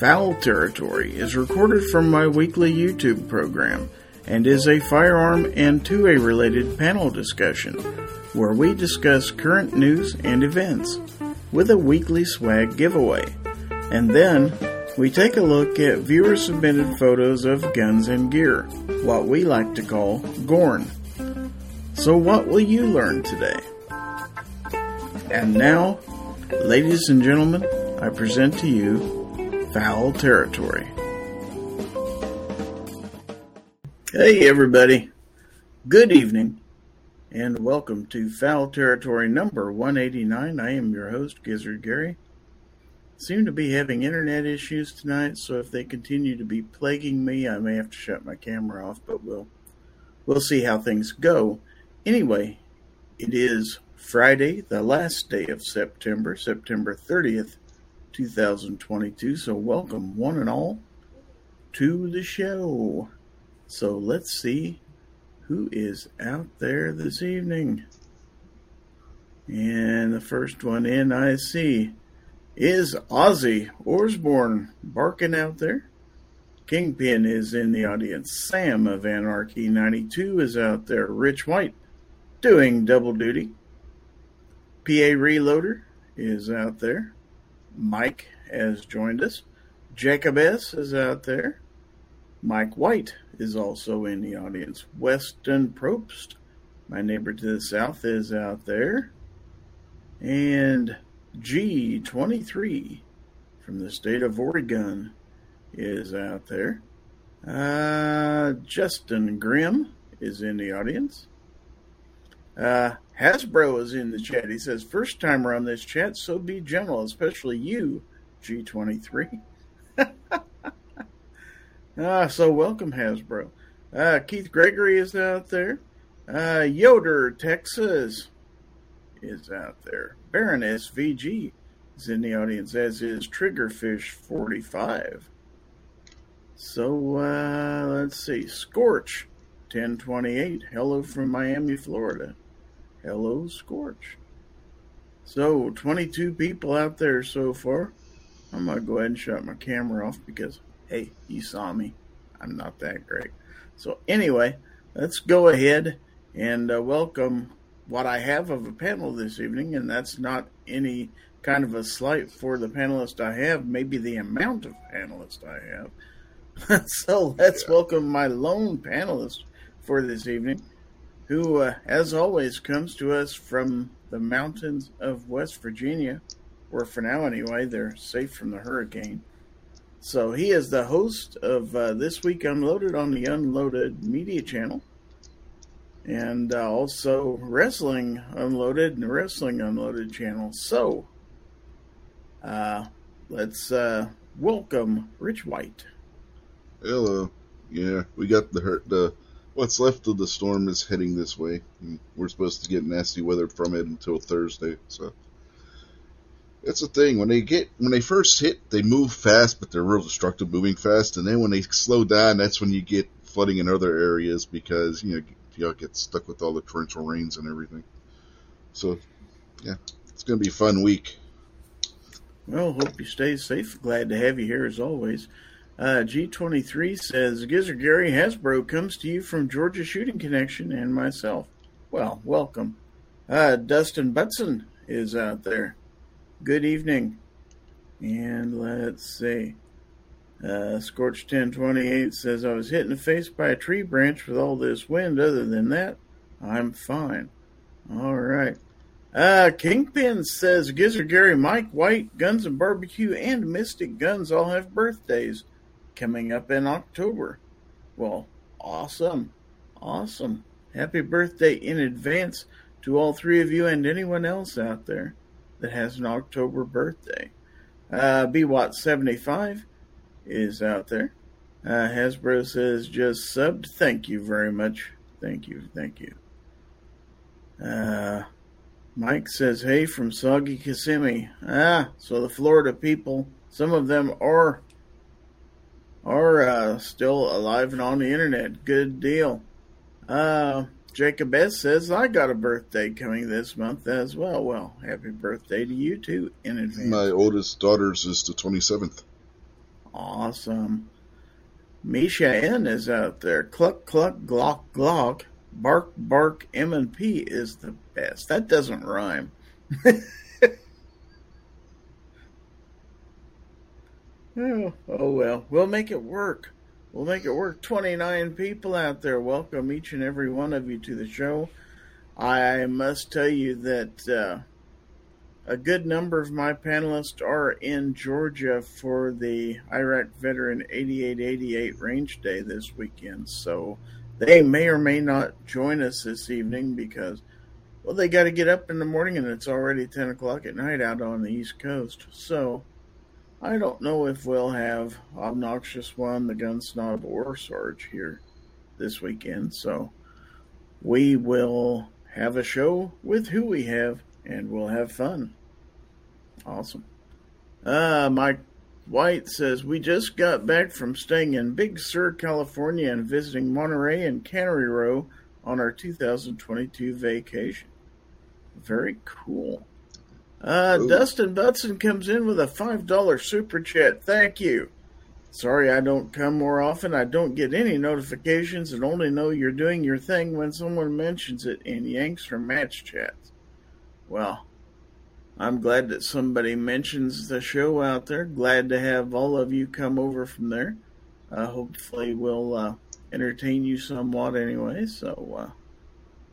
Fowl Territory is recorded from my weekly YouTube program and is a firearm and 2A related panel discussion where we discuss current news and events with a weekly swag giveaway. And then we take a look at viewer submitted photos of guns and gear, what we like to call GORN. So, what will you learn today? And now, ladies and gentlemen, I present to you Fowl Territory. Hey, everybody. Good evening, and welcome to Fowl Territory number 189. I am your host, Gizzard Gary. Seem to be having internet issues tonight, so if they continue to be plaguing me, I may have to shut my camera off, but we'll we'll see how things go. Anyway, it is Friday, the last day of September, September 30th, 2022. So, welcome, one and all, to the show. So, let's see who is out there this evening. And the first one in I see is Ozzy Osbourne barking out there. Kingpin is in the audience. Sam of Anarchy 92 is out there. Rich White doing double duty. PA Reloader is out there. Mike has joined us. Jacob S. is out there. Mike White is also in the audience. Weston Probst, my neighbor to the south, is out there. And G23 from the state of Oregon is out there. Uh, Justin Grimm is in the audience. Uh, Hasbro is in the chat. He says, first timer on this chat, so be gentle, especially you, G23. uh, so welcome, Hasbro. Uh, Keith Gregory is out there. Uh, Yoder, Texas is out there. Baron SVG is in the audience, as is Triggerfish45. So, uh, let's see. Scorch, 1028. Hello from Miami, Florida. Hello, Scorch. So, 22 people out there so far. I'm going to go ahead and shut my camera off because, hey, you saw me. I'm not that great. So, anyway, let's go ahead and uh, welcome what I have of a panel this evening, and that's not any kind of a slight for the panelist I have, maybe the amount of panelists I have. so let's yeah. welcome my lone panelist for this evening, who, uh, as always, comes to us from the mountains of West Virginia, or for now anyway, they're safe from the hurricane. So he is the host of uh, This Week Unloaded on the Unloaded Media Channel, and uh, also Wrestling Unloaded and Wrestling Unloaded channel. So uh, let's uh, welcome Rich White. Hello. Yeah, we got the hurt. The what's left of the storm is heading this way. We're supposed to get nasty weather from it until Thursday. So it's a thing when they get when they first hit, they move fast, but they're real destructive, moving fast. And then when they slow down, that's when you get flooding in other areas because you know y'all get stuck with all the torrential rains and everything. So yeah, it's gonna be a fun week. Well, hope you stay safe. Glad to have you here as always. Uh, G23 says Gizzard Gary Hasbro comes to you from Georgia Shooting Connection and myself. Well, welcome. Uh, Dustin Butson is out there. Good evening. And let's see. Uh, Scorch 1028 says, I was hit in the face by a tree branch with all this wind. Other than that, I'm fine. All right. Uh, Kingpin says, Gizzard Gary, Mike White, Guns and Barbecue, and Mystic Guns all have birthdays coming up in October. Well, awesome. Awesome. Happy birthday in advance to all three of you and anyone else out there that has an October birthday. Uh, BWatt75 is out there. Uh, Hasbro says just subbed. Thank you very much. Thank you. Thank you. Uh, Mike says, hey, from Soggy Kissimmee. Ah, so the Florida people, some of them are are uh, still alive and on the internet. Good deal. Uh, Jacob S says I got a birthday coming this month as well. Well, happy birthday to you too in advance. My oldest daughter's is the twenty seventh. Awesome. Misha N is out there. Cluck, cluck, glock, glock. Bark, bark, M and P is the best. That doesn't rhyme. oh, well. We'll make it work. We'll make it work. 29 people out there. Welcome each and every one of you to the show. I must tell you that uh, a good number of my panelists are in Georgia for the Iraq Veteran 8888 Range Day this weekend. So they may or may not join us this evening because, well, they got to get up in the morning and it's already 10 o'clock at night out on the East Coast. So I don't know if we'll have Obnoxious One, the Gun Snob, or Sarge here this weekend. So we will have a show with who we have, and we'll have fun. Awesome. Uh, Mike White says, We just got back from staying in Big Sur, California, and visiting Monterey and Cannery Row on our 2022 vacation. Very cool. Uh, Dustin Butson comes in with a $5 super chat. Thank you. Sorry I don't come more often. I don't get any notifications and only know you're doing your thing when someone mentions it in Yanks from Match Chats. Well, I'm glad that somebody mentions the show out there. Glad to have all of you come over from there. Uh, hopefully, we'll uh, entertain you somewhat anyway, so uh,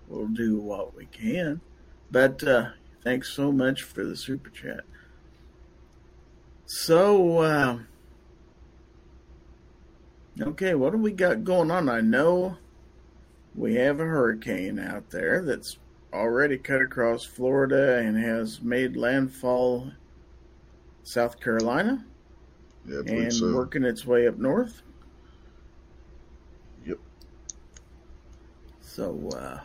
we'll do what we can. But uh, thanks so much for the super chat. So, uh, Okay, what do we got going on? I know we have a hurricane out there that's already cut across Florida and has made landfall South Carolina. Yeah, and so. working its way up north. Yep. So, uh,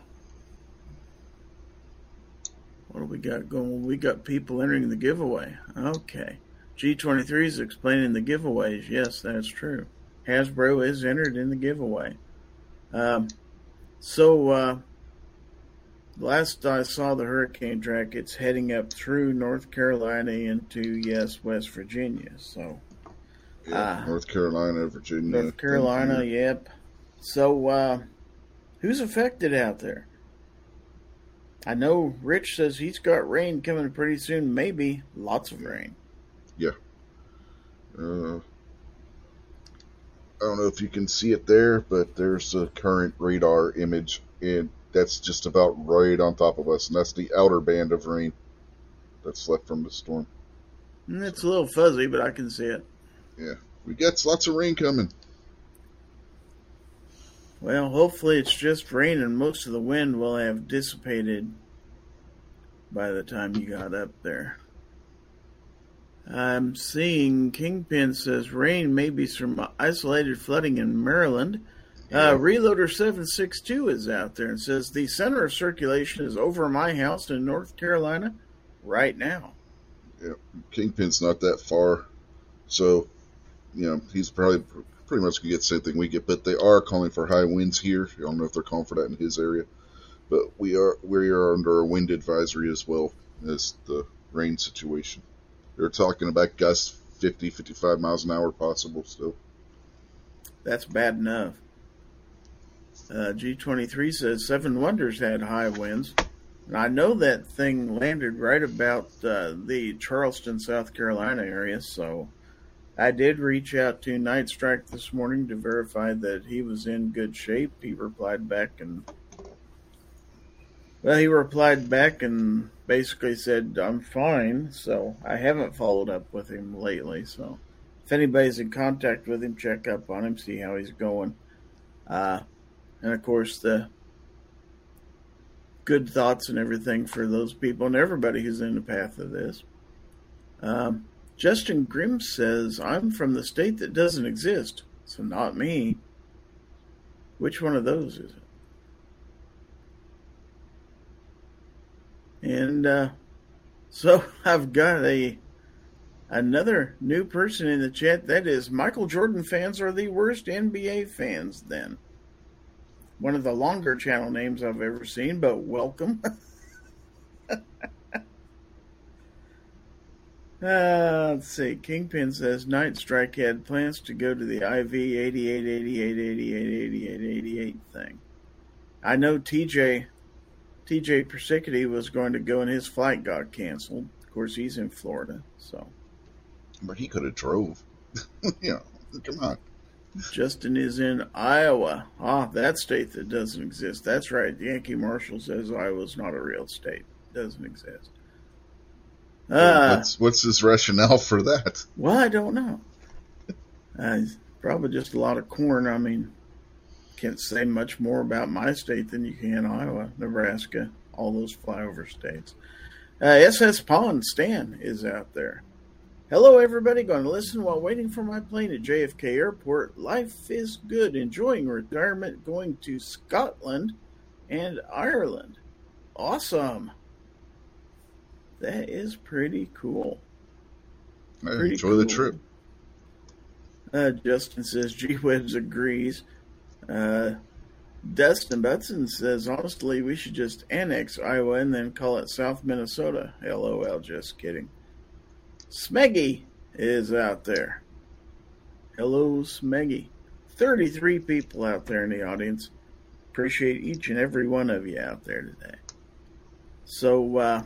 what do we got going? We got people entering the giveaway. Okay. G23 is explaining the giveaways. Yes, that's true. Hasbro is entered in the giveaway. Um, so, uh, last I saw the hurricane track, it's heading up through North Carolina into, yes, West Virginia. So, yeah, uh, North Carolina, Virginia. North Carolina, yep. So, uh, who's affected out there? I know Rich says he's got rain coming pretty soon, maybe lots of rain. Yeah. Uh, I don't know if you can see it there, but there's a current radar image, and that's just about right on top of us, and that's the outer band of rain that's left from the storm. Mm, it's a little fuzzy, but I can see it. Yeah, we got lots of rain coming. Well, hopefully it's just rain, and most of the wind will have dissipated by the time you got up there. I'm seeing Kingpin says rain may be some isolated flooding in Maryland. Uh, Reloader 762 is out there and says the center of circulation is over my house in North Carolina right now. Yeah, Kingpin's not that far. So, you know, he's probably pretty much get the same thing we get, but they are calling for high winds here. I don't know if they're calling for that in his area, but we are we are under a wind advisory as well as the rain situation. They're talking about gusts 50, 55 miles an hour possible still. That's bad enough. Uh, G23 says Seven Wonders had high winds. And I know that thing landed right about uh, the Charleston, South Carolina area, so I did reach out to Night Strike this morning to verify that he was in good shape. He replied back and well, he replied back and basically said, I'm fine. So I haven't followed up with him lately. So if anybody's in contact with him, check up on him, see how he's going. Uh, and of course, the good thoughts and everything for those people and everybody who's in the path of this. Um, Justin Grimm says, I'm from the state that doesn't exist, so not me. Which one of those is it? And uh, so I've got a another new person in the chat. That is Michael Jordan fans are the worst NBA fans. Then one of the longer channel names I've ever seen, but welcome. Uh, let's see. Kingpin says Night Strike had plans to go to the IV 88, 88, 88, 88, 88 thing. I know TJ TJ Persicity was going to go and his flight got canceled. Of course, he's in Florida, so. But he could have drove. you know, come on. Justin is in Iowa. Ah, that state that doesn't exist. That's right. Yankee Marshall says Iowa's not a real state. Doesn't exist. Uh, what's, what's his rationale for that? Well, I don't know. Uh, probably just a lot of corn. I mean, can't say much more about my state than you can Iowa, Nebraska, all those flyover states. Uh, SS Pond Stan is out there. Hello, everybody. Going to listen while waiting for my plane at JFK Airport. Life is good. Enjoying retirement. Going to Scotland and Ireland. Awesome. That is pretty cool. Pretty enjoy cool. the trip. Uh, Justin says G Webs agrees. Uh, Dustin Butson says, honestly, we should just annex Iowa and then call it South Minnesota. LOL, just kidding. Smeggy is out there. Hello, Smeggy. 33 people out there in the audience. Appreciate each and every one of you out there today. So, uh,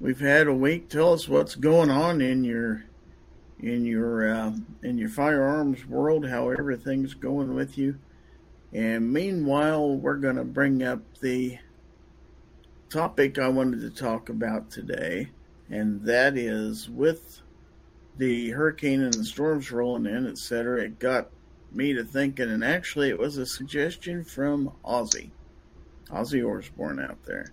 we've had a week. Tell us what's going on in your in your uh, in your firearms world, how everything's going with you. And meanwhile, we're going to bring up the topic I wanted to talk about today and that is with the hurricane and the storms rolling in, etc. It got me to thinking, and actually, it was a suggestion from Ozzy, Ozzy Osbourne out there,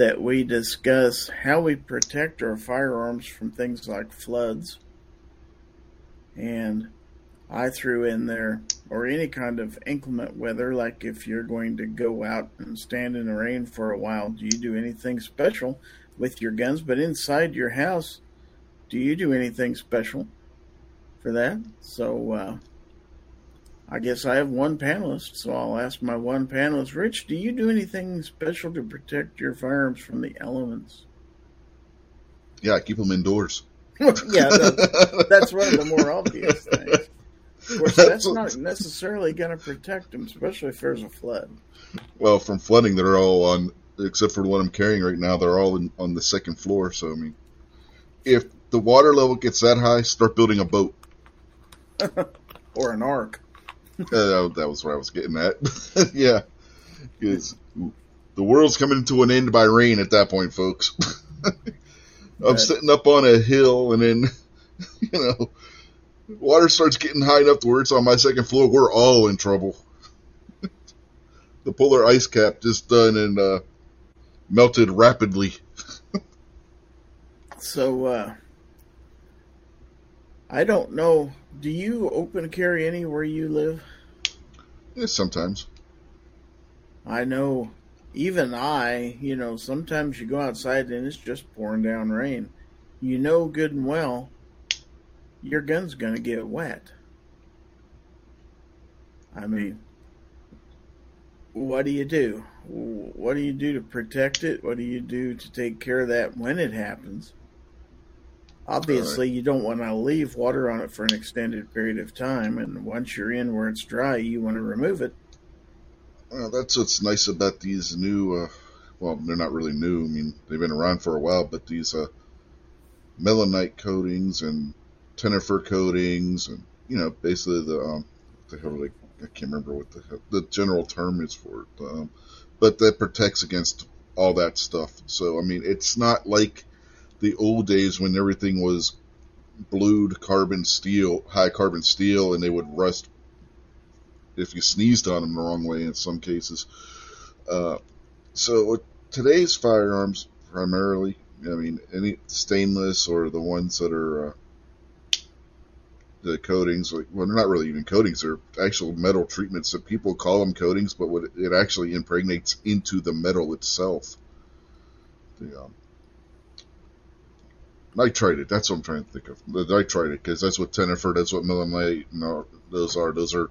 that we discuss how we protect our firearms from things like floods. And I threw in there, or any kind of inclement weather, like if you're going to go out and stand in the rain for a while, do you do anything special with your guns, but inside your house, do you do anything special for that? So uh, I guess I have one panelist, so I'll ask my one panelist, Rich, do you do anything special to protect your firearms from the elements? Yeah, I keep them indoors. yeah, that's, that's one of the more obvious things. Of course, that's not necessarily going to protect them, especially if there's a flood. Well, from flooding, they're all on except for what I'm carrying right now, they're all in, on the second floor. So I mean, if the water level gets that high, start building a boat or an ark. uh, that was where I was getting at. yeah, because the world's coming to an end by rain at that point, folks. I'm sitting up on a hill, and then you know, water starts getting high enough to where it's on my second floor. We're all in trouble. the polar ice cap just done and uh, melted rapidly. so, uh, I don't know. Do you open carry any where you live? Yeah, sometimes. I know. Even I, you know, sometimes you go outside and it's just pouring down rain. You know good and well your gun's going to get wet. I mean, what do you do? What do you do to protect it? What do you do to take care of that when it happens? Obviously, right. you don't want to leave water on it for an extended period of time, and once you're in where it's dry, you want to remove it. Well, that's what's nice about these new. Uh, well, they're not really new. I mean, they've been around for a while, but these uh, Melonite coatings and Tenifer coatings, and you know, basically the um, the hell they I can't remember what the the general term is for it, um, but that protects against all that stuff. So I mean, it's not like the old days when everything was blued carbon steel, high carbon steel, and they would rust if you sneezed on them the wrong way in some cases. Uh, so today's firearms primarily, I mean, any stainless or the ones that are uh, the coatings. Like, well, they're not really even coatings; they're actual metal treatments. that people call them coatings, but what it actually impregnates into the metal itself. The um, nitride. That's what I'm trying to think of. The nitride, because that's what Tenifer, that's what Melonite, no, those are. Those are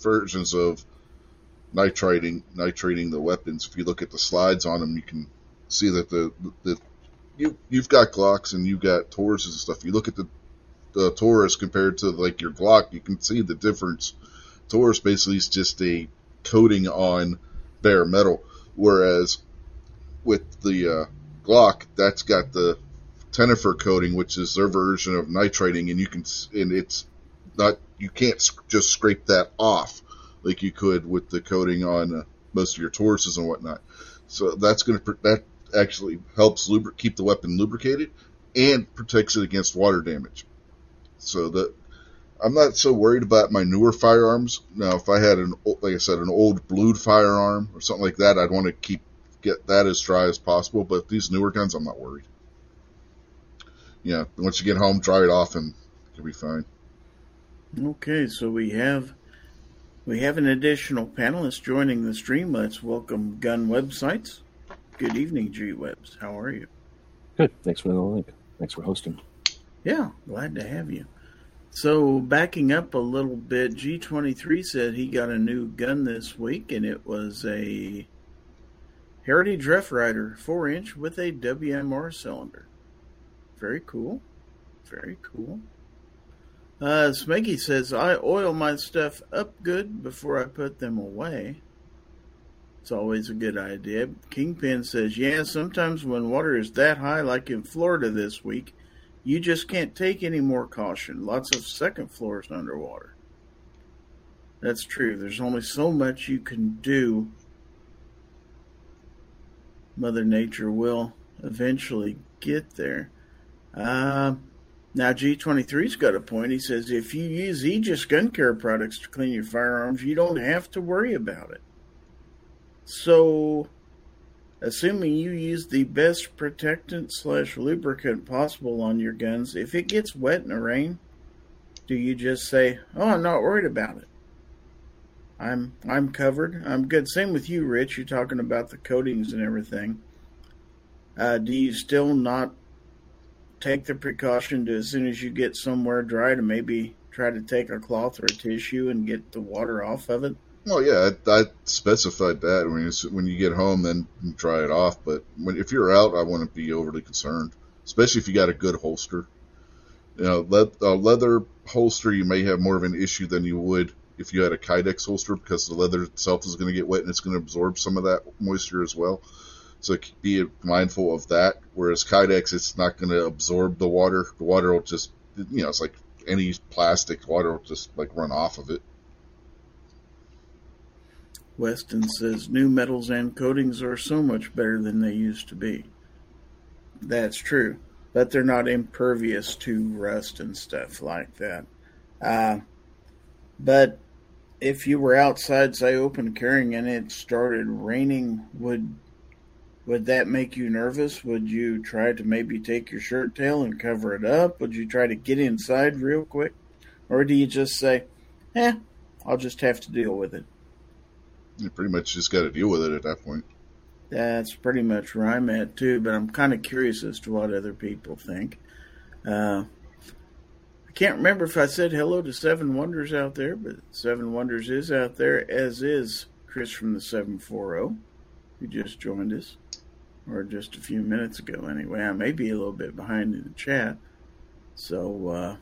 versions of nitrating, nitrating the weapons. If you look at the slides on them, you can see that the the you you've got Glocks and you've got Tauruses and stuff. You look at the the Taurus compared to like your Glock, you can see the difference. Taurus basically is just a coating on bare metal, whereas with the uh, Glock, that's got the Tenifer coating, which is their version of nitrating, and you can and it's not you can't just scrape that off like you could with the coating on uh, most of your Tauruses and whatnot. So that's going to that actually helps keep the weapon lubricated and protects it against water damage. So that I'm not so worried about my newer firearms. Now, if I had an like I said an old blued firearm or something like that, I'd want to keep get that as dry as possible. But these newer guns, I'm not worried. Yeah, once you get home, dry it off, and it'll be fine. Okay, so we have we have an additional panelist joining the stream. Let's welcome Gun Websites. Good evening, G Webs. How are you? Good. Thanks for the link. Thanks for hosting. Yeah, glad to have you. So, backing up a little bit, G23 said he got a new gun this week, and it was a Heritage Rough Rider 4 inch with a WMR cylinder. Very cool. Very cool. Uh, Smeggy says, I oil my stuff up good before I put them away. It's always a good idea. Kingpin says, Yeah, sometimes when water is that high, like in Florida this week, you just can't take any more caution. Lots of second floors underwater. That's true. There's only so much you can do. Mother Nature will eventually get there. Uh, now, G23's got a point. He says if you use Aegis gun care products to clean your firearms, you don't have to worry about it. So, assuming you use the best protectant slash lubricant possible on your guns, if it gets wet in the rain, do you just say, "Oh, I'm not worried about it. I'm I'm covered. I'm good." Same with you, Rich. You're talking about the coatings and everything. Uh, do you still not take the precaution to as soon as you get somewhere dry to maybe try to take a cloth or a tissue and get the water off of it? Well, yeah, I, I specified that when you, when you get home, then dry it off. But when, if you're out, I wouldn't be overly concerned, especially if you got a good holster. You know, le- a leather holster, you may have more of an issue than you would if you had a Kydex holster because the leather itself is going to get wet and it's going to absorb some of that moisture as well. So be mindful of that. Whereas Kydex, it's not going to absorb the water. The water will just, you know, it's like any plastic. Water will just like run off of it. Weston says new metals and coatings are so much better than they used to be. That's true, but they're not impervious to rust and stuff like that. Uh, but if you were outside, say, open carrying, and it started raining, would would that make you nervous? Would you try to maybe take your shirt tail and cover it up? Would you try to get inside real quick? Or do you just say, eh, I'll just have to deal with it? You pretty much just got to deal with it at that point. That's pretty much where I'm at too, but I'm kind of curious as to what other people think. Uh, I can't remember if I said hello to Seven Wonders out there, but Seven Wonders is out there, as is Chris from the 740, who just joined us or just a few minutes ago anyway. I may be a little bit behind in the chat. So, uh,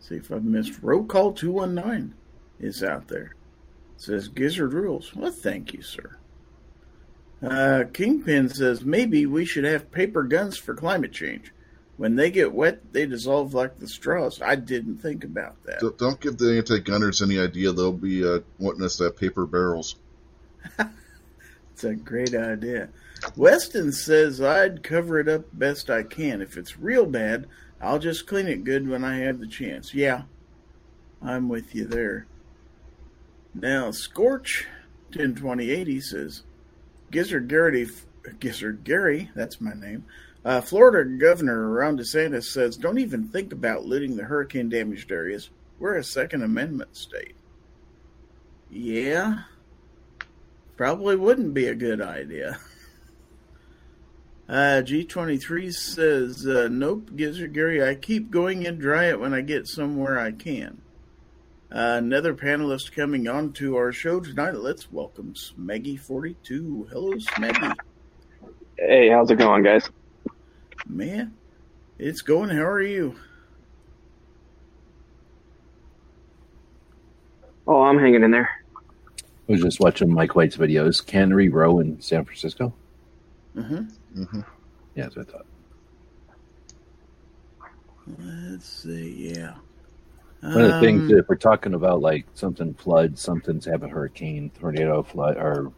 see if I've missed. Roll call 219 is out there. It says Gizzard rules. Well, thank you, sir. Uh, Kingpin says maybe we should have paper guns for climate change. When they get wet, they dissolve like the straws. I didn't think about that. Don't give the anti-gunners any idea they'll be uh, wanting us to have paper barrels. It's a great idea. Weston says I'd cover it up best I can. If it's real bad, I'll just clean it good when I have the chance. Yeah, I'm with you there. Now, Scorch 102080 says Gizzard Gary, Gizzard Gary, that's my name. Uh, Florida Governor Ron DeSantis says don't even think about looting the hurricane damaged areas. We're a Second Amendment state. Yeah, probably wouldn't be a good idea. Uh, G23 says, uh, Nope, Gizzard Gary, I keep going and dry it when I get somewhere I can. Uh, another panelist coming on to our show tonight. Let's welcome Smeggy42. Hello, Smeggy. Hey, how's it going, guys? Man, it's going. How are you? Oh, I'm hanging in there. I was just watching Mike White's videos. Cannery Row in San Francisco. Mm-hmm. Mm hmm Yeah, that's what I thought. Let's see. Yeah. One of the things Um, that if we're talking about like something floods, something's have a hurricane, tornado, flood, or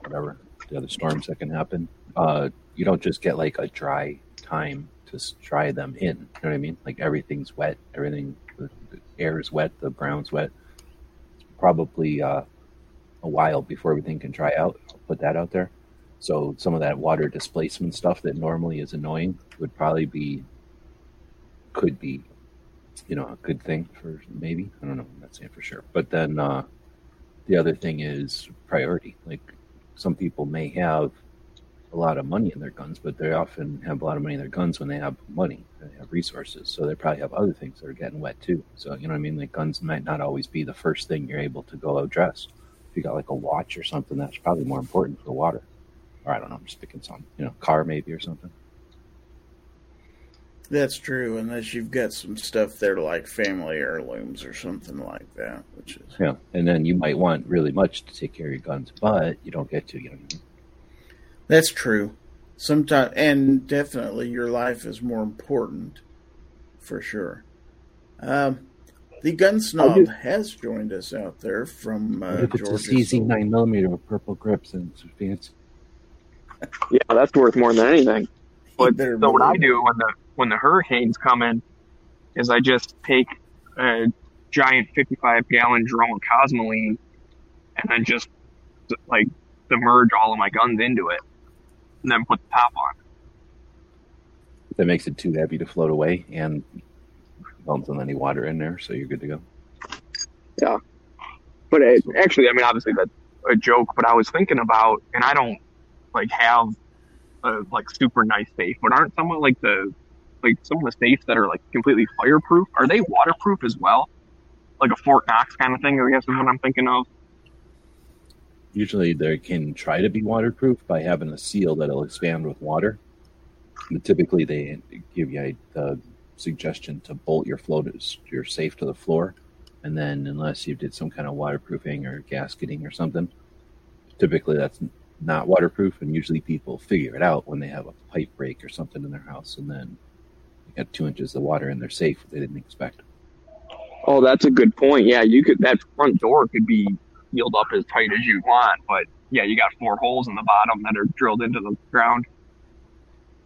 whatever the other storms that can happen. Uh, you don't just get like a dry time to dry them in. You know what I mean? Like everything's wet, everything, the, the air is wet, the ground's wet. It's probably uh, a while before everything can dry out. I'll put that out there. So some of that water displacement stuff that normally is annoying would probably be, could be you know, a good thing for maybe. I don't know. I'm not saying for sure. But then uh, the other thing is priority. Like some people may have a lot of money in their guns, but they often have a lot of money in their guns when they have money, they have resources. So they probably have other things that are getting wet too. So you know what I mean? Like guns might not always be the first thing you're able to go address. If you got like a watch or something, that's probably more important for the water. Or I don't know. I'm just picking some, you know, car maybe or something. That's true, unless you've got some stuff there like family heirlooms or something like that, which is Yeah, and then you might want really much to take care of your guns, but you don't get to. You know I mean? that's true. Sometimes, and definitely, your life is more important, for sure. Um, the gun snob do- has joined us out there from uh, if it's Georgia. a CZ nine millimeter with purple grips and it's fancy? Yeah, that's worth more than anything. But so what I do when the when the hurricanes come in is I just take a giant 55 gallon drum of Cosmoline and then just like submerge all of my guns into it and then put the top on. That makes it too heavy to float away and don't put any water in there, so you're good to go. Yeah, but it, actually, I mean, obviously that's a joke. But I was thinking about, and I don't like have a like super nice safe, but aren't some of like the like some of the safes that are like completely fireproof? Are they waterproof as well? Like a Fort Knox kind of thing, I guess is what I'm thinking of. Usually they can try to be waterproof by having a seal that'll expand with water. But typically they give you the suggestion to bolt your floaters, your safe to the floor, and then unless you did some kind of waterproofing or gasketing or something, typically that's not waterproof, and usually people figure it out when they have a pipe break or something in their house, and then they got two inches of water in their safe they didn't expect. Oh, that's a good point. Yeah, you could that front door could be sealed up as tight as you want, but yeah, you got four holes in the bottom that are drilled into the ground.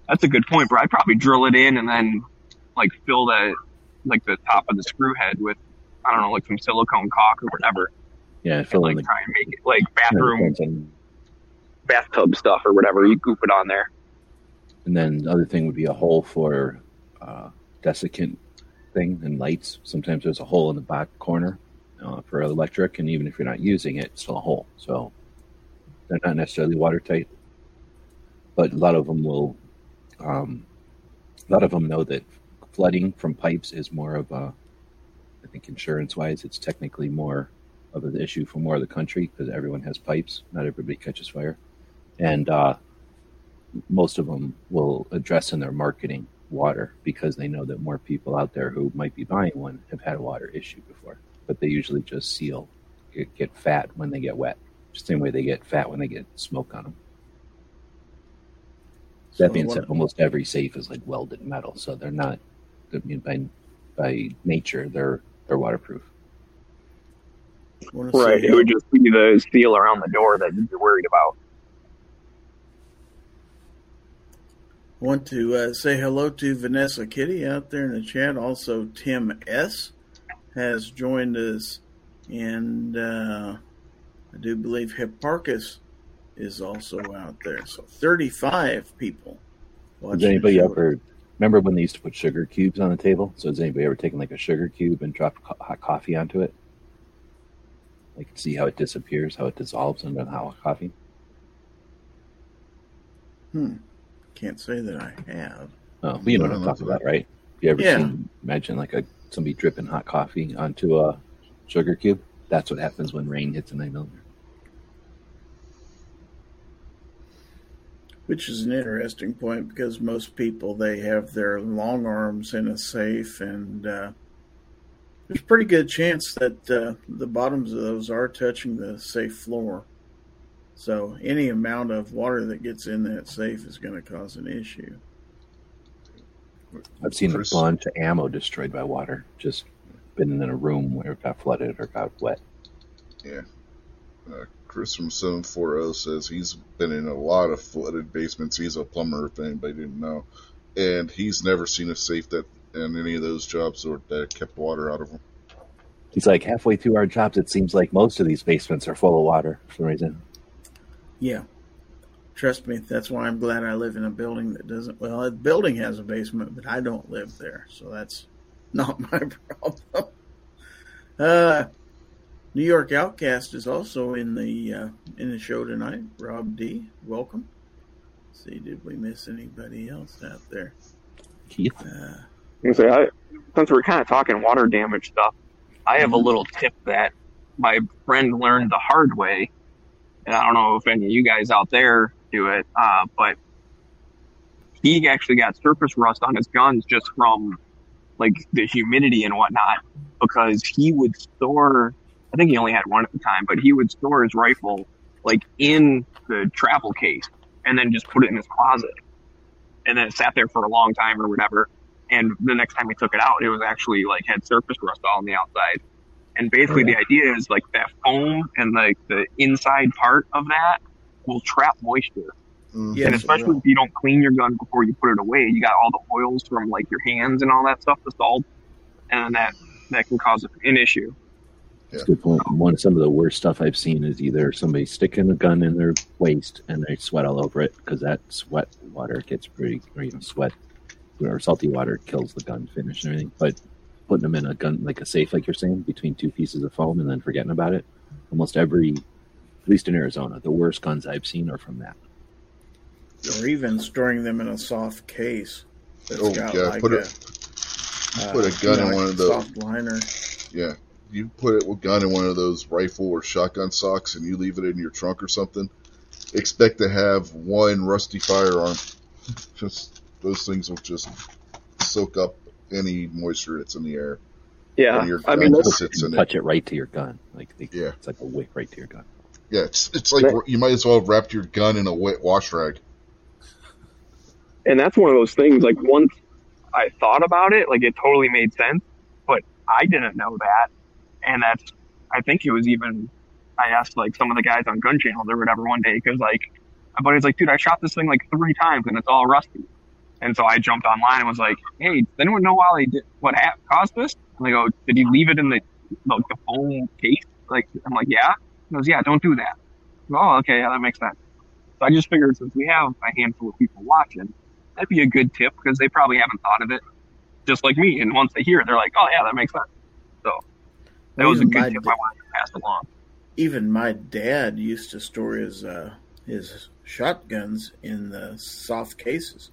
That's a good point, bro. I'd probably drill it in and then like fill that like the top of the screw head with I don't know, like some silicone caulk or whatever. Yeah, And fill like the try and make it like bathroom on- bathtub stuff or whatever. You goop it on there. And then the other thing would be a hole for uh, desiccant thing and lights. Sometimes there's a hole in the back corner uh, for electric, and even if you're not using it, it's still a hole. So they're not necessarily watertight, but a lot of them will. Um, a lot of them know that flooding from pipes is more of a. I think insurance-wise, it's technically more of an issue for more of the country because everyone has pipes. Not everybody catches fire, and uh, most of them will address in their marketing water because they know that more people out there who might be buying one have had a water issue before. But they usually just seal, get, get fat when they get wet. the Same way they get fat when they get smoke on them. That So being said, almost every safe is like welded metal, so they're not. I mean, by by nature, they're they're waterproof. Right. It would just be the seal around the door that you'd be worried about. Want to uh, say hello to Vanessa Kitty out there in the chat. Also, Tim S has joined us, and uh, I do believe Hipparchus is also out there. So, 35 people. watching Has anybody show. ever remember when they used to put sugar cubes on the table? So has anybody ever taken like a sugar cube and dropped co- hot coffee onto it? Like see how it disappears, how it dissolves into the hot coffee. Hmm. Can't say that I have. Oh, well, you know what I'm talking about, right? You ever Yeah. seen imagine like a somebody dripping hot coffee onto a sugar cube? That's what happens when rain hits a nine millimeter. Which is an interesting point because most people they have their long arms in a safe, and uh, there's a pretty good chance that uh, the bottoms of those are touching the safe floor. So any amount of water that gets in that safe is going to cause an issue. I've seen Chris- a bunch of ammo destroyed by water. Just been in a room where it got flooded or got wet. Uh, Chris from 740 says he's been in a lot of flooded basements. He's a plumber, if anybody didn't know. And he's never seen a safe that in any of those jobs or that kept water out of them. He's like halfway through our jobs. It seems like most of these basements are full of water for some reason. Yeah. Trust me, that's why I'm glad I live in a building that doesn't. Well, a building has a basement, but I don't live there, so that's not my problem. Uh, New York Outcast is also in the uh, in the show tonight. Rob D, welcome. Let's see, did we miss anybody else out there? Keith, Uh, And so I, since we're kind of talking water damage stuff, I have a Mhm. little tip that my friend learned the hard way, and I don't know if any of you guys out there do it, uh, but he actually got surface rust on his guns just from like the humidity and whatnot, because he would store. I think he only had one at the time, but he would store his rifle like in the travel case and then just put it in his closet, and then it sat there for a long time or whatever and the next time he took it out, it was actually like had surface rust all on the outside. And basically, Oh, yeah. the idea is like that foam and like the inside part of that will trap moisture. Mm. Yes, and especially will. if you don't clean your gun before you put it away, you got all the oils from like your hands and all that stuff, the salt, and that that can cause an issue. That's a good point. One some of the worst stuff I've seen is either somebody sticking a gun in their waist and they sweat all over it because that sweat water gets pretty, or you know, sweat or salty water kills the gun finish and everything. But putting them in a gun like a safe, like you're saying, between two pieces of foam and then forgetting about it. Almost every, at least in Arizona, the worst guns I've seen are from that. or even storing them in a soft case that's Oh, got yeah, like put a, it- uh, put a gun you know, in like one of those. soft liner. Yeah. You put a gun in one of those rifle or shotgun socks and you leave it in your trunk or something, expect to have one rusty firearm. Just those things will just soak up any moisture that's in the air. Yeah, your I mean, gun that's, sits in touch it right to your gun. Like they, Yeah. it's like a wick right to your gun. Yeah, it's it's like That- you might as well have wrapped your gun in a wet wash rag. and that's one of those things. Like once I thought about it, like it totally made sense, but I didn't know that, and that's. I think it was even. I asked like some of the guys on gun channels or whatever one day because like my buddy's like, dude, I shot this thing like three times and it's all rusty. And so I jumped online and was like, hey, does anyone know why they did what ha- caused this? And they go, did he leave it in the like the foam case? Like I'm like, yeah. He goes, yeah, don't do that. Go, oh, okay, yeah, that makes sense. So I just figured since we have a handful of people watching, that'd be a good tip because they probably haven't thought of it, just like me. And once they hear it, they're like, "Oh yeah, that makes sense." That was a good tip da- I wanted to pass along. even my dad used to store his uh, his shotguns in the soft cases,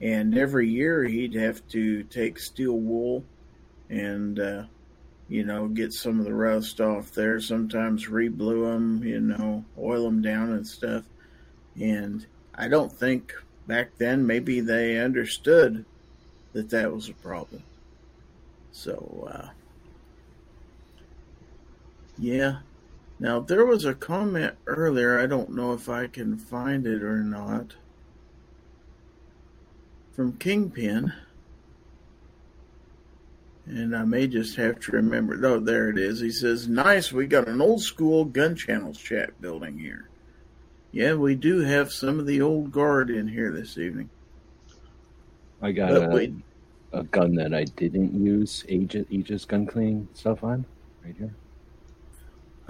and every year he'd have to take steel wool and uh, you know get some of the rust off there. Sometimes reblue them, you know, oil them down and stuff. And I don't think back then maybe they understood that that was a problem. So uh, yeah. Now, there was a comment earlier. I don't know if I can find it or not. From Kingpin. And I may just have to remember. Oh, there it is. He says, Nice, we got an old school gun channels chat building here. Yeah, we do have some of the old guard in here this evening. I got But a, a gun that I didn't use Aegis, Aegis gun cleaning stuff on right here.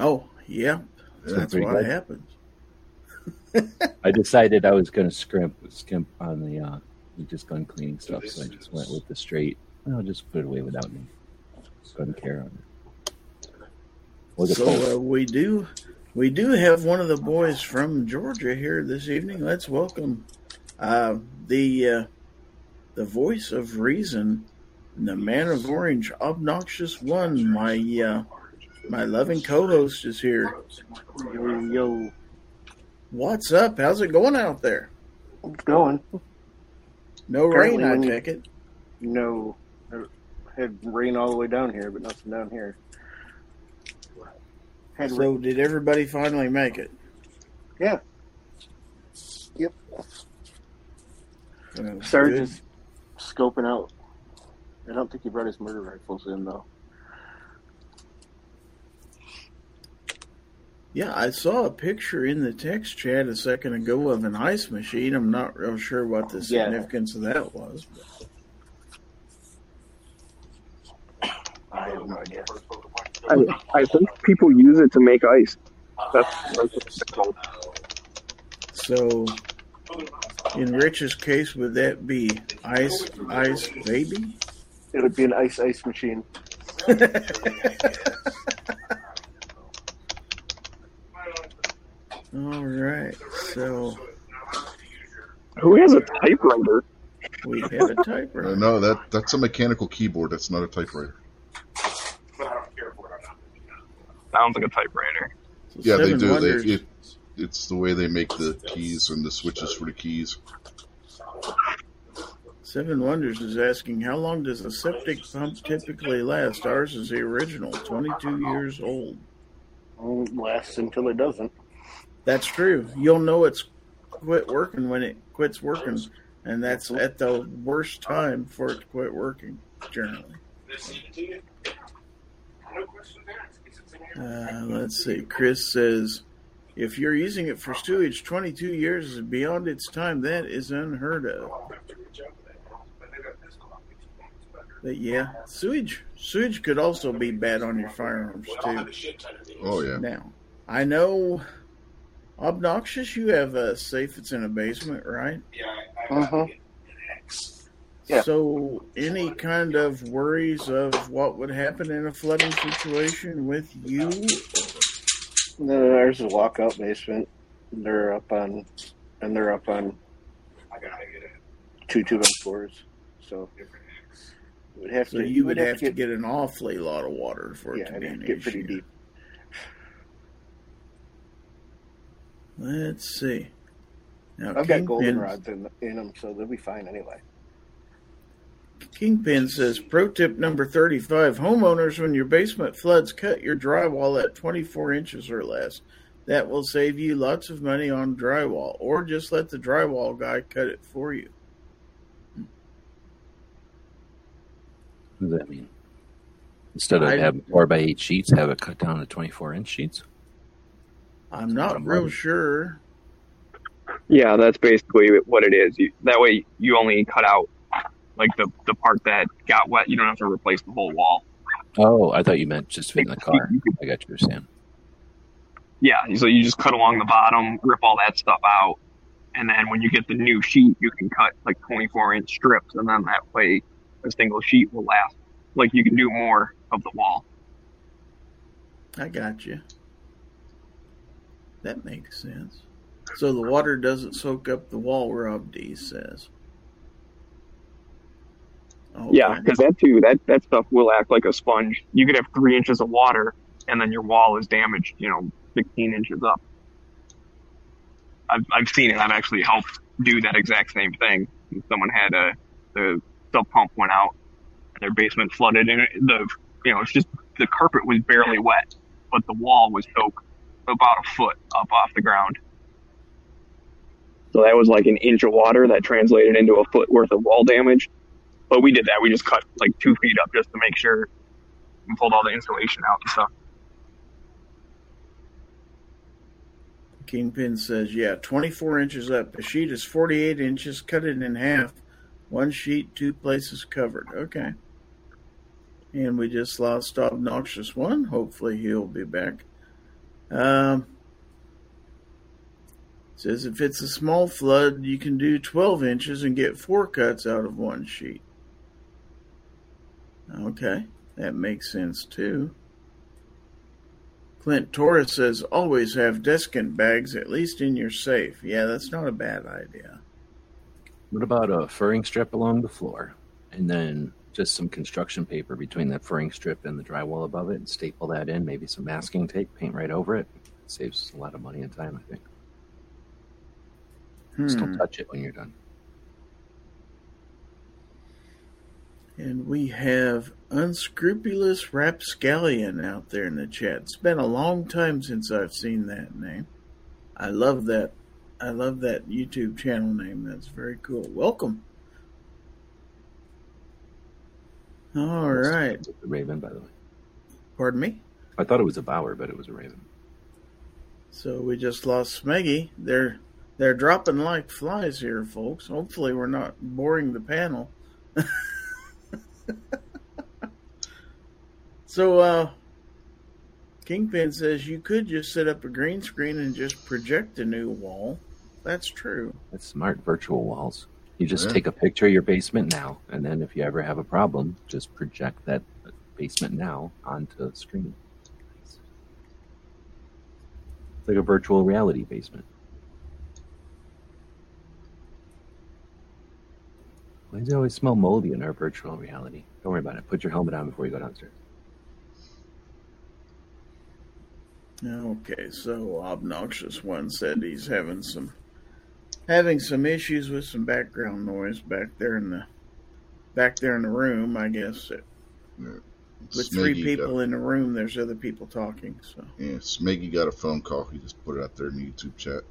Oh, yeah. So That's pretty what good. happens. I decided I was going to scrimp skimp on the uh, Aegis gun cleaning stuff, so I just went with the straight. I'll just put it away without me. Couldn't care on it. So uh, we do, we do have one of the boys from Georgia here this evening. Let's welcome uh, the uh, the voice of reason, the man of orange, obnoxious one. My uh, my loving co-host is here. Yo, yo. What's up? How's it going out there? It's going. No Apparently rain, I take it. No, it had rain all the way down here, but nothing down here. Had So, rain. did everybody finally make it? Yeah. Yep. Good. just scoping out. I don't think he brought his murder rifles in though. Yeah, I saw a picture in the text chat a second ago of an ice machine. I'm not real sure what the Yeah. significance of that was. I have no idea. I, I think people use it to make ice. That's, that's what it's called. So, in Rich's case, would that be ice, ice baby? It would be an ice ice machine. All right, so Who has a typewriter? we have a Uh, typewriter. no, that that's a mechanical keyboard. That's not a typewriter. But I don't care for it. Sounds like a typewriter. So Yeah, they do. Wonders- They, it, it's the way they make the keys and the switches for the keys. Seven Wonders is asking, how long does a septic pump typically last? Ours is the original, 22 years old. Won't last until it doesn't. That's true. You'll know it's quit working when it quits working, and that's at the worst time for it to quit working, generally. Uh, let's see. Chris says, if you're using it for sewage, 22 years is beyond its time. That is unheard of. But yeah, sewage sewage could also be bad on your firearms too. Oh yeah. Now, I know obnoxious. You have a safe that's in a basement, right? Yeah. Uh-huh. Yeah. So, any kind of worries of what would happen in a flooding situation with you? No, ours is a walkout basement. They're up on, and they're up on two two by fours. So would have So to. you would have to get an awfully lot of water for it yeah, to it'd be an to get pretty deep. Let's see. Now, I've got golden rods in, in them, so they'll be fine anyway. Kingpin says, pro tip number 35 homeowners, when your basement floods, cut your drywall at 24 inches or less. That will save you lots of money on drywall, or just let the drywall guy cut it for you. What does that mean? Instead of I- having four by eight sheets, have it cut down to twenty four inch sheets. I'm not Bottom real line. sure. Yeah, that's basically what it is. You, that way, you only cut out like the the part that got wet. You don't have to replace the whole wall. Oh, I thought you meant just fit in the car. I got you saying. Yeah, so you just cut along the bottom, rip all that stuff out, and then when you get the new sheet, you can cut like 24 inch strips, and then that way a single sheet will last. Like you can do more of the wall. I got you. That makes sense. So the water doesn't soak up the wall, Rob D says. Oh, okay. Yeah, because that too, that that stuff will act like a sponge. You could have three inches of water, and then your wall is damaged. You know, 16 inches up. I've I've seen it. I've actually helped do that exact same thing. Someone had a the sump pump went out, and their basement flooded, and the you know it's just the carpet was barely wet, but the wall was soaked about a foot up off the ground. So that was like an inch of water that translated into a foot worth of wall damage. But we did that. We just cut like two feet up just to make sure and pulled all the insulation out and stuff. Kingpin says, yeah, 24 inches up. A sheet is 48 inches. Cut it in half. One sheet, two places covered. Okay. And we just lost Obnoxious One. Hopefully he'll be back. Um, says if it's a small flood, you can do 12 inches and get four cuts out of one sheet. Okay. That makes sense too. Clint Torres says always have desiccant bags at least in your safe. Yeah, that's not a bad idea. What about a furring strip along the floor, and then just some construction paper between that furring strip and the drywall above it, and staple that in? Maybe some masking tape, paint right over it. Saves a lot of money and time, I think. Just Hmm. don't touch it when you're done. And we have unscrupulous rapscallion out there in the chat. It's been a long time since I've seen that name. I love that. I love that YouTube channel name. That's very cool. Welcome. All right. Raven, by the way. Pardon me. I thought it was a bower, but it was a raven. So we just lost Smeggy. They're they're dropping like flies here, folks. Hopefully we're not boring the panel. so uh Kingpin says you could just set up a green screen and just project a new wall. That's true. That's smart virtual walls. You just Yeah. take a picture of your basement now, and then if you ever have a problem, just project that basement now onto the screen. It's like a virtual reality basement. Why does it always smell moldy in our virtual reality? Don't worry about it. Put your helmet on before you go downstairs. Okay, so obnoxious one said he's having some having some issues with some background noise back there in the back there in the room. I guess it, with three people Got, in the room, there's other people talking. So yeah, Smeggy got a phone call. He just put it out there in the YouTube chat.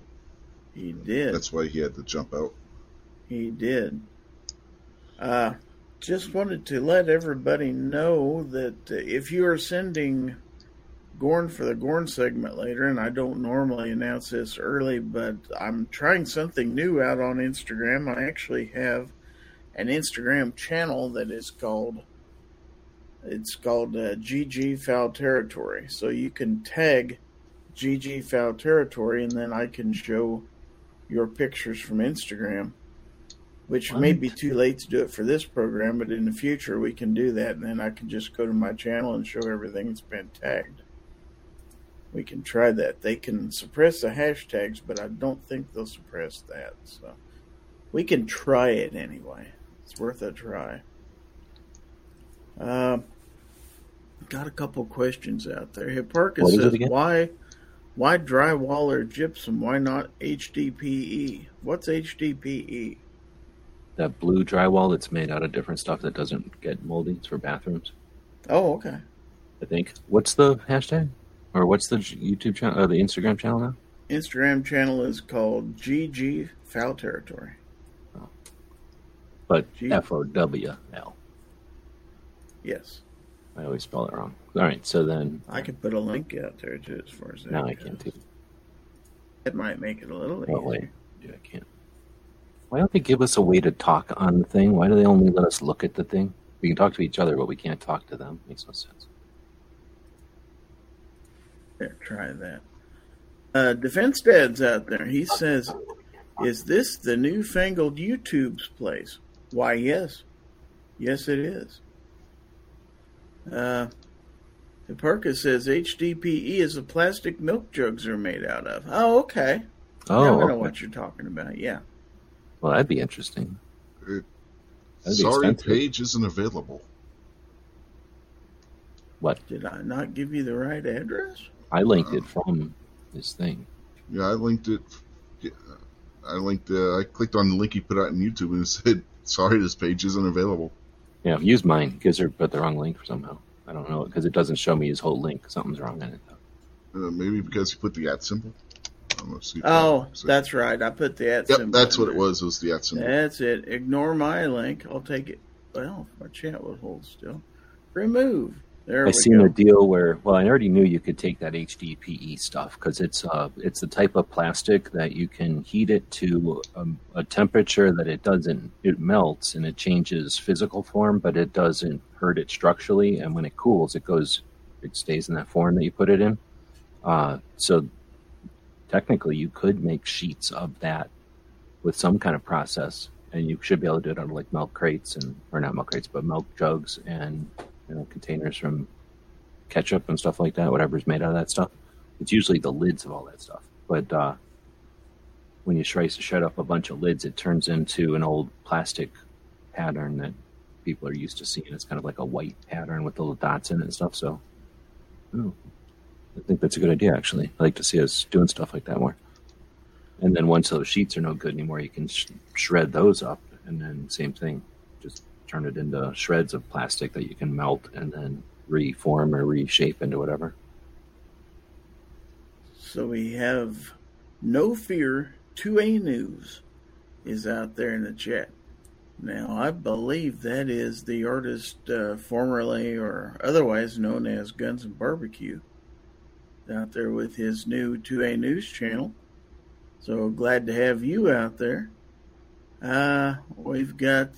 he did. That's why he had to jump out. He did. Uh, just wanted to let everybody know that if you are sending Gorn for the Gorn segment later, and I don't normally announce this early, but I'm trying something new out on Instagram. I actually have an Instagram channel that is called it's called uh, GG Fowl Territory. So you can tag GG Fowl Territory, and then I can show your pictures from Instagram which may be too late to do it for this program, but in the future we can do that, and then I can just go to my channel and show everything that's been tagged. We can try that. They can suppress the hashtags, but I don't think they'll suppress that. So we can try it anyway. It's worth a try. Uh, got a couple questions out there. Hipparchus What is it says, "Why, why drywall or gypsum? Why not HDPE? What's HDPE?" That blue drywall that's made out of different stuff that doesn't get moldy. It's for bathrooms, Oh, okay. I think. What's the hashtag? Or what's the YouTube channel, or the Instagram channel now? Instagram channel is called GG Fowl Territory. Oh. But F O W L. Yes, I always spell it wrong. All right, so then I could put a link out there too, as far as that now I can too. It might make it a little Oh, wait. easier. Yeah, I can't. Why don't they give us a way to talk on the thing? Why do they only let us look at the thing? We can talk to each other, but we can't talk to them. Makes no sense. There, try that. Uh, Defense Dad's out there. He says, "Is this the newfangled YouTube's place?" Why, yes, yes, it is. Uh, Hipparchus says HDPE is the plastic milk jugs are made out of. Oh, okay. Oh, now I know okay. what you're talking about. Yeah. well, that'd be interesting. It- That'd Sorry, expensive. page isn't available. What? Did I not give you the right address? I linked it from this thing. Yeah, I linked it. I linked. Uh, I clicked on the link he put out on YouTube and it said, "Sorry, this page isn't available." Yeah, use mine. Gives her put the wrong link somehow. I don't know because it doesn't show me his whole link. Something's wrong in it. Though. Uh, maybe because he put the at symbol. I'm gonna see if Oh, that's right. I put the at Yep, symbol that's in what it was. It was the at symbol. That's it. Ignore my link. I'll take it. Well, my chat will hold still. Remove. There I seen go. a deal where well, I already knew you could take that HDPE stuff because it's uh it's the type of plastic that you can heat it to um, a temperature that it doesn't it melts and it changes physical form, but it doesn't hurt it structurally. And when it cools, it goes it stays in that form that you put it in. Uh, so technically, you could make sheets of that with some kind of process, and you should be able to do it on like milk crates and or not milk crates, but milk jugs and you know containers from ketchup and stuff like that. Whatever's made out of that stuff. It's usually the lids of all that stuff, but uh, when you try to shut up a bunch of lids, it turns into an old plastic pattern that people are used to seeing. It's kind of like a white pattern with little dots in it and stuff. So, I think that's a good idea. Actually, I like to see us doing stuff like that more. And then once those sheets are no good anymore, you can sh- shred those up, and then same thing, just turn it into shreds of plastic that you can melt and then reform or reshape into whatever. So we have No Fear 2A News is out there in the chat. Now, I believe that is the artist uh, formerly or otherwise known as Guns and Barbecue out there with his new 2A News channel. So glad to have you out there. Uh, we've got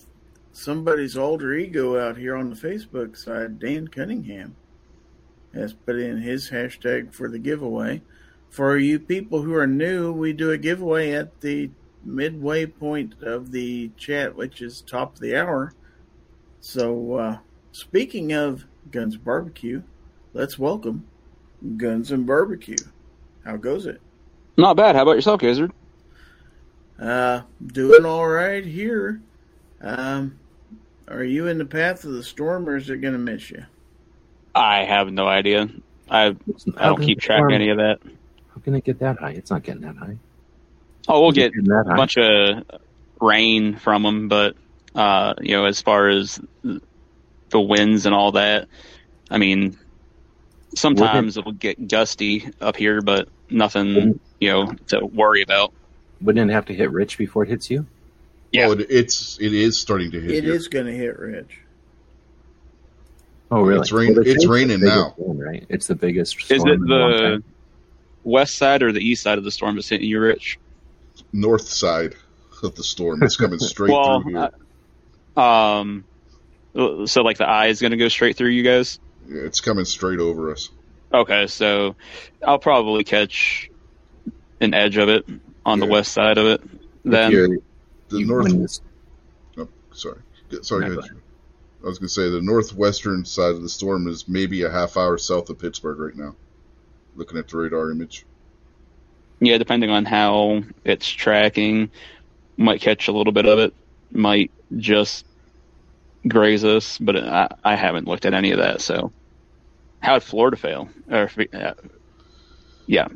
somebody's alter ego out here on the Facebook side, Dan Cunningham, has put in his hashtag for the giveaway. For you people who are new, we do a giveaway at the midway point of the chat, which is top of the hour. So, uh, speaking of Guns Barbecue, let's welcome Guns and Barbecue. How goes it? Not bad. How about yourself, Gizzard? Uh, doing all right here. Um, are you in the path of the storm, or is it going to miss you? I have no idea. I I don't keep track of any of that. How can it get that high? It's not getting that high. Oh, we'll get that a high? bunch of rain from them, but uh, you know, as far as the winds and all that, I mean, sometimes it'll get gusty up here, but nothing you know to worry about. Wouldn't it have to hit Rich before it hits you? Yeah. Oh, it, it's it is starting to hit. It here. is going to hit Rich. Oh, really? It's rain- they it's raining now. one, right? It's the biggest. Is it in a long the west side or the east side of the storm that's hitting you, Rich? north side of the storm. It's coming straight Well, through here. Um, so like the eye is going to go straight through you guys. Yeah, it's coming straight over us. Okay, so I'll probably catch an edge of it on the west side of it. If Then you're- The you- north. when this- Oh, sorry, sorry. No, go go ahead. I was going to say the northwestern side of the storm is maybe a half hour south of Pittsburgh right now. Looking at the radar image. yeah, depending on how it's tracking, might catch a little bit of it. Might just graze us, but I, I haven't looked at any of that. So, how did Florida fail? Or uh, yeah,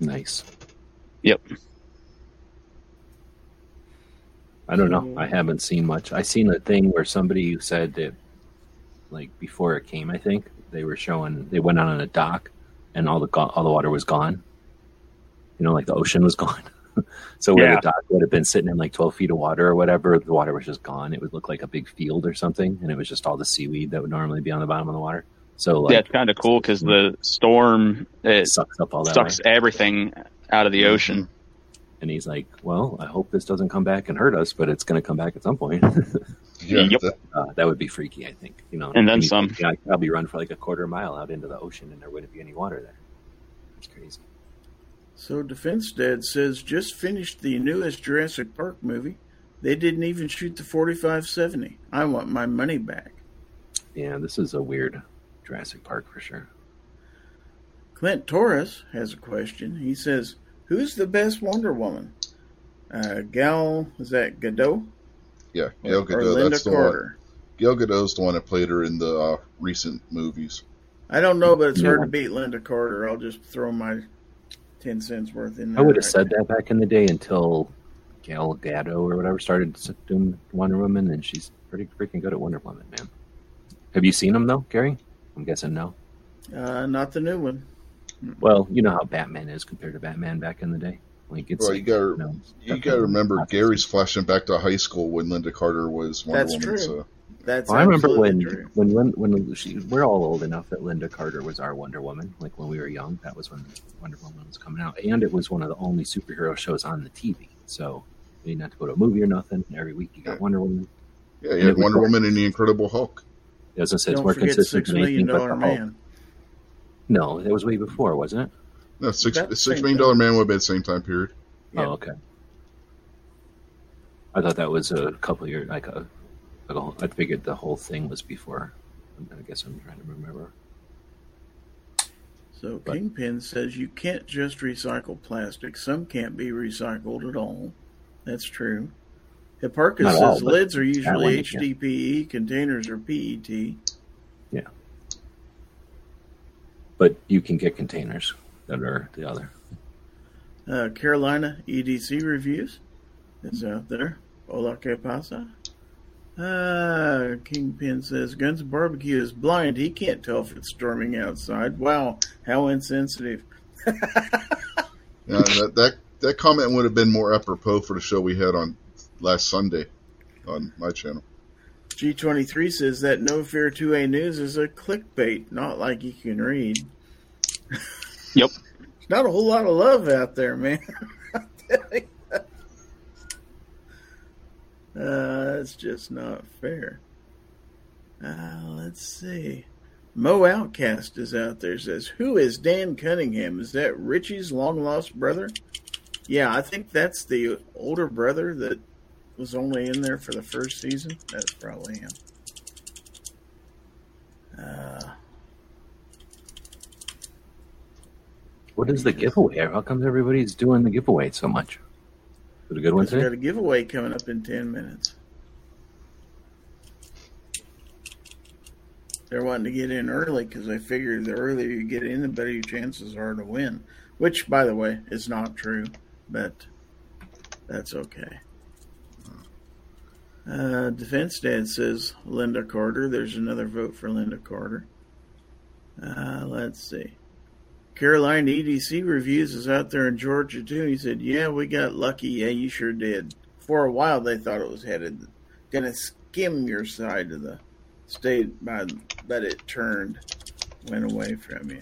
nice. Yep. I don't know. I haven't seen much. I seen a thing where somebody said that, like before it came, I think they were showing they went out on a dock, and all the go- all the water was gone. You know, like the ocean was gone. so where Yeah. the dock would have been sitting in like twelve feet of water or whatever, the water was just gone. It would look like a big field or something, and it was just all the seaweed that would normally be on the bottom of the water. So like, yeah, it's kind of cool because mm-hmm. the storm it it sucks up all that. sucks way. everything out of the mm-hmm. ocean. And he's like, "Well, I hope this doesn't come back and hurt us, but it's going to come back at some point." Yeah, Yep. that- Uh, that would be freaky, I think. You know, And then you- some. Yeah, I could probably run for like a quarter mile out into the ocean, and there wouldn't be any water there. That's crazy. So Defense Dad says just finished the newest Jurassic Park movie. They didn't even shoot the 4570. I want my money back. Yeah, this is a weird Jurassic Park for sure. Clint Torres has a question. He says, "Who's the best Wonder Woman? Uh, Gal is that Gadot yeah. Gal or Gadot. Lynda That's the one. Gal Gadot's the one that played her in the uh, recent movies. I don't know, but it's hard to beat Lynda Carter. I'll just throw my ten cents worth in there. I would have right said now. that back in the day until Gal Gadot or whatever started doing Wonder Woman, and she's pretty freaking good at Wonder Woman, man. Have you seen them though, Gary? I'm guessing no. Uh, not the new one. Well, you know how Batman is compared to Batman back in the day. Like it's Well, like, you gotta you know, you gotta remember Gary's flashing back to high school when Lynda Carter was Wonder That's Woman. true. So That's Well, I remember when true. when when when she, we're all old enough that Lynda Carter was our Wonder Woman. Like when we were young, that was when Wonder Woman was coming out, and it was one of the only superhero shows on the TV. So you didn't have to go to a movie or nothing. Every week you got Yeah. Wonder Woman. yeah, you And had Wonder Woman and the Incredible Hulk. As I said, it's more consistent than anything Million but Dollar the Hulk. Man. No, it was way before, wasn't it? No, six About the six same million dollar man would be at the same time period. Yeah. Oh, okay. I thought that was a couple years, like a, like a. I figured the whole thing was before. I guess I'm trying to remember. So But- Kingpin says you can't just recycle plastic. Some can't be recycled at all. That's true. Hipparchus Not all, says lids are usually one you can. HDPE, containers are PET. But you can get containers that are the other. Uh, Carolina EDC reviews is out there. Hola, que pasa? Uh, Kingpin says Guns Barbecue is blind. He can't tell if it's storming outside. Wow, how insensitive. Yeah, that, that that comment would have been more apropos for the show we had on last Sunday on my channel. G23 says that No Fear 2A News is a clickbait, not like you can read. Yep. Not a whole lot of love out there, man. Uh, that's just not fair. Uh, let's see. Mo Outcast is out there. Says, "Who is Dan Cunningham? Is that Richie's long lost brother?" Yeah, I think that's the older brother that was only in there for the first season. That's probably him. Uh, What is the giveaway? How comes everybody's doing the giveaway so much? Is it a good one we've got a giveaway coming up in ten minutes. They're wanting to get in early because they figure the earlier you get in, the better your chances are to win. Which, by the way, is not true, but that's okay. Uh, Defense Dad says Lynda Carter. There's another vote for Lynda Carter. Uh, let's see. Caroline EDC Reviews is out there in Georgia too. He said, "Yeah, we got lucky. Yeah, you sure did. For a while, they thought it was headed, gonna skim your side of the state, by, but it turned, went away from you."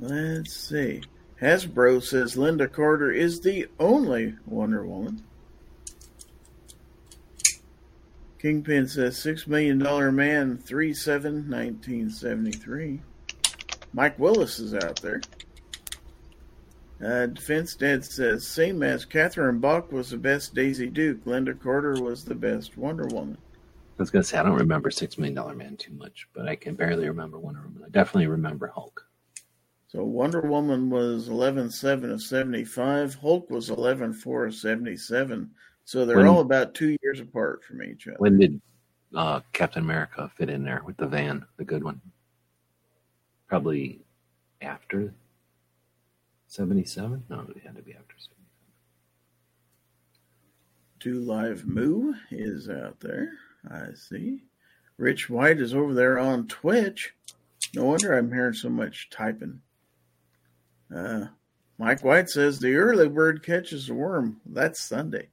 Let's see. Hasbro says Lynda Carter is the only Wonder Woman. Kingpin says Six Million Dollar Man 3 7 1973. Mike Willis is out there. Uh, Defense Dad says same as Catherine Bach was the best Daisy Duke. Lynda Carter was the best Wonder Woman. I was gonna say I don't remember Six Million Dollar Man too much, but I can barely remember Wonder Woman. I definitely remember Hulk. So Wonder Woman was 11.7 of 75. Hulk was 11.4 of 77. So they're When- all about two years apart from each other. When did uh, Captain America fit in there with the van, the good one? Probably after seventy-seven. No, it had to be after seventy-seven. Two Live Moo is out there. I see. Rich White is over there on Twitch. No wonder I'm hearing so much typing. Uh, Mike White says the early bird catches the worm. That's Sunday.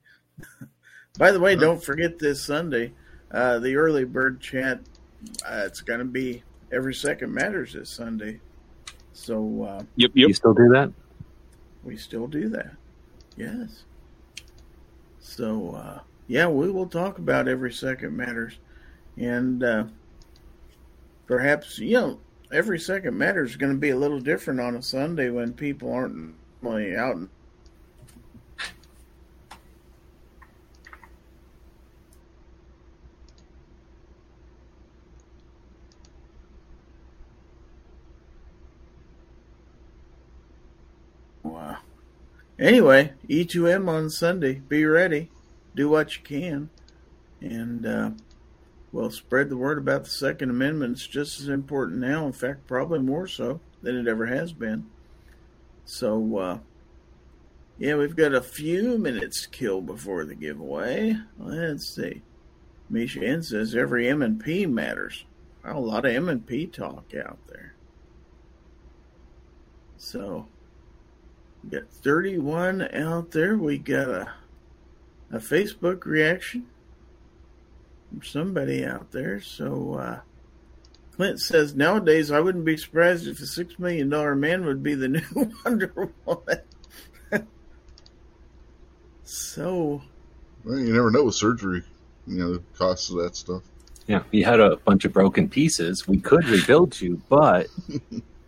By the way, don't forget this Sunday, uh, the early bird chat. Uh, it's going to be every second matters this Sunday. So uh, Yep. You still do that? we still do that. Yes. So, uh, yeah, we will talk about every second matters. And uh, perhaps, you know, every second matters is going to be a little different on a Sunday when people aren't really out. and- Wow. Anyway, E2M on Sunday. Be ready. Do what you can. And, uh, well, spread the word about the Second Amendment. It's just as important now. In fact, probably more so than it ever has been. So, uh, yeah, we've got a few minutes to kill before the giveaway. Let's see. Misha N says every M and P matters. Wow, a lot of M and P talk out there. So, we got 31 out there. We got a a Facebook reaction from somebody out there. So uh, Clint says nowadays I wouldn't be surprised if a six million dollar man would be the new Wonder Woman. so Well, you never know with surgery, you know, the cost of that stuff. Yeah, you had a bunch of broken pieces. We could rebuild you, but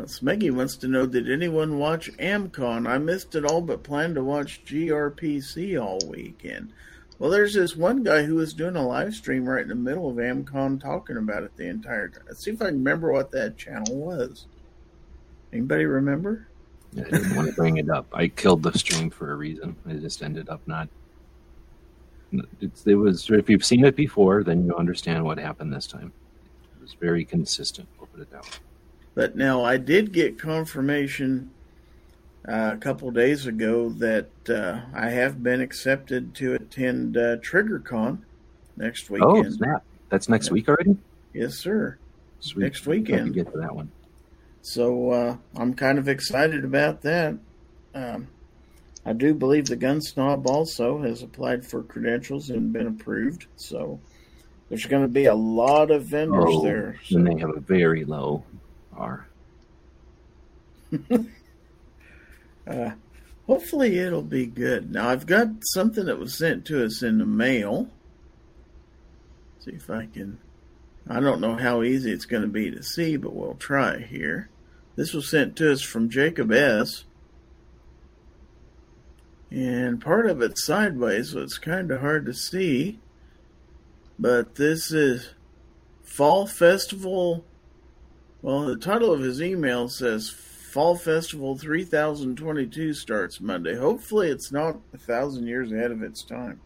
now Smeggy wants to know did anyone watch AmCon? I missed it all but plan to watch GRPC all weekend. Well, there's this one guy who was doing a live stream right in the middle of AmCon talking about it the entire time. Let's see if I can remember what that channel was. Anybody remember? I didn't want to bring it up. I killed the stream for a reason. I just ended up not. It's, it was if you've seen it before, then you understand what happened this time. It was very consistent. We'll put it that way. But now I did get confirmation uh, a couple days ago that uh, I have been accepted to attend uh, TriggerCon next weekend. Oh, snap. That's next Yeah. week already? yes, sir. Sweet. Next weekend. get to that one. So uh, I'm kind of excited about that. Um, I do believe the Gun Snob also has applied for credentials and been approved. So there's going to be a lot of vendors Oh, there. So, And they have a very low R. uh, hopefully it'll be good. Now I've got something that was sent to us in the mail. See if I can. I don't know how easy it's going to be to see, but we'll try here. This was sent to us from Jacob S. And part of it's sideways, so it's kind of hard to see. But this is Fall Festival. Well, the title of his email says Fall Festival 3022 starts Monday. Hopefully, it's not a thousand years ahead of its time.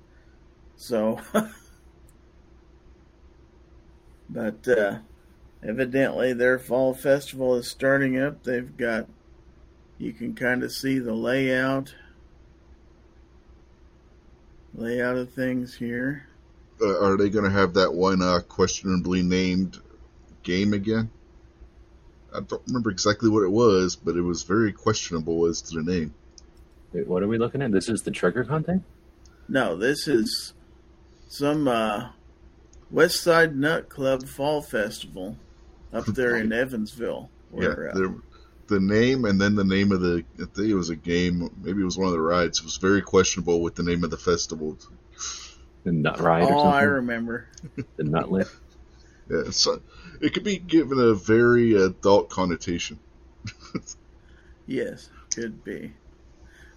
So, but uh, evidently, their fall festival is starting up. They've got, you can kind of see the layout, layout of things here. Uh, are they going to have that one uh, questionably named game again? I don't remember exactly what it was, but it was very questionable as to the name. Wait, what are we looking at? This is the Trigger content? No, this is some uh, West Side Nut Club Fall Festival up there in Evansville. Yeah, uh, the, the name and then the name of the. I think it was a game. Maybe it was one of the rides. It was very questionable with the name of the festival. The Nut Ride or oh, I remember. The Nut Lift? Yeah, so it could be given a very adult connotation. Yes, could be.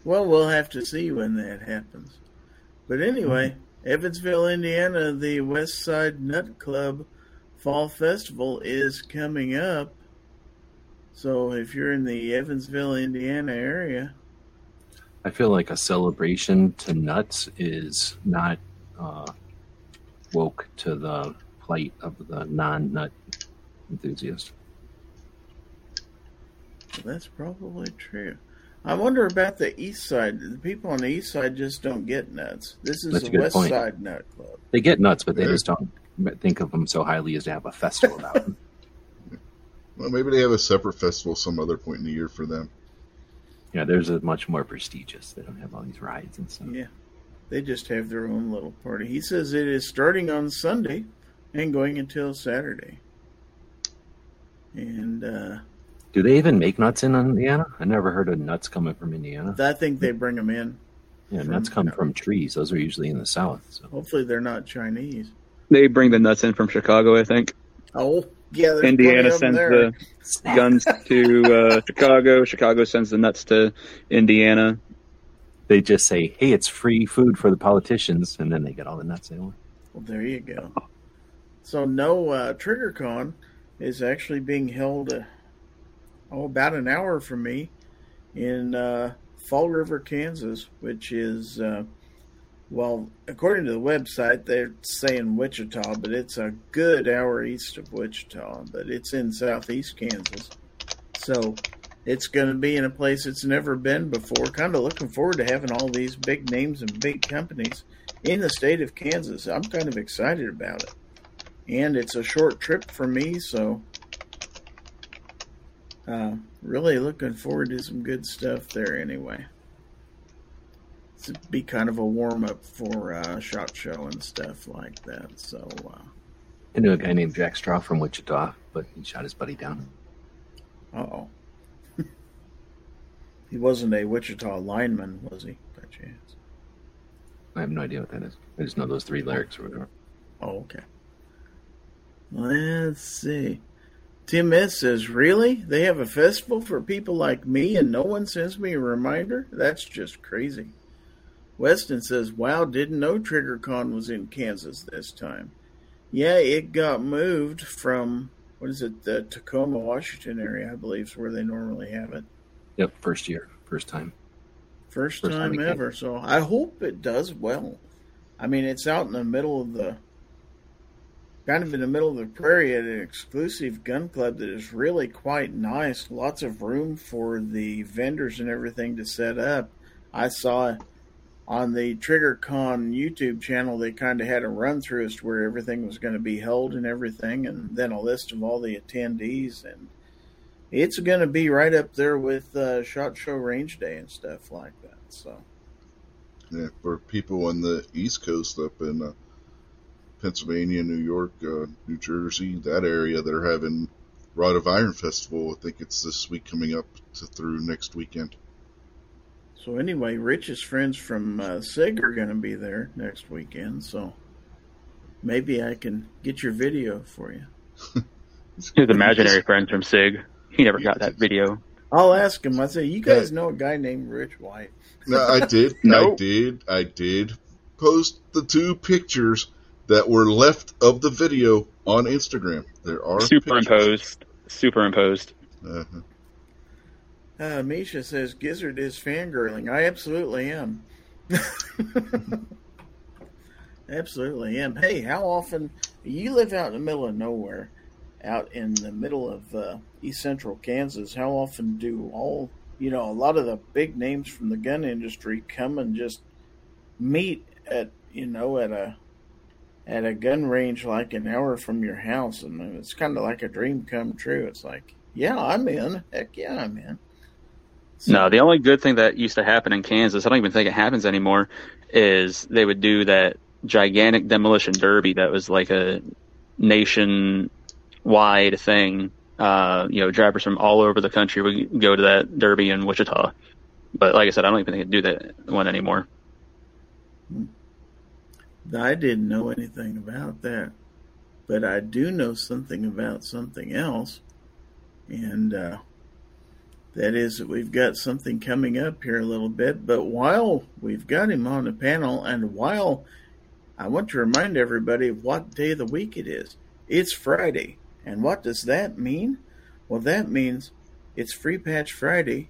Well, we'll have to see when that happens. But anyway, Evansville, Indiana, the West Side Nut Club Fall Festival is coming up. So if you're in the Evansville, Indiana area, I feel like a celebration to nuts is not uh, woke to the plight of the non nut enthusiast. that's probably true. I wonder about the east side. The people on the east side just don't get nuts. This is That's a the West point. Side Nut Club. They get nuts, but they Yeah. just don't think of them so highly as to have a festival about them. Well, maybe they have a separate festival some other point in the year for them. Yeah, theirs is much more prestigious. They don't have all these rides and stuff. Yeah. They just have their own little party. He says it is starting on Sunday and going until Saturday. And uh, Do they even make nuts in Indiana? I never heard of nuts coming from Indiana. I think they bring them in. Yeah, nuts come from trees. Those are usually in the south. So Hopefully, they're not Chinese. They bring the nuts in from Chicago, I think. Oh, yeah. Indiana plenty of 'em sends there. the guns to uh, Chicago. Chicago sends the nuts to Indiana. they just say, "Hey, it's free food for the politicians," and then they get all the nuts they want. Well, there you go. So, no, uh, TriggerCon is actually being held uh, oh, about an hour from me in uh, Fall River, Kansas, which is, uh, well, according to the website, they're saying Wichita, but it's a good hour east of Wichita, but it's in southeast Kansas. So, it's going to be in a place it's never been before. Kind of looking forward to having all these big names and big companies in the state of Kansas. I'm kind of excited about it. And it's a short trip for me, so uh, really looking forward to some good stuff there anyway. It's be kind of a warm up for uh, shot show and stuff like that. So uh I knew a guy named Jack Straw from Wichita, but he shot his buddy down. oh. he wasn't a Wichita lineman, was he, by chance? I have no idea what that is. I just know those three lyrics or whatever. Oh, okay. Let's see. Tim S says, Really? They have a festival for people like me and no one sends me a reminder? That's just crazy. Weston says, Wow, didn't know TriggerCon was in Kansas this time. Yeah, it got moved from, what is it, the Tacoma, Washington area, I believe, is where they normally have it. Yep, first year, first time. First, First time time ever. So I hope it does well. I mean, it's out in the middle of the kind of in the middle of the prairie at an exclusive gun club that is really quite nice. Lots of room for the vendors and everything to set up. I saw on the TriggerCon YouTube channel, they kind of had a run through as to where everything was going to be held and everything, and then a list of all the attendees. And it's going to be right up there with uh, Shot Show Range Day and stuff like that. So, Yeah, for people on the East Coast up in uh, Pennsylvania, New York, uh, New Jersey, that area, they're having Rod of Iron Festival. I think it's this week coming up to through next weekend. so anyway, Rich's friends from uh, SIG are going to be there next weekend. So maybe I can get your video for you. His imaginary friends from Sig. He never got that video. I'll ask him. I say, you guys know a guy named Rich White. No, I did. I did. I did post the two pictures that were left of the video on Instagram. There are Superimposed. Superimposed. Uh-huh. Uh, Misha says Gizzard is fangirling. I absolutely am. absolutely am. Hey, how often you live out in the middle of nowhere, out in the middle of uh, East Central Kansas? How often do all you know a lot of the big names from the gun industry come and just meet at you know at a at a gun range like an hour from your house, and it's kind of like a dream come true. It's like, yeah, I'm in. Heck yeah, I'm in. So- No, the only good thing that used to happen in Kansas, I don't even think it happens anymore, is they would do that gigantic demolition derby that was like a nation wide thing. Uh, you know, drivers from all over the country would go to that derby in Wichita. But like I said, I don't even think they do that one anymore. I didn't know anything about that, but I do know something about something else, and uh, that is that we've got something coming up here a little bit. But while we've got him on the panel, and while I want to remind everybody of what day of the week it is, it's Friday. And what does that mean? Well, that means it's Free Patch Friday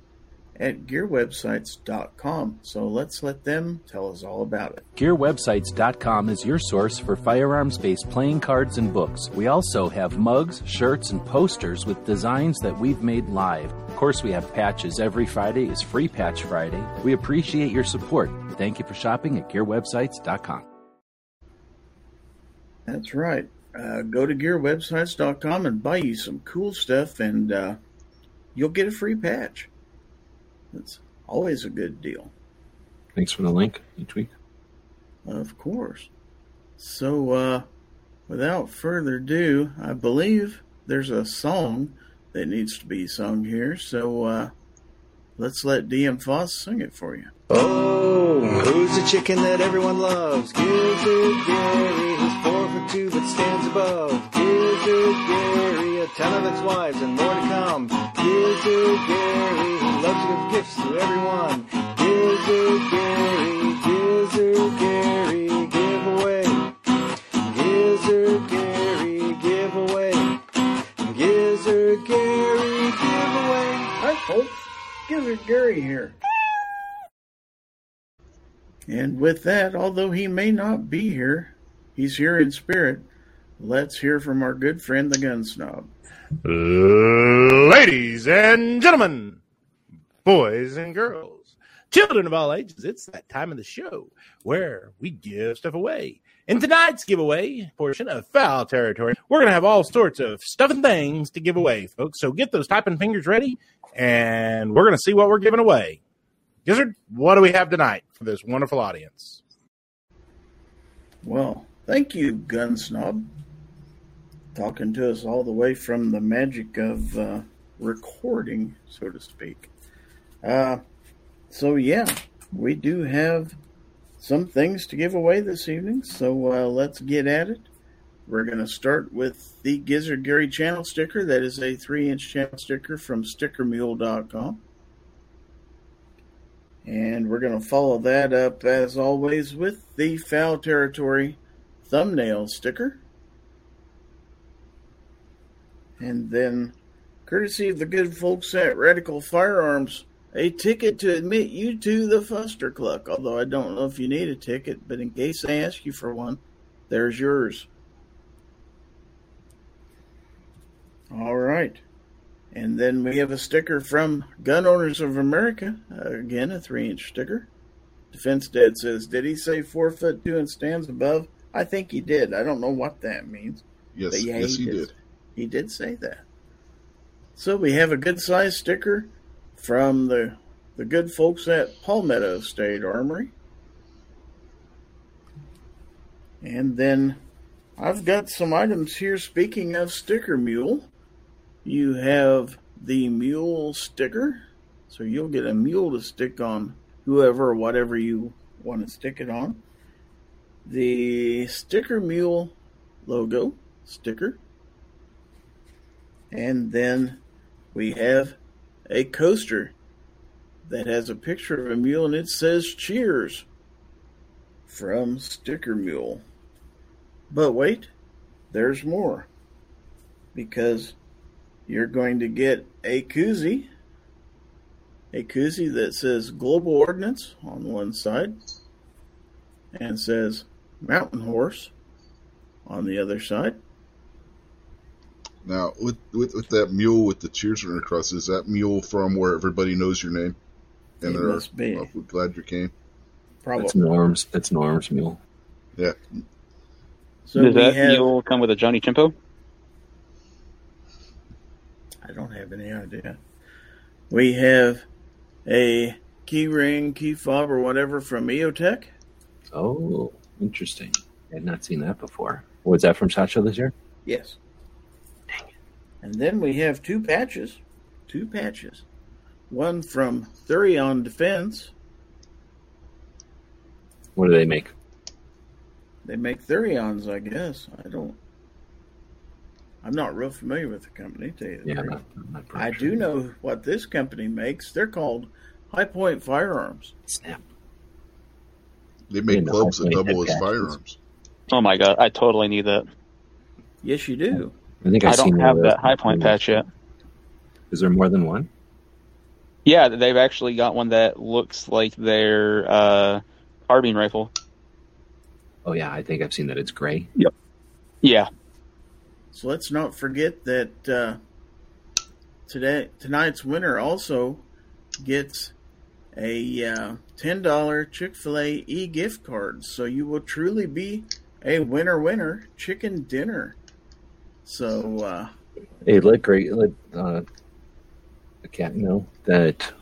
at gearwebsites.com. So let's let them tell us all about it. GearWebsites.com is your source for firearms based playing cards and books. We also have mugs, shirts, and posters with designs that we've made live. Of course, we have patches. Every Friday is Free Patch Friday. We appreciate your support. Thank you for shopping at GearWebsites.com. That's right. Uh, go to gearwebsites.com and buy you some cool stuff, and uh, you'll get a free patch. That's always a good deal, Thanks for the link each week. of course. So, uh, without further ado, I believe there's a song that needs to be sung here. So, uh, let's let DM Foss sing it for you. Oh, who's the chicken that everyone loves? Gizzard Gary, who's four foot two but stands above. Gizzard Gary, a ton of ex-wives and more to come. Gizzard Gary, who loves to give gifts to everyone. Gizzard Gary, Gizzard Gary, giveaway. Gizzard Gary, giveaway. Gizzard Gary, giveaway. Hi, folks. Gizzard Gary here. And with that, although he may not be here, he's here in spirit. Let's hear from our good friend, the gun snob. Ladies and gentlemen, boys and girls, children of all ages, it's that time of the show where we give stuff away. In tonight's giveaway portion of Fowl Territory, we're going to have all sorts of stuff and things to give away, folks. So get those typing fingers ready, and we're going to see what we're giving away. Gizzard, what do we have tonight for this wonderful audience? Well, thank you, gun snob. Talking to us all the way from the magic of uh, recording, so to speak. Uh, so, yeah, we do have some things to give away this evening, so uh, let's get at it. We're going to start with the Gizzard Gary channel sticker. That is a 3 inch channel sticker from stickermule.com. And we're going to follow that up, as always, with the Fowl Territory thumbnail sticker. And then, courtesy of the good folks at Radical Firearms, a ticket to admit you to the Fuster Cluck. Although I don't know if you need a ticket, but in case they ask you for one, there's yours. All right. And then we have a sticker from Gun Owners of America. Uh, again, a three inch sticker. Defense Dad says, Did he say four foot two and stands above? I think he did. I don't know what that means. Yes, yeah, yes, he he did. He did say that. So we have a good size sticker from the the good folks at Palmetto State Armory. And then I've got some items here. Speaking of sticker mule, you have the mule sticker. So you'll get a mule to stick on whoever or whatever you want to stick it on. The sticker mule logo sticker. And then we have a coaster that has a picture of a mule and it says cheers from Sticker Mule. But wait, there's more. Because you're going to get a koozie, a koozie that says Global Ordnance on one side and says Mountain Horse on the other side. Now, with, with with that mule with the cheers written across, is that mule from where everybody knows your name? It they're- must be. well, we're glad you came. Probably. That's Norm's. That's Norm's mule. Yeah, So Does we that have, mule come with a Johnny Chimpo? I don't have any idea. We have a key ring, key fob, or whatever from EOTech. Oh, interesting. I had not seen that before. Was that from Shot Show this year? Yes. And then we have two patches. Two patches. One from Thurion Defense. What do they make? They make Thurions, I guess. I don't. I'm not real familiar with the company, to tell you the Yeah, truth. not, not I do know what this company makes. They're called Hi-Point Firearms. Snap. they make clubs that double as firearms. Oh my god, I totally need that. Yes, you do. I think I I've don't seen have that Hi-Point patch yet. Is there more than one? Yeah, they've actually got one that looks like their uh, carbine rifle. Oh yeah, I think I've seen that. It's gray. Yep. Yeah, So let's not forget that uh, today tonight's winner also gets a uh, ten dollar Chick Fil A e gift card. So you will truly be a winner winner chicken dinner. So uh, Hey, let great let uh, the cat know that.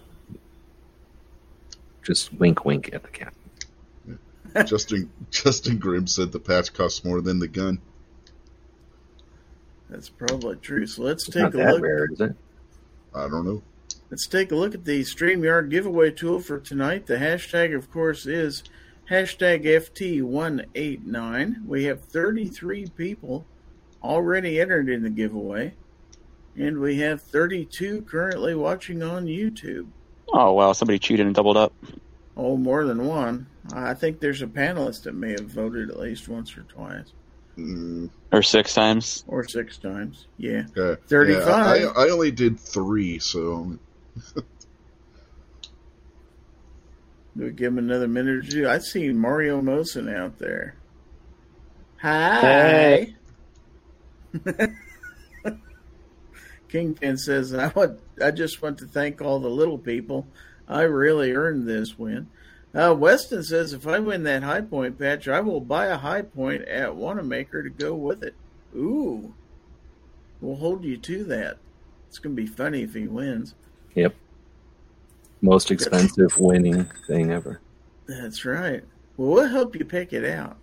Just wink, wink at the cat. Justin Justin Grimm said the patch costs more than the gun. that's probably true. So let's It's take not a that look. rare, is it? I don't know. Let's take a look at the StreamYard giveaway tool for tonight. The hashtag, of course, is hashtag FT189. We have 33 people already entered in the giveaway, and we have 32 currently watching on YouTube. Oh wow, somebody cheated and doubled up. Oh, more than one. I think there's a panelist that may have voted at least once or twice, Mm, Or six times. or six times. Yeah. okay. 35. Yeah, I, I only did three, so Do we give him another minute or two? I see Mario Mosen out there. Hi. Kingpin says, I want, I just want to thank all the little people. I really earned this win. Uh, Weston says, if I win that Hi-Point patch, I will buy a Hi-Point at Wanenmacher to go with it. Ooh. We'll hold you to that. It's going to be funny if he wins. Yep. Most expensive winning thing ever. That's right. Well, we'll help you pick it out.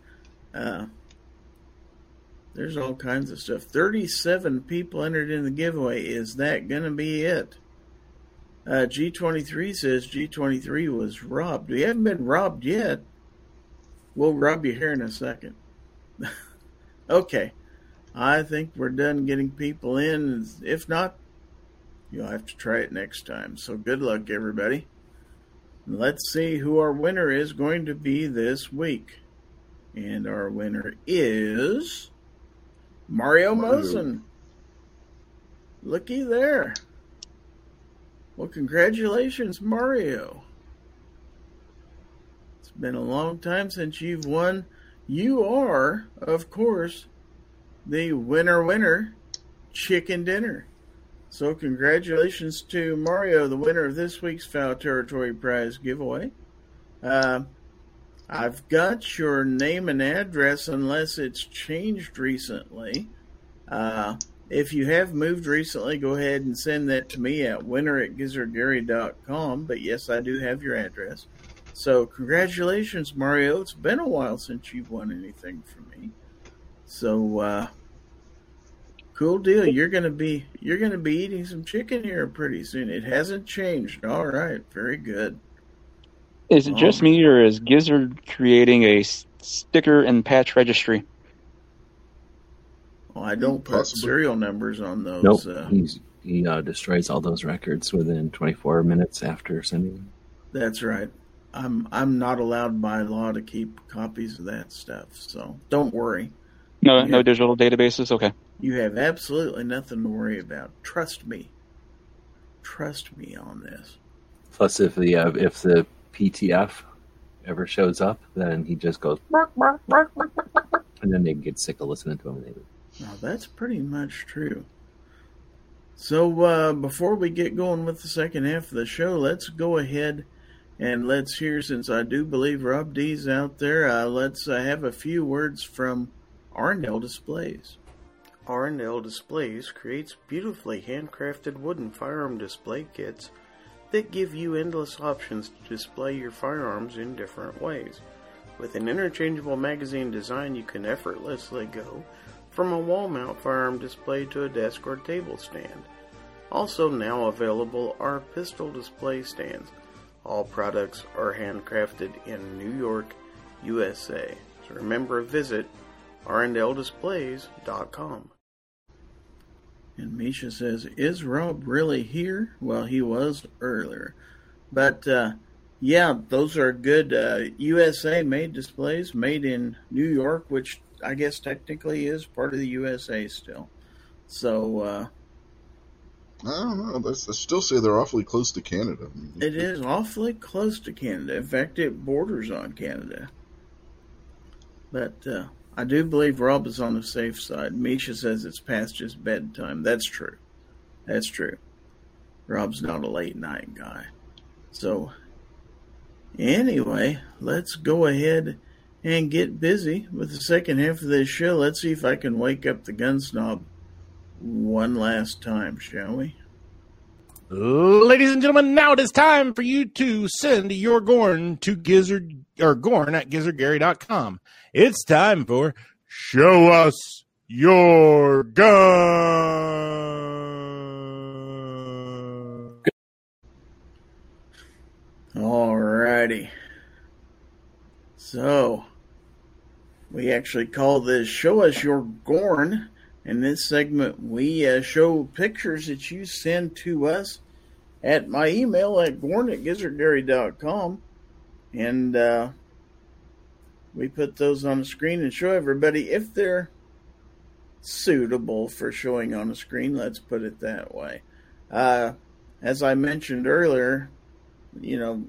Uh, there's all kinds of stuff. 37 people entered in the giveaway. Is that going to be it? Uh, G23 says G23 was robbed. We haven't been robbed yet. We'll rob you here in a second. okay. I think we're done getting people in. If not, you'll have to try it next time. So good luck, everybody. Let's see who our winner is going to be this week. And our winner is Mario Mario. Mosen. Looky there. Well, congratulations, Mario. It's been a long time since you've won. You are, of course, the winner winner chicken dinner. So, congratulations to Mario, the winner of this week's Fowl Territory Prize giveaway. Uh, I've got your name and address unless it's changed recently. Uh, if you have moved recently, go ahead and send that to me at winner at gizzardgary.com. But yes, I do have your address. So, congratulations, Mario. It's been a while since you've won anything from me. So, uh, cool deal. You're gonna be you're gonna be eating some chicken here pretty soon. It hasn't changed. All right, very good. Is it just Oh. me, or is Gizzard creating a sticker and patch registry? Well, I don't put Possibly. serial numbers on those. Nope. Uh, He's, he uh, destroys all those records within 24 minutes after sending them. that's right. I'm I'm not allowed by law to keep copies of that stuff. So don't worry. No, Yeah. no digital databases. Okay. You have absolutely nothing to worry about. Trust me. Trust me on this. Plus, if the uh, if the PTF ever shows up, then he just goes bark, bark, bark, bark, bark, bark, bark, and then they get sick of listening to him. And they. Now that's pretty much true. So uh, before we get going with the second half of the show, let's go ahead and let's hear. Since I do believe Rob D's out there, uh, let's uh, have a few words from Arndale Displays. Arndale Displays creates beautifully handcrafted wooden firearm display kits that give you endless options to display your firearms in different ways. With an interchangeable magazine design, you can effortlessly go from a wall mount firearm display to a desk or table stand. Also, now available are pistol display stands. All products are handcrafted in New York, USA. So remember, visit rndldisplays.com. And Misha says, Is Rob really here? Well, he was earlier. But, uh, yeah, those are good uh, USA made displays, made in New York, which I guess technically is part of the USA still. So, uh, I don't know. That's, I still say they're awfully close to Canada. I mean, It is awfully close to Canada. In fact, it borders on Canada. But uh, I do believe Rob is on the safe side. Misha says it's past his bedtime. That's true. That's true. Rob's not a late night guy. So, anyway, let's go ahead and get busy with the second half of this show. Let's see if I can wake up the gun snob one last time, shall we? Ladies and gentlemen, now it is time for you to send your Gorn to Gizzard or Gorn at gizzardgary.com. It's time for Show Us Your Gun. Alrighty. So, we actually call this Show Us Your Gorn. In this segment, we uh, show pictures that you send to us at my email at gorn at gizzardgary.com. And uh, we put those on the screen and show everybody if they're suitable for showing on the screen. Let's put it that way. Uh, as I mentioned earlier, you know,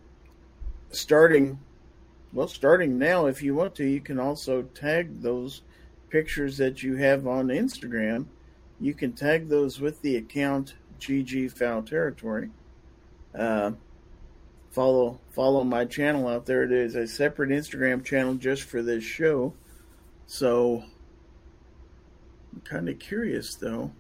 starting well, starting now, if you want to, you can also tag those pictures that you have on Instagram. You can tag those with the account GG Fowl Territory. Uh, follow follow my channel out there. It is a separate Instagram channel just for this show. So I'm kind of curious though.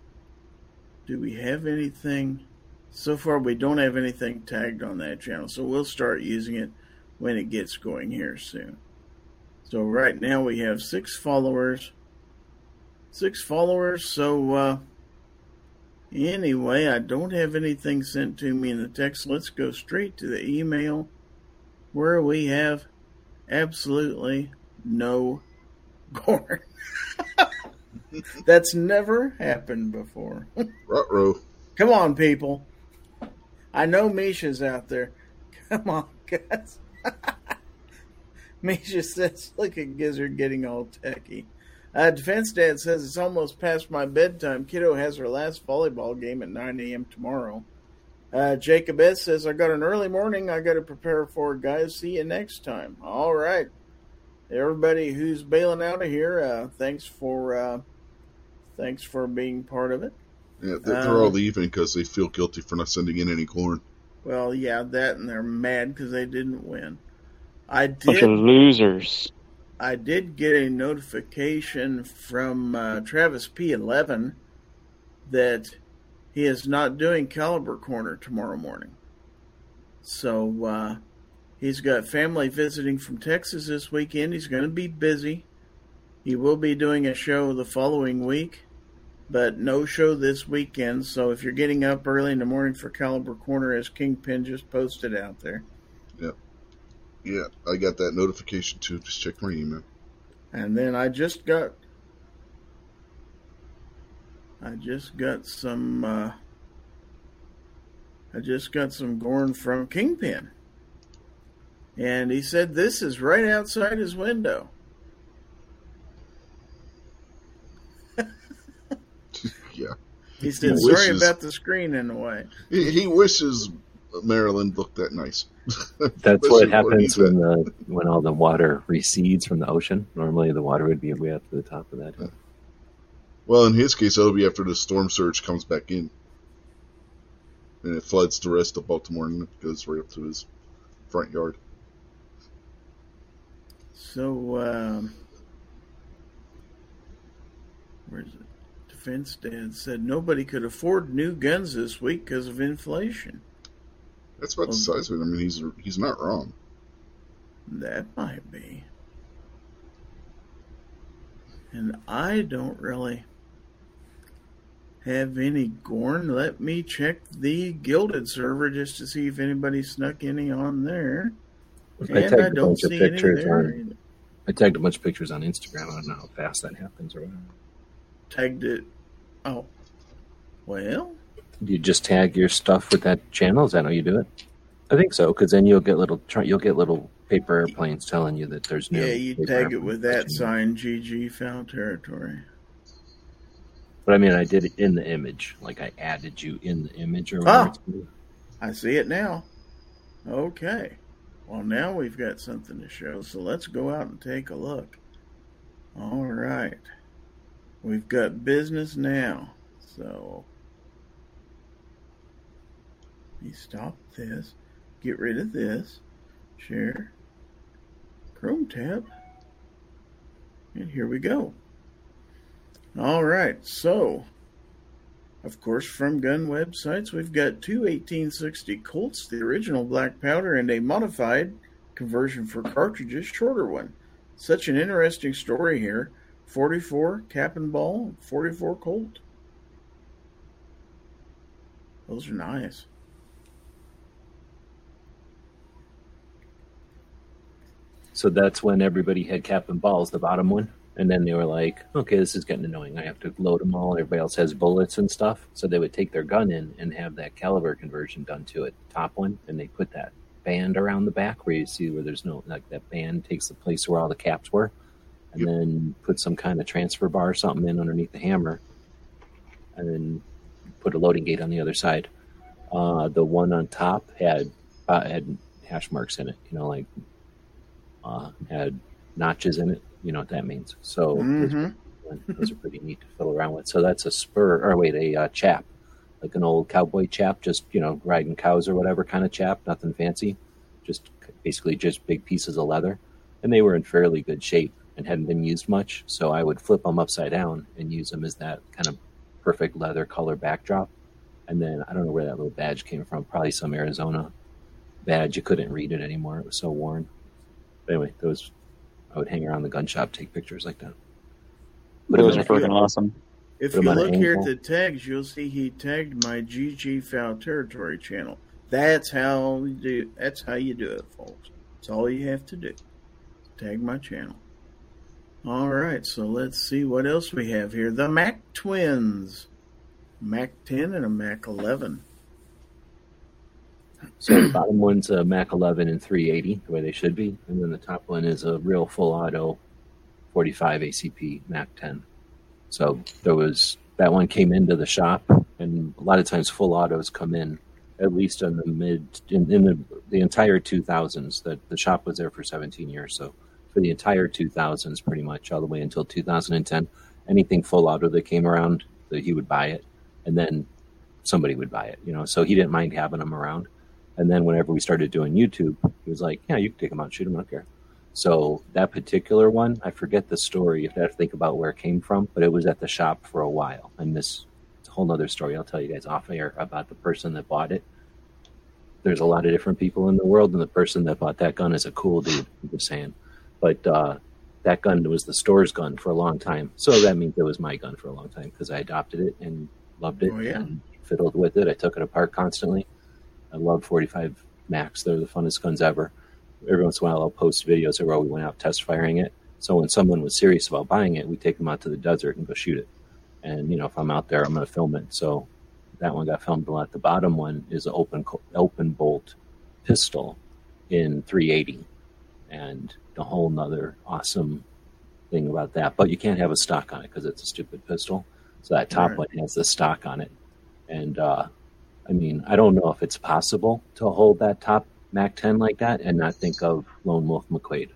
Do we have anything? So far, we don't have anything tagged on that channel, so we'll start using it when it gets going here soon. So right now we have six followers. Six followers. So uh, anyway, I don't have anything sent to me in the text. Let's go straight to the email where we have absolutely no Gorn. That's never happened before. Ruh-roh. Come on, people. I know Misha's out there. Come on, guys. Misha says, look at Gizzard getting all techie. Uh, Defense Dad says it's almost past my bedtime. Kiddo has her last volleyball game at 9 a.m. tomorrow. Uh, Jacob S. says, I got an early morning I got to prepare for, guys. See you next time. All right. Everybody who's bailing out of here, uh, thanks for uh, thanks for being part of it. Yeah, they're, they're all leaving because they feel guilty for not sending in any Gorn. Well, yeah, that and they're mad because they didn't win. I Bunch did. of losers. I did get a notification from uh, Travis P11 that he is not doing Caliber Corner tomorrow morning. So uh, he's got family visiting from Texas this weekend. He's going to be busy. He will be doing a show the following week, but no show this weekend. So if you're getting up early in the morning for Caliber Corner, as Kingpin just posted out there, Yeah, I got that notification too. Just check my email. And then I just got I just got some uh I just got some Gorn from Kingpin. And he said this is right outside his window. Yeah, He said He sorry about the screen in a way. he, he wishes Maryland looked that nice. That's what happens he's when the when all the water recedes from the ocean. Normally, the water would be way up to the top of that. Well, in his case, it'll be after the storm surge comes back in, and it floods the rest of Baltimore and it goes right up to his front yard. So um where's it? Defense Dad said nobody could afford new guns this week because of inflation. That's about the um, size of it. I mean, he's he's not wrong. That might be. And I don't really have any Gorn. Let me check the Guilded server just to see if anybody snuck any on there. I And tagged I a don't bunch of see any pictures there. on. I tagged a bunch of pictures on Instagram. I don't know how fast that happens or whatever. Tagged it. Oh. Well, Do you just tag your stuff with that channel? Is that how you do it? I think so, because then you'll get little you'll get little paper airplanes telling you that there's new. yeah, you tag it with that sign GG Fowl Territory. But I mean, I did it in the image. Like I added you in the image or whatever. Ah! I see it now. Okay. Well, now we've got something to show, so let's go out and take a look. All right. We've got business now. So, me stop this, get rid of this, share, Chrome tab, and here we go. All right. So, of course, from gun websites, we've got two 1860 Colts, the original black powder, and a modified conversion for cartridges, shorter one. Such an interesting story here. 44 cap and ball, 44 Colt. Those are nice. So that's when everybody had cap and balls, the bottom one. And then they were like, okay, this is getting annoying. I have to load them all. Everybody else has bullets and stuff. So they would take their gun in and have that caliber conversion done to it, top one. And they put that band around the back where you see where there's no, like that band takes the place where all the caps were. And Yep. then put some kind of transfer bar or something in underneath the hammer. And then put a loading gate on the other side. Uh, the one on top had uh, had hash marks in it, you know, like uh, had notches in it. You know what that means. So those, hmm those are pretty neat to fiddle around with. So that's a spur, or wait, a uh, chap, like an old cowboy chap, just you know riding cows or whatever kind of chap, nothing fancy, just basically just big pieces of leather, and they were in fairly good shape and hadn't been used much. So I would flip them upside down and use them as that kind of perfect leather color backdrop. And then I don't know where that little badge came from. Probably some Arizona badge. You couldn't read it anymore. It was so worn. But anyway, those I would hang around the gun shop, take pictures like that. But Those in are freaking awesome. If you on an look here at the tags, you'll see he tagged my GG Fowl Territory channel. That's how you do. That's how you do it, folks. That's all you have to do. Tag my channel. All right, so let's see what else we have here. The Mac Twins, Mac 10 and a Mac 11. So the bottom one's a Mac 11 and 380, the way they should be, and then the top one is a real full auto 45 ACP Mac 10. So there was that one came into the shop, and a lot of times full autos come in at least in the mid in, in the the entire 2000s. That the shop was there for 17 years, so for the entire 2000s, pretty much all the way until 2010, anything full auto that came around, that he would buy it. and then somebody would buy it. You know, so he didn't mind having them around. And then whenever we started doing YouTube, he was like, "Yeah, you can take them out, and shoot them. I don't care." So that particular one, I forget the story. You have to think about where it came from, but it was at the shop for a while. And this it's a whole nother story. I'll tell you guys off air about the person that bought it. There's a lot of different people in the world, and the person that bought that gun is a cool dude. I'm just saying, but uh, that gun was the store's gun for a long time. So that means it was my gun for a long time because I adopted it and loved it Oh, yeah. and fiddled with it. I took it apart constantly. I love 45 Max. They're the funnest guns ever. Every once in a while, I'll post videos of where we went out test firing it. So when someone was serious about buying it, we take them out to the desert and go shoot it. And you know, if I'm out there, I'm going to film it. So that one got filmed a lot. The bottom one is an open open bolt pistol in 380, and a whole nother awesome thing about that. But you can't have a stock on it because it's a stupid pistol. So that top Right. one has the stock on it, and uh, I mean, I don't know if it's possible to hold that top Mac 10 like that and not think of Lone Wolf McQuade.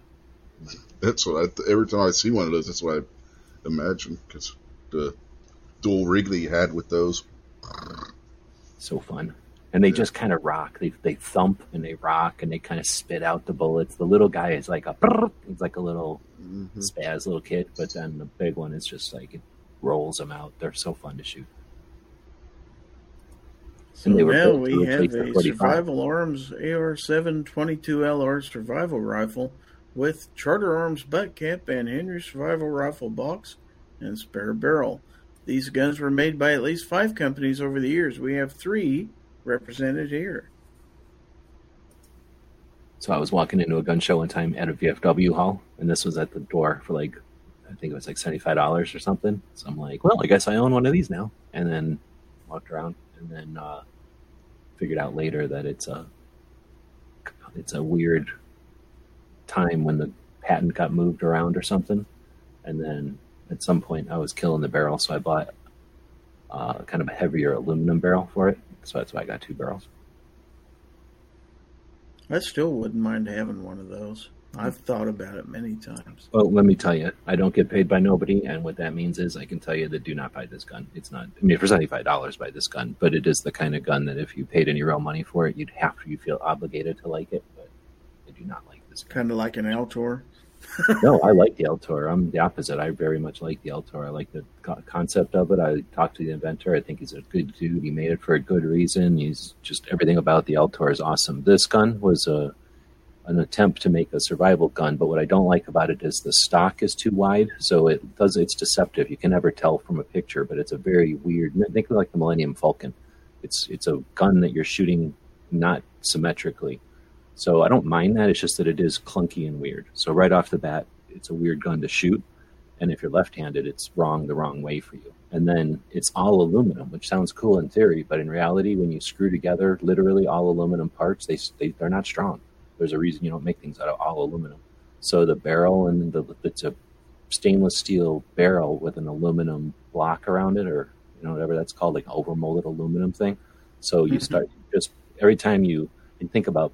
That's what I th- every time I see one of those, that's what I imagine because the dual rig that you had with those. So fun. And they just kind of rock. They they thump and they rock and they kind of spit out the bullets. The little guy is like a he's like a little Mhm. spaz little kid, but then the big one is just like it rolls them out. They're so fun to shoot. So And they were now we have a 45. Survival Arms AR-7 22LR survival rifle with Charter Arms butt cap and Henry survival rifle box and spare barrel. These guns were made by at least five companies over the years. We have three represented here. So I was walking into a gun show one time at a VFW hall, and this was at the door for like, I think it was like seventy five dollars or something. So I'm like, well, I guess I own one of these now. And then walked around, and then uh, figured out later that it's a it's a weird time when the patent got moved around or something. And then at some point, I was killing the barrel, so I bought uh, kind of a heavier aluminum barrel for it. So that's why I got two barrels. I still wouldn't mind having one of those. I've thought about it many times. Well, let me tell you, I don't get paid by nobody, and what that means is I can tell you that do not buy this gun. It's not. I mean, for seventy five dollars, buy this gun, but it is the kind of gun that if you paid any real money for it, you'd have to. You feel obligated to like it, but I do not like this. Kind of like an Altor. no, I like the Altor. I'm the opposite. I very much like the Altor. I like the co- concept of it. I talked to the inventor. I think he's a good dude. He made it for a good reason. He's just everything about the Altor is awesome. This gun was a an attempt to make a survival gun, but what I don't like about it is the stock is too wide, so it does it's deceptive. You can never tell from a picture, but it's a very weird. Think like the Millennium Falcon. It's it's a gun that you're shooting not symmetrically. So I don't mind that. It's just that it is clunky and weird. So right off the bat, it's a weird gun to shoot, and if you're left-handed, it's wrong the wrong way for you. And then it's all aluminum, which sounds cool in theory, but in reality, when you screw together literally all aluminum parts, they, they they're not strong. There's a reason you don't make things out of all aluminum. So the barrel and the it's a stainless steel barrel with an aluminum block around it, or you know whatever that's called, like overmolded aluminum thing. So you Mhm. start just every time you, you think about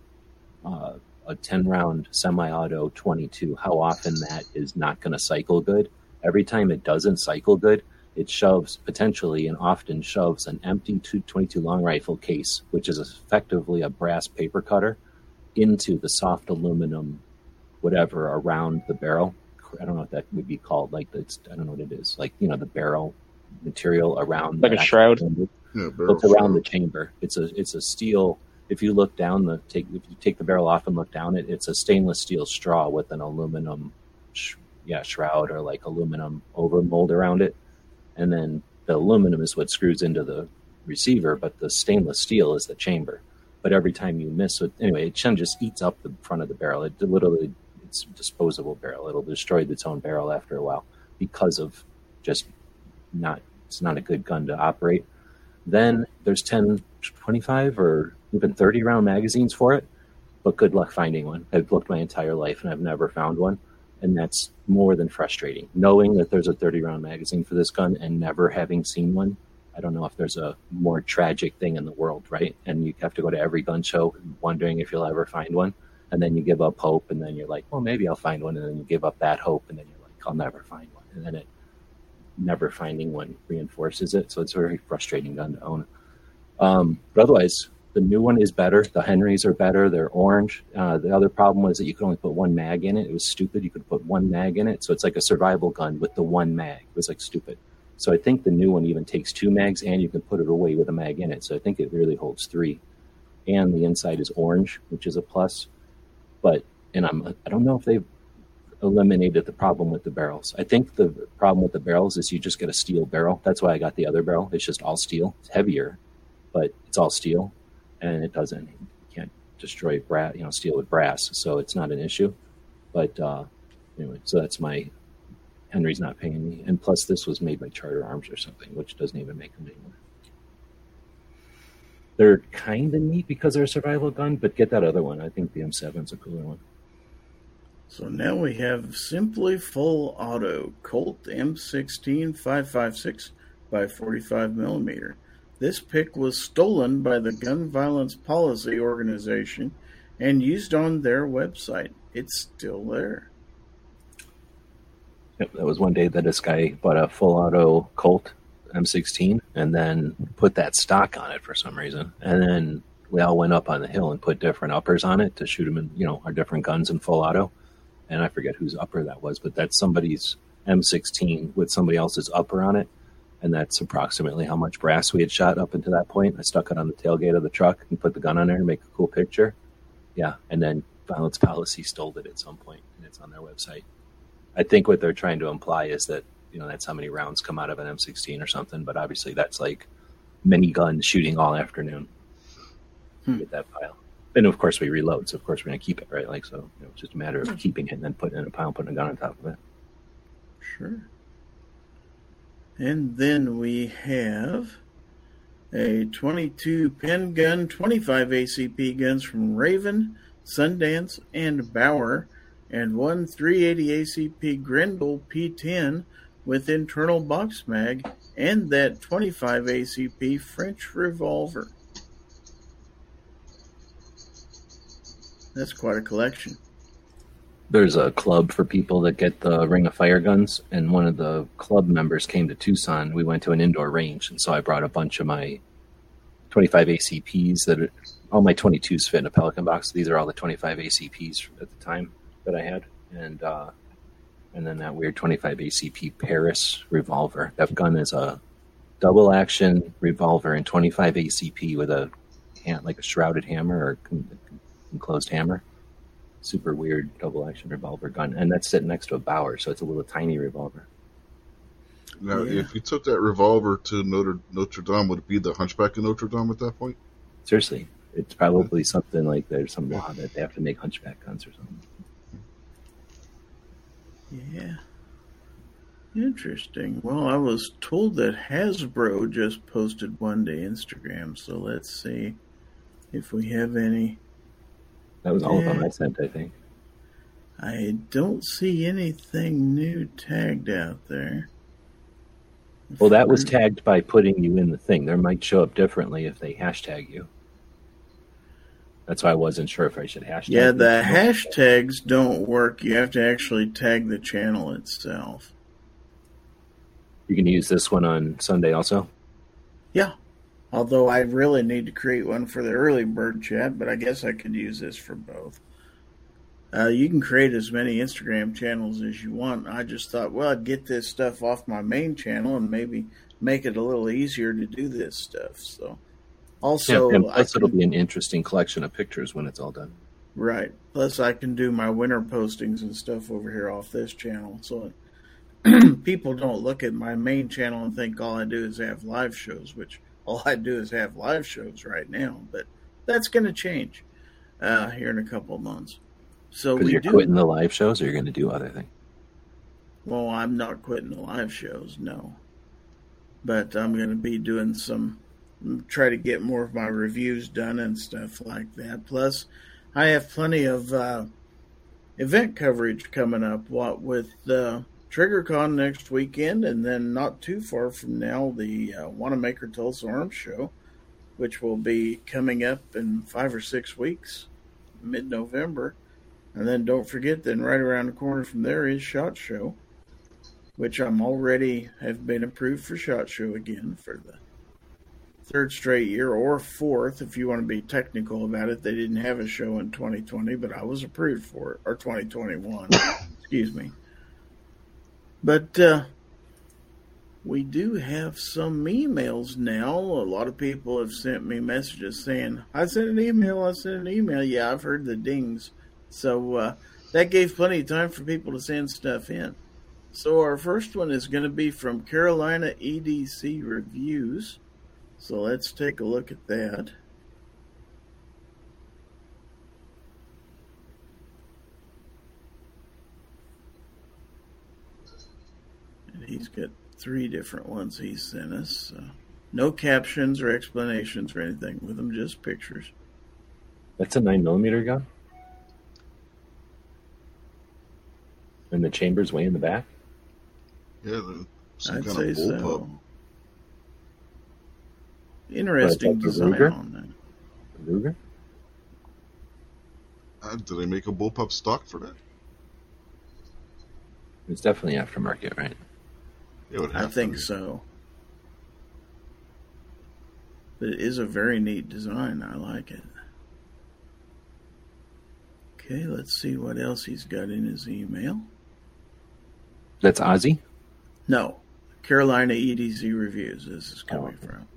uh, a 10 round semi-auto 22 how often that is not going to cycle good every time it doesn't cycle good it shoves potentially and often shoves an empty 222 long rifle case which is effectively a brass paper cutter into the soft aluminum whatever around the barrel i don't know what that would be called like it's i don't know what it is like you know the barrel material around Like a shroud? Yeah, barrel It's around the chamber. It's a it's a steel. If you look down the take if you take the barrel off and look down it, it's a stainless steel straw with an aluminum, sh- yeah, shroud or like aluminum overmold around it, and then the aluminum is what screws into the receiver, but the stainless steel is the chamber. But every time you miss it, anyway, it kind of just eats up the front of the barrel. It literally it's a disposable barrel. It'll destroy its own barrel after a while because of just not it's not a good gun to operate. Then there's 10, 25 or even 30 round magazines for it, but good luck finding one. I've looked my entire life and I've never found one. And that's more than frustrating. Knowing that there's a 30 round magazine for this gun and never having seen one, I don't know if there's a more tragic thing in the world, right? And you have to go to every gun show wondering if you'll ever find one. And then you give up hope, and then you're like, well, maybe I'll find one. And then you give up that hope, and then you're like, I'll never find one. And then it never finding one reinforces it. So it's a very frustrating gun to own. Um, but otherwise, the new one is better. The Henrys are better. They're orange. Uh, the other problem was that you could only put one mag in it. It was stupid. You could put one mag in it. So it's like a survival gun with the one mag. It was like stupid. So I think the new one even takes two mags and you can put it away with a mag in it. So I think it really holds three. And the inside is orange, which is a plus. But and I'm I don't know if they've eliminated the problem with the barrels. I think the problem with the barrels is you just get a steel barrel. That's why I got the other barrel. It's just all steel. It's heavier, but it's all steel, and it doesn't you can't destroy brass, you know, steel with brass, so it's not an issue. But uh, anyway, so that's my Henry's not paying me, and plus this was made by Charter Arms or something, which doesn't even make them anymore. They're kind of neat because they're a survival gun, but get that other one. I think the M7's a cooler one. So now we have Simply Full Auto Colt M16 556 by 45 millimeter. This pick was stolen by the Gun Violence Policy Organization and used on their website. It's still there. Yep, that was one day that this guy bought a full auto Colt M16 and then put that stock on it for some reason. And then we all went up on the hill and put different uppers on it to shoot them in, you know, our different guns in full auto. And I forget whose upper that was, but that's somebody's M16 with somebody else's upper on it. And that's approximately how much brass we had shot up until that point. I stuck it on the tailgate of the truck and put the gun on there to make a cool picture. Yeah. And then Violence Policy stole it at some point, and it's on their website. I think what they're trying to imply is that you know that's how many rounds come out of an M16 or something. But obviously, that's like mini guns shooting all afternoon. Hmm. Get that pile, and of course we reload. So of course we're gonna keep it right. Like so, you know, it's just a matter of keeping it and then putting it in a pile, putting a gun on top of it. Sure. And then we have a 22 pen gun, 25 ACP guns from Raven, Sundance, and Bauer, and one 380 ACP Grendel P10 with internal box mag, and that 25 ACP French revolver. That's quite a collection. There's a club for people that get the Ring of Fire guns, and one of the club members came to Tucson. We went to an indoor range, and so I brought a bunch of my 25 ACPs that are, all my 22s fit in a Pelican box. These are all the 25 ACPs at the time that I had, and uh, and then that weird 25 ACP Paris revolver. That gun is a double action revolver and 25 ACP with a hand, like a shrouded hammer or enclosed hammer. Super weird double action revolver gun, and that's sitting next to a Bauer, so it's a little tiny revolver. Now, Yeah. if you took that revolver to Notre Notre Dame, would it be the Hunchback of Notre Dame at that point? Seriously, it's probably something like there's some law that they have to make hunchback guns or something. Yeah. Interesting. Well, I was told that Hasbro just posted one to Instagram, so let's see if we have any. That was all of them. I sent, I think. I don't see anything new tagged out there. Well, that was tagged by putting you in the thing. There might show up differently if they hashtag you. That's why I wasn't sure if I should hashtag. Yeah, the hashtags don't work. You have to actually tag the channel itself. You can use this one on Sunday also. Yeah. Although I really need to create one for the early bird chat, but I guess I could use this for both. Uh, you can create as many Instagram channels as you want. I just thought, well, I'd get this stuff off my main channel and maybe make it a little easier to do this stuff. So, also, yeah, and I plus it'll be an interesting collection of pictures when it's all done. Right. Plus, I can do my winter postings and stuff over here off this channel. So people don't look at my main channel and think all I do is have live shows, which all I do is have live shows right now. But that's going to change uh, here in a couple of months. So we you're do. quitting the live shows, or you're going to do other things. Well, I'm not quitting the live shows, no. But I'm going to be doing some, try to get more of my reviews done and stuff like that. Plus, I have plenty of uh, event coverage coming up. What with uh, TriggerCon next weekend, and then not too far from now, the uh, Wanenmacher Tulsa Arms Show, which will be coming up in five or six weeks, mid November. And then don't forget, then right around the corner from there is Shot Show. which I'm already have been approved for Shot Show again for the third straight year or fourth, if you want to be technical about it. They didn't have a show in 2020, but I was approved for it, or 2021. Excuse me. But uh, we do have some emails now. A lot of people have sent me messages saying, I sent an email, I sent an email. Yeah, I've heard the dings. So uh, that gave plenty of time for people to send stuff in. So our first one is going to be from Carolina EDC Reviews. So let's take a look at that. And he's got three different ones he sent us. So no captions or explanations or anything with them, just pictures. That's a nine millimeter gun. And the chamber's way in the back. Yeah, the, some I'd kind say of so. Bullpup. Interesting Like a design Ruger? on that. Ruger. Uh, do they make a bullpup stock for that? It's definitely aftermarket, right? It would I think to so. But it is a very neat design. I like it. Okay, let's see what else he's got in his email. That's Ozzy. No, Carolina EDC Reviews. This is coming Oh, okay. from.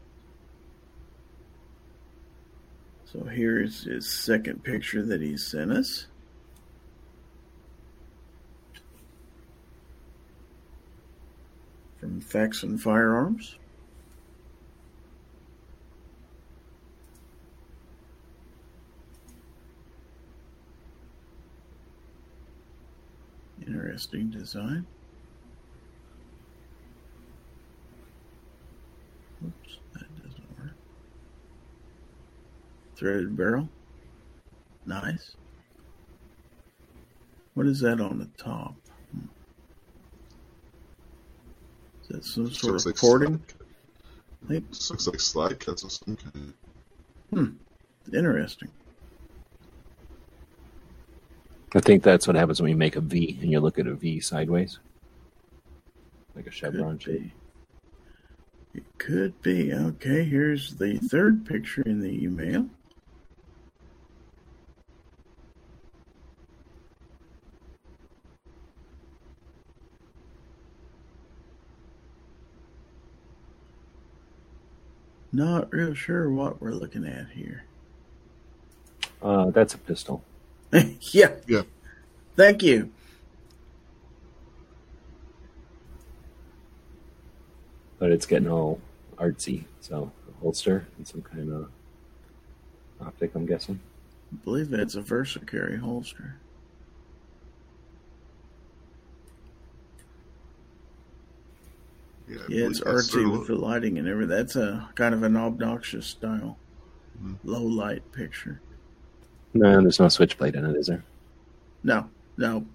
So here's his second picture that he sent us. From and Firearms. Interesting design. Oops, that doesn't work. Threaded barrel. Nice. What is that on the top? Hmm. Is that some sort Looks of like porting? slide- This looks like slide cuts of some kind. Interesting. I think that's what happens when you make a V and you look at a V sideways, like a chevron Could shape. It could be. Okay, here's the third picture in the email. Not real sure what we're looking at here. Uh, that's a pistol. yeah. Yeah. Thank you. but it's getting all artsy. So a holster and some kind of optic, I'm guessing. I believe that's a VersaCarry holster. Yeah, Yeah, it's believe that's artsy with the lighting and everything. That's a kind of an obnoxious style, Mhm. low light picture. No, there's no switchblade in it, is there? No, no,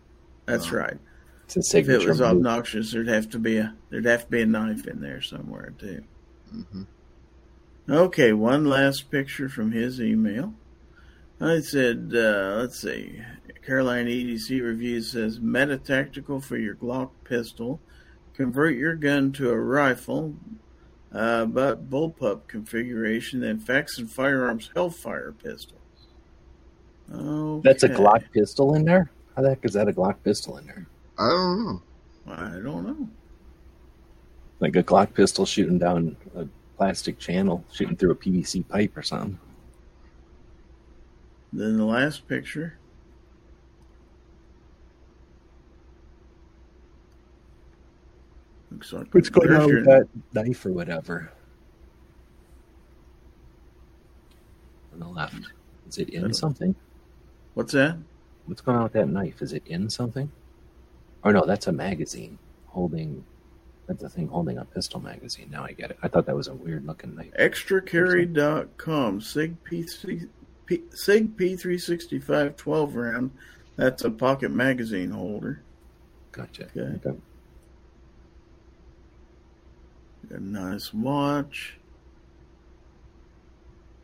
that's No. right. It's a If it was move. obnoxious, there'd have to be a there'd have to be a knife in there somewhere too. Mhm. Okay, one last picture from his email. I said, uh, let's see. Carolina EDC review says meta tactical for your Glock pistol. Convert your gun to a rifle, uh, but bullpup configuration. Then Faxon Firearms Hellfire pistol. Okay. That's a Glock pistol in there? How the heck is that a Glock pistol in there? I don't know. I don't know. Like a Glock pistol shooting down a plastic channel, shooting through a PVC pipe or something. Then the last picture. Like What's going on with that knife or whatever? On the left. Is it in something? What's that? What's going on with that knife? Is it in something? Or no, that's a magazine holding. That's a thing holding a pistol magazine. Now I get it. I thought that was a weird looking knife. Extracarry.com. Sig, P3, P, Sig P365 12 round. That's a pocket magazine holder. Gotcha. Okay. Okay. Got a nice watch.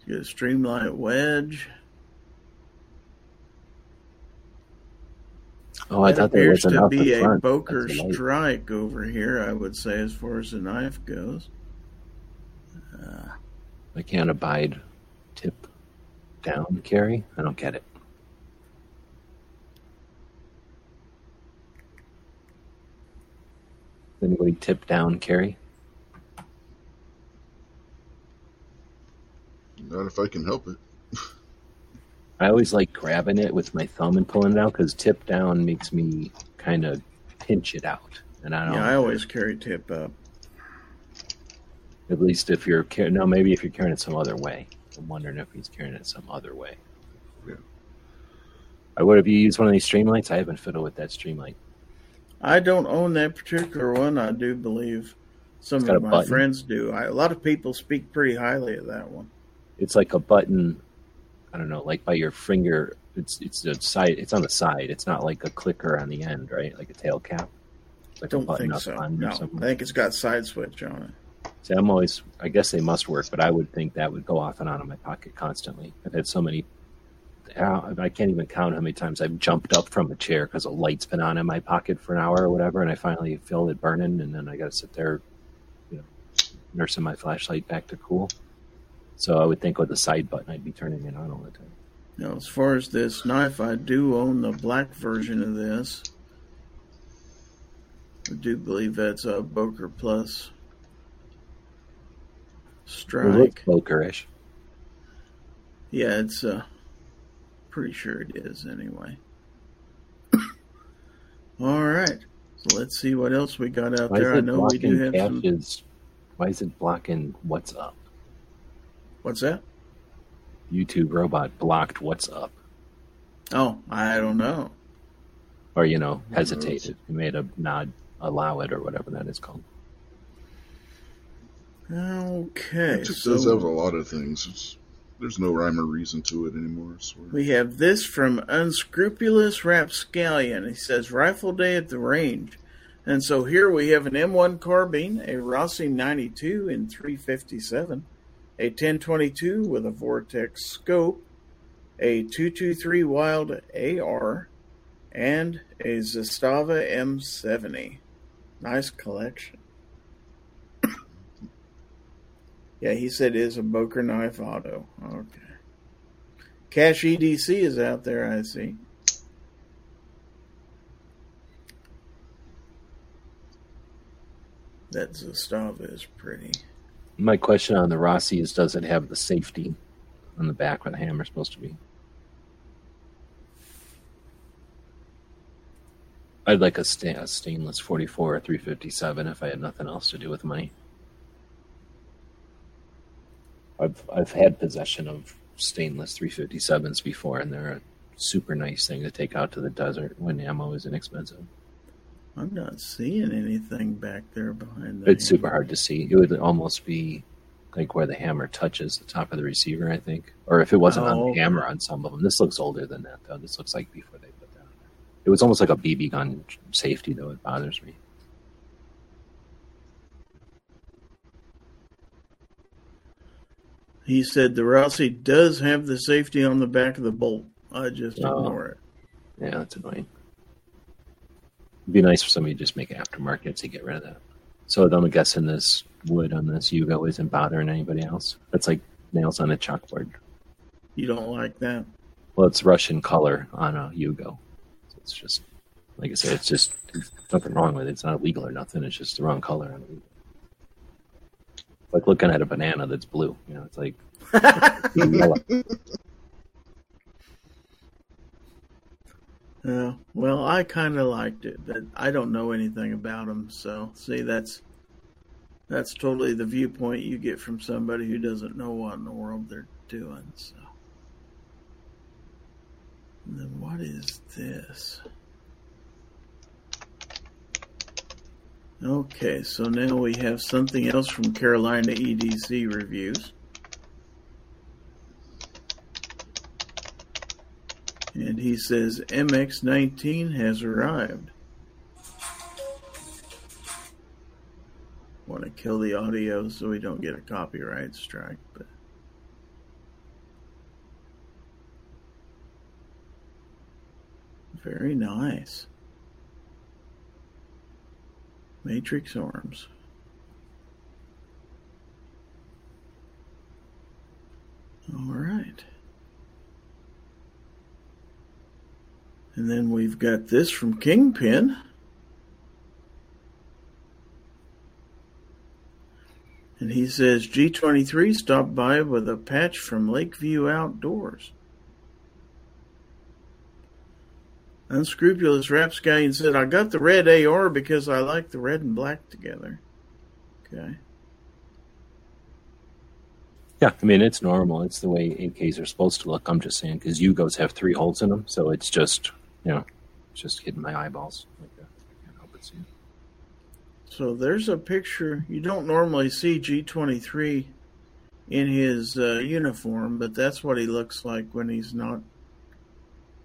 Got a streamlight wedge. Oh, I That thought there was to be a front. Boker That's a light. strike over here, I would say, as far as the knife goes. Uh, I can't abide tip down carry. I don't get it. Anybody tip down carry? If I can help it. I always like grabbing it with my thumb and pulling it out because tip down makes me kind of pinch it out, and I don't. yeah, I always carry tip up. At least if you're car- no, maybe if you're carrying it some other way. I'm wondering if he's carrying it some other way. Yeah. Or what have you used one of these streamlights? I haven't fiddled with that streamlight. I don't own that particular one. I do believe some of my button. friends do. I, a lot of people speak pretty highly of that one. It's like a button. I don't know, like by your finger. It's it's a side. It's on the side. It's not like a clicker on the end, right? Like a tail cap. Like a Don't button think up so. on No, I think it's got side switch on it. See, I'm always. I guess they must work, but I would think that would go off and on in my pocket constantly. I've had so many. I can't even count how many times I've jumped up from a chair because a light's been on in my pocket for an hour or whatever, and I finally feel it burning, and then I got to sit there, you know, nursing my flashlight back to cool. So I would think with the side button, I'd be turning it on all the time. Now, as far as this knife, I do own the black version of this. I do believe that's a Boker Plus It strike. pokerish. Yeah, it's uh, pretty sure it is anyway. All right, so let's see what else we got out Why there. is I know we do have some. caches? Why is it blocking what's up? What's that? YouTube robot blocked what's up, Oh, I don't know. or you know, hesitated. It made a nod, allow it, or whatever that is called. Okay, It just so does have a lot of things. It's, there's no rhyme or reason to it anymore. I swear. We have this from Unscrupulous Rapscallion. He says, Rifle Day at the range. And so here we have an M1 carbine, a Rossi 92 in 357, a 1022 with a Vortex scope, a 223 Wylde AR, and a Zastava M70. Nice collection. yeah, he said it is a Boker knife auto. Okay. Cash EDC is out there, I see. That Zastava is pretty. My question on the Rossi is: Does it have the safety on the back where the hammer's supposed to be? I'd like a, a stainless 44 or 357 if I had nothing else to do with money. I've I've had possession of stainless 357s before, and they're a super nice thing to take out to the desert when ammo is inexpensive. I'm not seeing anything back there behind the It's super hard to see. It would almost be like where the hammer touches the top of the receiver, I think. Or if it wasn't on Oh, the hammer on some of them. This looks older than that, though. This looks like before they put that on there. It was almost like a BB gun safety, though. It bothers me. He said the Rossi does have the safety on the back of the bolt. I just Oh. ignore it. Yeah, that's annoying. It'd be nice for somebody to just make aftermarket to get rid of that. So I'm guessing this wood on this Yugo isn't bothering anybody else. That's like nails on a chalkboard. You don't like that? Well, it's Russian color on a Yugo. So it's just, like I said, it's just nothing wrong with it. It's not illegal or nothing. It's just the wrong color on a Yugo. It's like looking at a banana that's blue. You know, it's like Yeah. Well, I kind of liked it, but I don't know anything about them. So, see, that's that's totally the viewpoint you get from somebody who doesn't know what in the world they're doing. So, and then what is this? Okay, so now we have something else from Carolina EDC reviews. And he says MX19 has arrived. Want to kill the audio so we don't get a copyright strike, but. Very nice. Matrix Arms. All right. And then we've got this from Kingpin. And he says G23 stopped by with a patch from Lakeview Outdoors. Unscrupulous Rapscallion said, I got the red AR because I like the red and black together. Okay. Yeah, I mean it's normal. It's the way AKs are supposed to look. I'm just saying because Yugos have three holes in them, so it's just it's just hitting my eyeballs like that. I can't help but see. So there's a picture. You don't normally see G23 in his uh, uniform, but that's what he looks like when he's not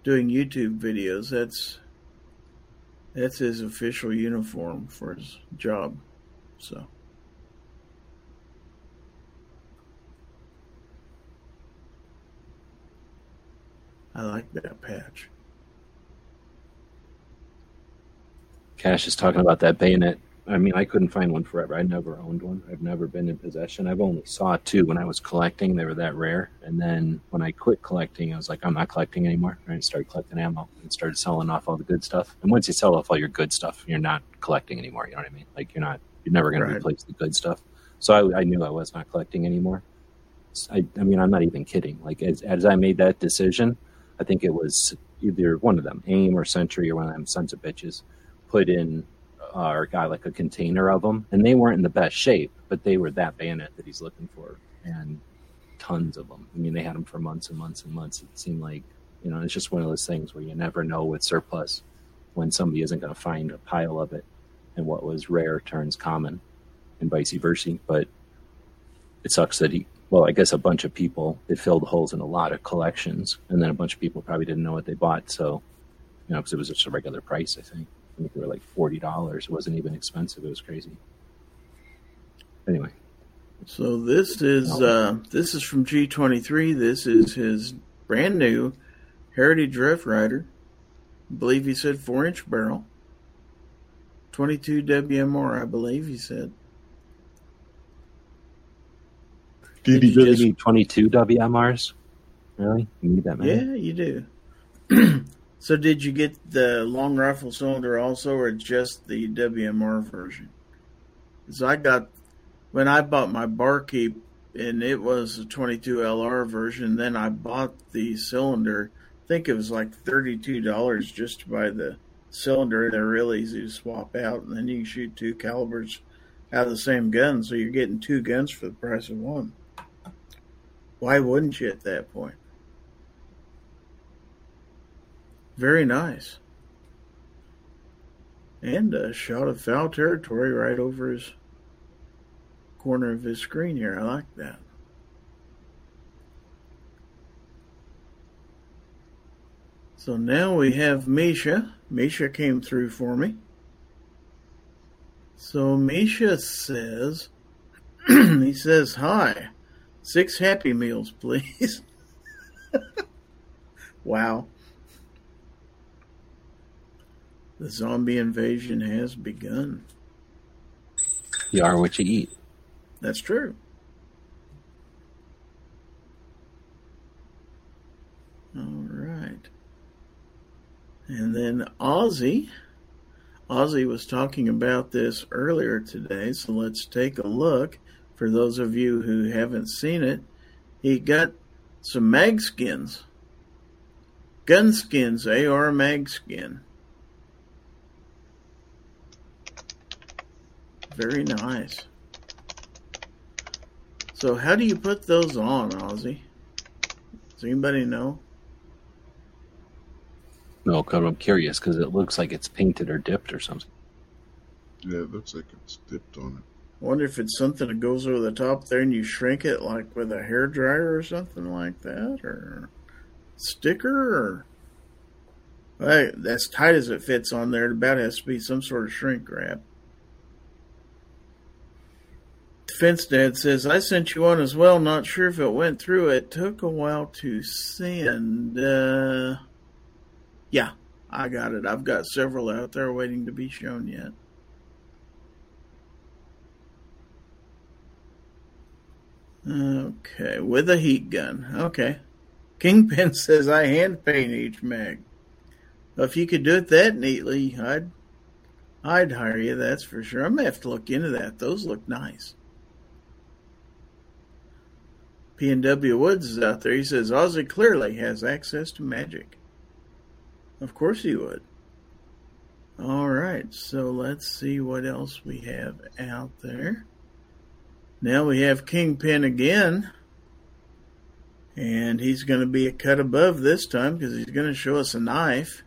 doing YouTube videos. That's that's his official uniform for his job. So I like that patch. Cash is talking about that bayonet. I mean, I couldn't find one forever. I never owned one. I've never been in possession. I've only saw two when I was collecting. They were that rare. And then when I quit collecting, I was like, I'm not collecting anymore. And I started collecting ammo and started selling off all the good stuff. And once you sell off all your good stuff, you're not collecting anymore. You know what I mean? Like you're not, you're never going to replace the good stuff. So I, I knew I was not collecting anymore. I, I mean, I'm not even kidding. Like as, as I made that decision, I think it was either one of them, AIM or Century or one of them sons of bitches, put in uh, or got like a container of them, and they weren't in the best shape, but they were that bayonet that he's looking for, and tons of them. I mean, they had them for months and months and months. It seemed like you know, it's just one of those things where you never know with surplus when somebody isn't going to find a pile of it, and what was rare turns common, and vice versa. But it sucks that he well i guess a bunch of people it filled holes in a lot of collections and then a bunch of people probably didn't know what they bought so you know because it was just a regular price i think i think they were like $40 it wasn't even expensive it was crazy anyway So this is uh, this is from G23. This is his brand new Heritage Rough Rider. I believe he said four inch barrel. 22 WMR, I believe he said. Did you he really just need 22 wmrs really you need that many Yeah, you do. so did you get the long rifle cylinder also, or just the WMR version? Because I got when I bought my barkeep, and it was a 22 LR version. Then I bought the cylinder. I think it was like thirty-two dollars just to buy the cylinder. They're real easy to swap out, and then you can shoot two calibers out of the same gun, so you're getting two guns for the price of one. Why wouldn't you at that point? Very nice. And a shot of Fowl Territory right over his corner of his screen here. I like that. So now we have Misha. Misha came through for me. So Misha says, he says, hi, six Happy Meals, please. wow. The zombie invasion has begun. you are what you eat That's true. All right. And then Ozzy. Ozzy was talking about this earlier today, so let's take a look. For those of you who haven't seen it, he got some mag skins. Gun skins, AR mag skin. Very nice. So, how do you put those on, Ozzy? Does anybody know? no because i'm curious because it looks like it's painted or dipped or something Yeah, it looks like it's dipped on it. I wonder if it's something that goes over the top there and you shrink it like with a hair dryer or something like that, or sticker, or hey, as tight as it fits on there, it about has to be some sort of shrink wrap. Fence Dad says, I sent you one as well. Not sure if it went through. It took a while to send. Uh, yeah, I got it. I've got several out there waiting to be shown yet. Okay, with a heat gun. Okay. Kingpin says, I hand paint each mag. If you could do it that neatly, I'd I'd hire you, that's for sure. I may have to look into that. Those look nice. P&W Woods is out there. He says Ozzy clearly has access to magic. Of course he would. All right, so let's see what else we have out there. Now we have Kingpin again. And he's going to be a cut above this time because he's going to show us a knife.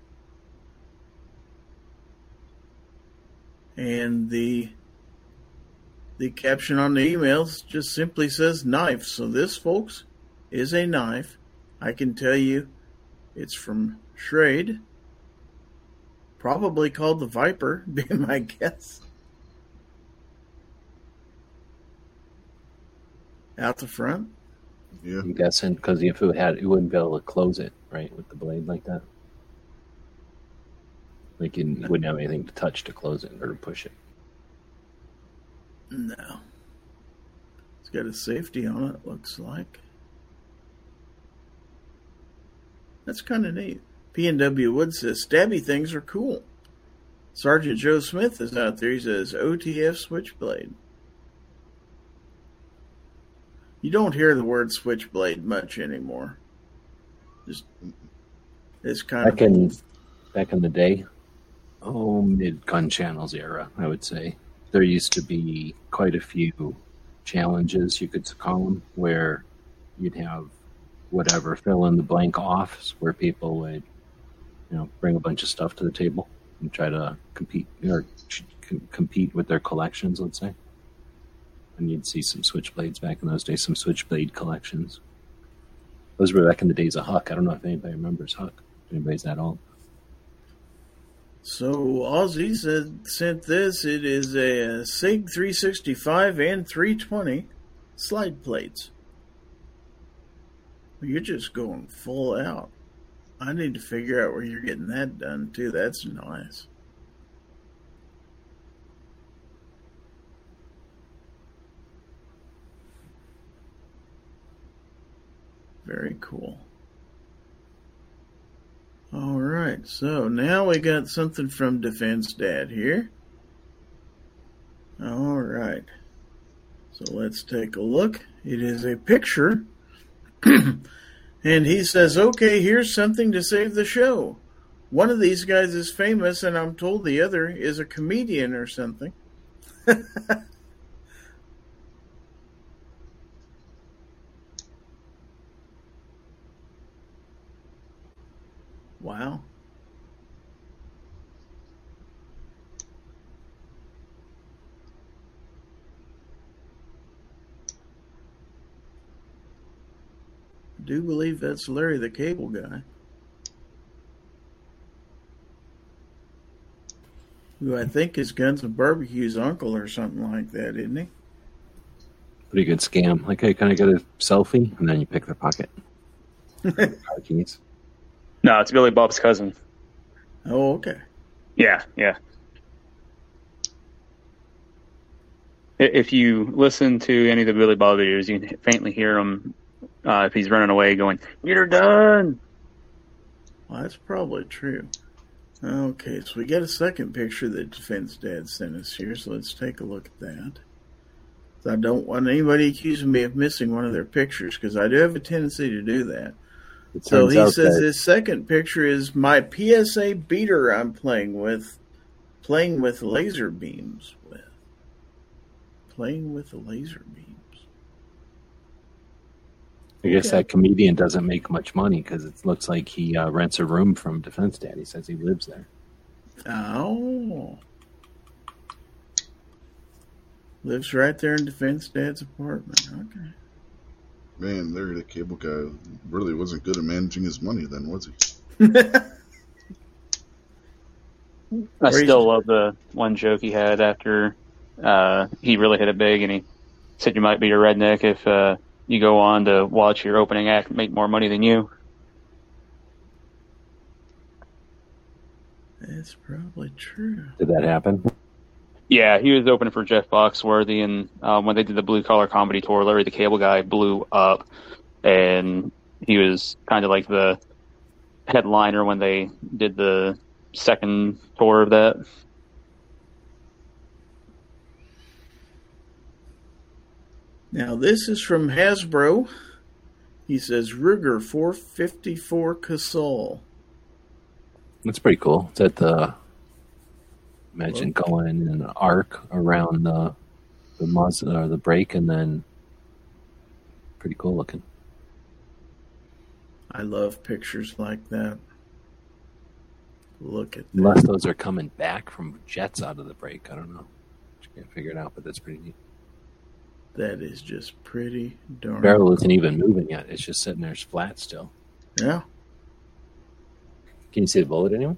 And the the caption on the emails just simply says knife. So this, folks, is a knife. I can tell you it's from Schrade. Probably called the Viper, be my guess. Out the front. Yeah. I'm guessing because if it had, it wouldn't be able to close it, right, with the blade like that. Like you wouldn't have anything to touch to close it or to push it. No. It's got a safety on it, looks like. That's kind of neat. P&W Wood says stabby things are cool. Sergeant Joe Smith is out there. He says OTF Switchblade. You don't hear the word switchblade much anymore. Just it's kind Back of in back in the day, um, oh mid gun channels era, I would say there used to be quite a few challenges you could call them where you'd have whatever fill in the blank offs where people would you know bring a bunch of stuff to the table and try to compete or compete with their collections let's say. And you'd see some switchblades back in those days some switchblade collections. Those were back in the days of huck. I don't know if anybody remembers huck. If anybody's that old So Ozzy said sent this. It is a uh, Sig 365 and 320 slide plates. You're just going full out. I need to figure out where you're getting that done too. That's nice. Very cool. Right, so now we got something from Defense Dad here. All right, so let's take a look. It is a picture, and he says, Okay, here's something to save the show. One of these guys is famous, and I'm told the other is a comedian or something. wow. I do believe that's Larry the Cable Guy. Who I think is Guns and Barbecue's uncle or something like that, isn't he? pretty good scam like i kind of get a selfie and then you pick their pocket keys. No, it's Billy Bob's cousin. Oh, okay. Yeah, yeah. If you listen to any of the Billy Bob videos, you can faintly hear him uh, if he's running away, going, "You're done." Well, that's probably true. Okay, so we got a second picture that Defense Dad sent us here, so let's take a look at that. I don't want anybody accusing me of missing one of their pictures because I do have a tendency to do that. So he says that- his second picture is my PSA beater I'm playing with, playing with laser beams with, playing with laser beams. I guess Okay. that comedian doesn't make much money because it looks like he uh, rents a room from Defense Dad. He says he lives there. Oh, lives right there in Defense Dad's apartment. Okay. Man, Larry the Cable Guy really wasn't good at managing his money then, was he? I still love the one joke he had after uh, he really hit it big, and he said you might be a redneck if uh, you go on to watch your opening act make more money than you. That's probably true. Did that happen? Yeah, he was opening for Jeff Foxworthy, and um, when they did the Blue Collar Comedy Tour, Larry the Cable Guy blew up, and he was kind of like the headliner when they did the second tour of that. Now, this is from Hasbro. He says Ruger 454 Casull. That's pretty cool. It's at the imagine going in an arc around the the muzzle uh, or the brake, and then pretty cool looking. I love pictures like that. Look at that. Unless those are coming back from jets out of the brake, I don't know. Just can't figure it out, but that's pretty neat. That is just pretty darn. Barrel isn't even moving yet; it's just sitting there flat still. Yeah. Can you see the bullet anyway?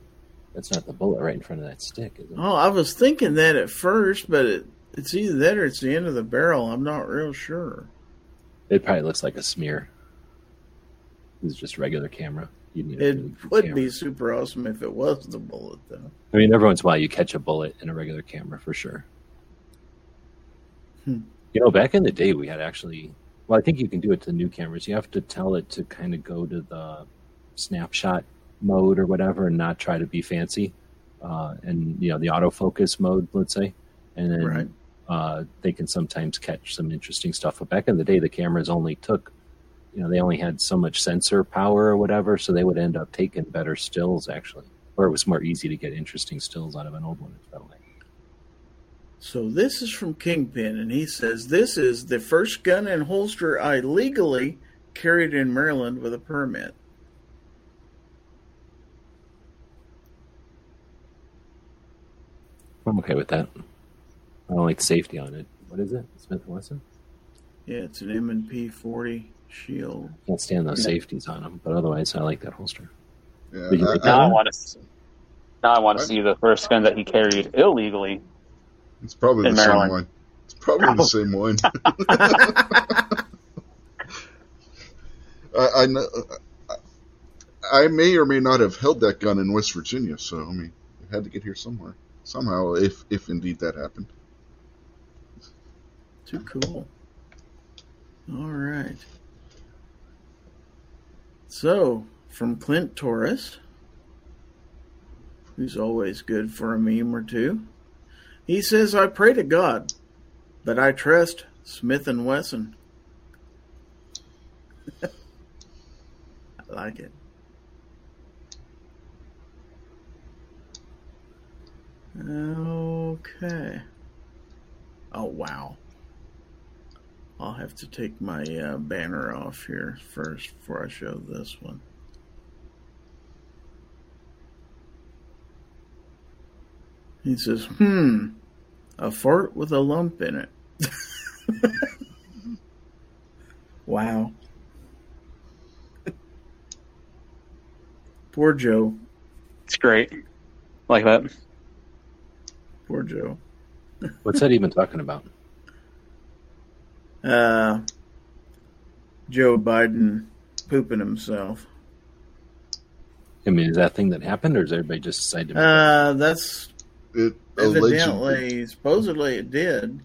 That's not the bullet right in front of that stick, is it? Oh, I was thinking that at first, but it, it's either that or it's the end of the barrel. I'm not real sure. It probably looks like a smear. It's just regular camera. It really would camera. be super awesome if it was the bullet, though. I mean, every once in a while you catch a bullet in a regular camera for sure. Hmm. You know, back in the day, we had actually. Well, I think you can do it to new cameras. You have to tell it to kind of go to the snapshot mode or whatever, and not try to be fancy. Uh, and you know, the autofocus mode, let's say, and then Right. uh, they can sometimes catch some interesting stuff. But back in the day, the cameras only took, you know, they only had so much sensor power or whatever, so they would end up taking better stills actually, or it was more easy to get interesting stills out of an old one. It felt like. So this is from Kingpin, and he says this is the first gun and holster I legally carried in Maryland with a permit. I'm okay with that. I don't like the safety on it. What is it? Smith and Wesson. Yeah, it's an M and P forty shield. Can't stand those safeties on them, but otherwise, I like that holster. Yeah, you I- like I- that Now I want to. Now I want to see the first gun that he carried illegally. it's probably the Maryland. same one. It's probably the same one. I, I know. I may or may not have held that gun in West Virginia, so I mean, it had to get here somewhere, somehow, if if indeed that happened. Too cool. All right. So, from Clint Torres, who's always good for a meme or two, he says, "I pray to God, but I trust Smith and Wesson." I like it. Okay. Oh wow. I'll have to take my uh, banner off here first before I show this one. He says, "Hmm, a fart with a lump in it." wow. Poor Joe. It's great, like that. Poor Joe. What's that even talking about? Uh, Joe Biden pooping himself. I mean, is that a thing that happened, or is everybody just decided to? Make Uh, that's It allegedly, evidently, supposedly it did.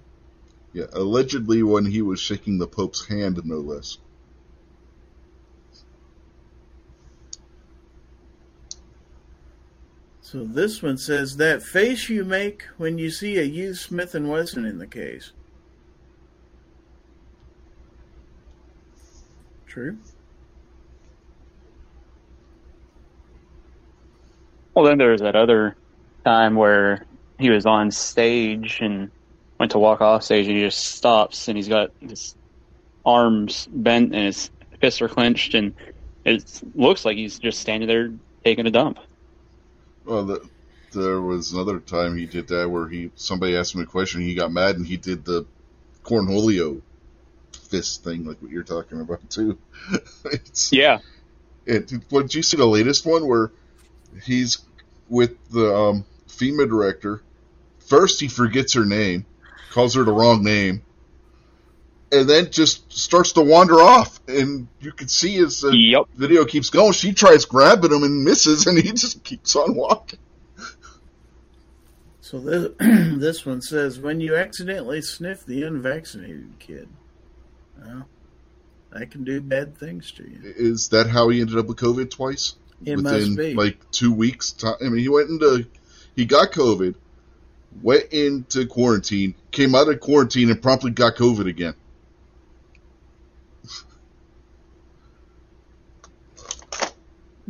yeah, allegedly when he was shaking the Pope's hand, no less. So this one says that face you make when you see a used Smith and Wesson in the case. True. Well, then there was that other time where he was on stage and went to walk off stage, and he just stops, and he's got his arms bent and his fists are clenched, and it looks like he's just standing there taking a dump. Well, the, there was another time he did that where he somebody asked him a question, he got mad, and he did the cornholio fist thing, like what you're talking about too. it's, Yeah, it, what did you see the latest one where he's with the um, FEMA director? First, he forgets her name, calls her the wrong name, and then just starts to wander off. And you can see as the Yep. video keeps going, she tries grabbing him and misses, and he just keeps on walking. So this this one says when you accidentally sniff the unvaccinated kid, well, that can do bad things to you. Is that how he ended up with COVID twice? It Within must be. like two weeks. Time. I mean, he went into, he got COVID, went into quarantine, came out of quarantine, and promptly got COVID again.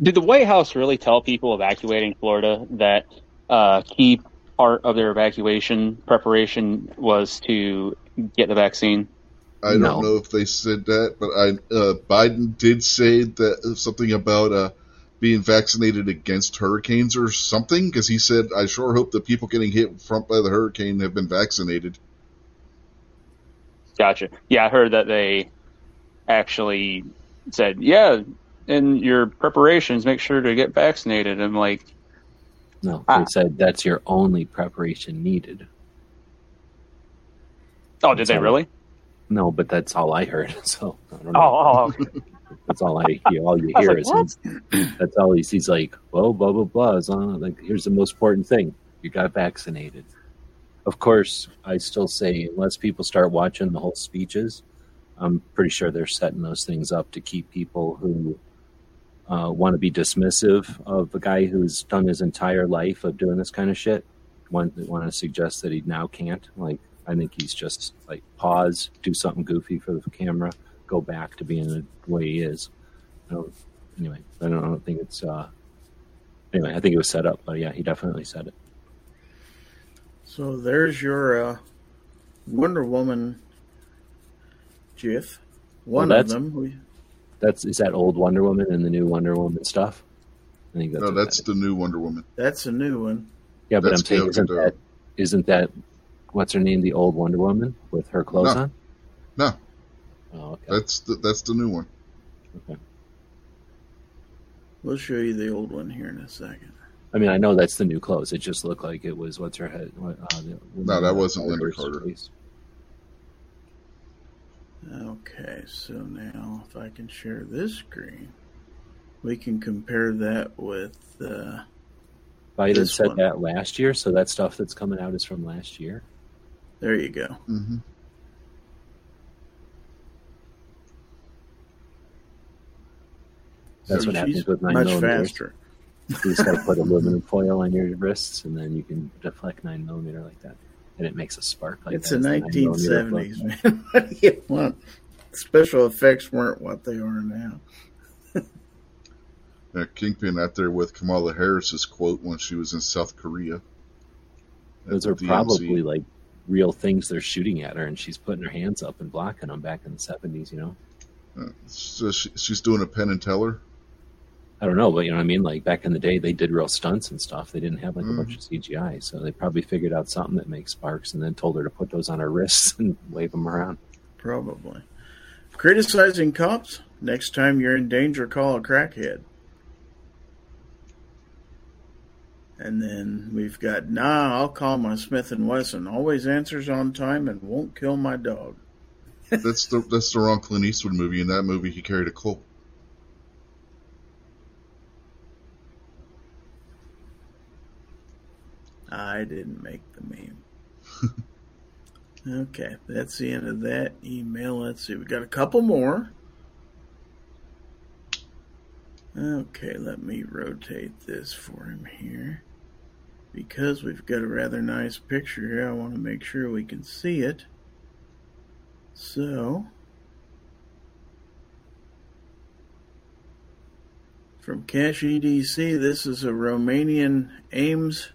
Did the White House really tell people evacuating Florida that uh, key part of their evacuation preparation was to get the vaccine? I don't No. know if they said that, but I uh, Biden did say that something about uh, being vaccinated against hurricanes or something because he said, "I sure hope the people getting hit front by the hurricane have been vaccinated." Gotcha. Yeah, I heard that they actually said, yeah, in your preparations, make sure to get vaccinated. I'm like, No, they Ah. said that's your only preparation needed. oh, did they really? No, but that's all I heard. So I don't know. Oh, oh, oh. That's all I hear. All you I hear like, is what? that's all he's, he's like, well, blah blah blah. It's on, like, here's the most important thing: you got vaccinated. Of course, I still say unless people start watching the whole speeches, I'm pretty sure they're setting those things up to keep people who uh, want to be dismissive of the guy who's done his entire life of doing this kind of shit. Want want to suggest that he now can't. Like, I think he's just like pause, do something goofy for the camera, go back to being the way he is. I don't, anyway, I don't, I don't think it's. uh Anyway, I think it was set up, but yeah, he definitely said it. So there's your uh, Wonder Woman GIF. One Well, of them. We, That's is that old Wonder Woman and the new Wonder Woman stuff. I think that's no, that's that the new Wonder Woman. that's a new one. yeah, but that's I'm saying Gal isn't that isn't that what's her name? The old Wonder Woman with her clothes No. on. No, Oh, okay. that's the, that's the new one. okay. We'll show you the old one here in a second. I mean, I know that's the new clothes. It just looked like it was what's her head. What, uh, the, No, that wasn't Lynda Carter's Carter. face. Okay, so now if I can share this screen, we can compare that with. Uh, Biden This said one. that last year, so that stuff that's coming out is from last year. there you go. Mm-hmm. That's So what happens with nine much millimeters. faster. You just got to put aluminum foil on your wrists, and then you can deflect nine millimeter like that, and it makes a spark like it's that. the a 1970s, man. what do you want? Special effects weren't what they are now. Yeah, Kingpin out there with Kamala Harris's quote when she was in South Korea. Those are the probably like real things they're shooting at her, and she's putting her hands up and blocking them back in the seventies. You know, Uh, so she, she's doing a Penn and Teller. I don't know, but you know what I mean. Like back in the day, they did real stunts and stuff. They didn't have like a Mhm. bunch of CGI, so they probably figured out something that makes sparks, and then told her to put those on her wrists and wave them around. Probably. Criticizing cops? Next time you're in danger, call a crackhead. And then we've got, nah, I'll call my Smith and Wesson. Always answers on time and won't kill my dog. That's the that's the wrong Clint Eastwood movie. In that movie, he carried a Colt. I didn't make the meme. okay, that's the end of that email. Let's see, we got a couple more. Okay, let me rotate this for him here. Because we've got a rather nice picture here, I want to make sure we can see it. So, from Cash EDC, this is a Romanian AIMS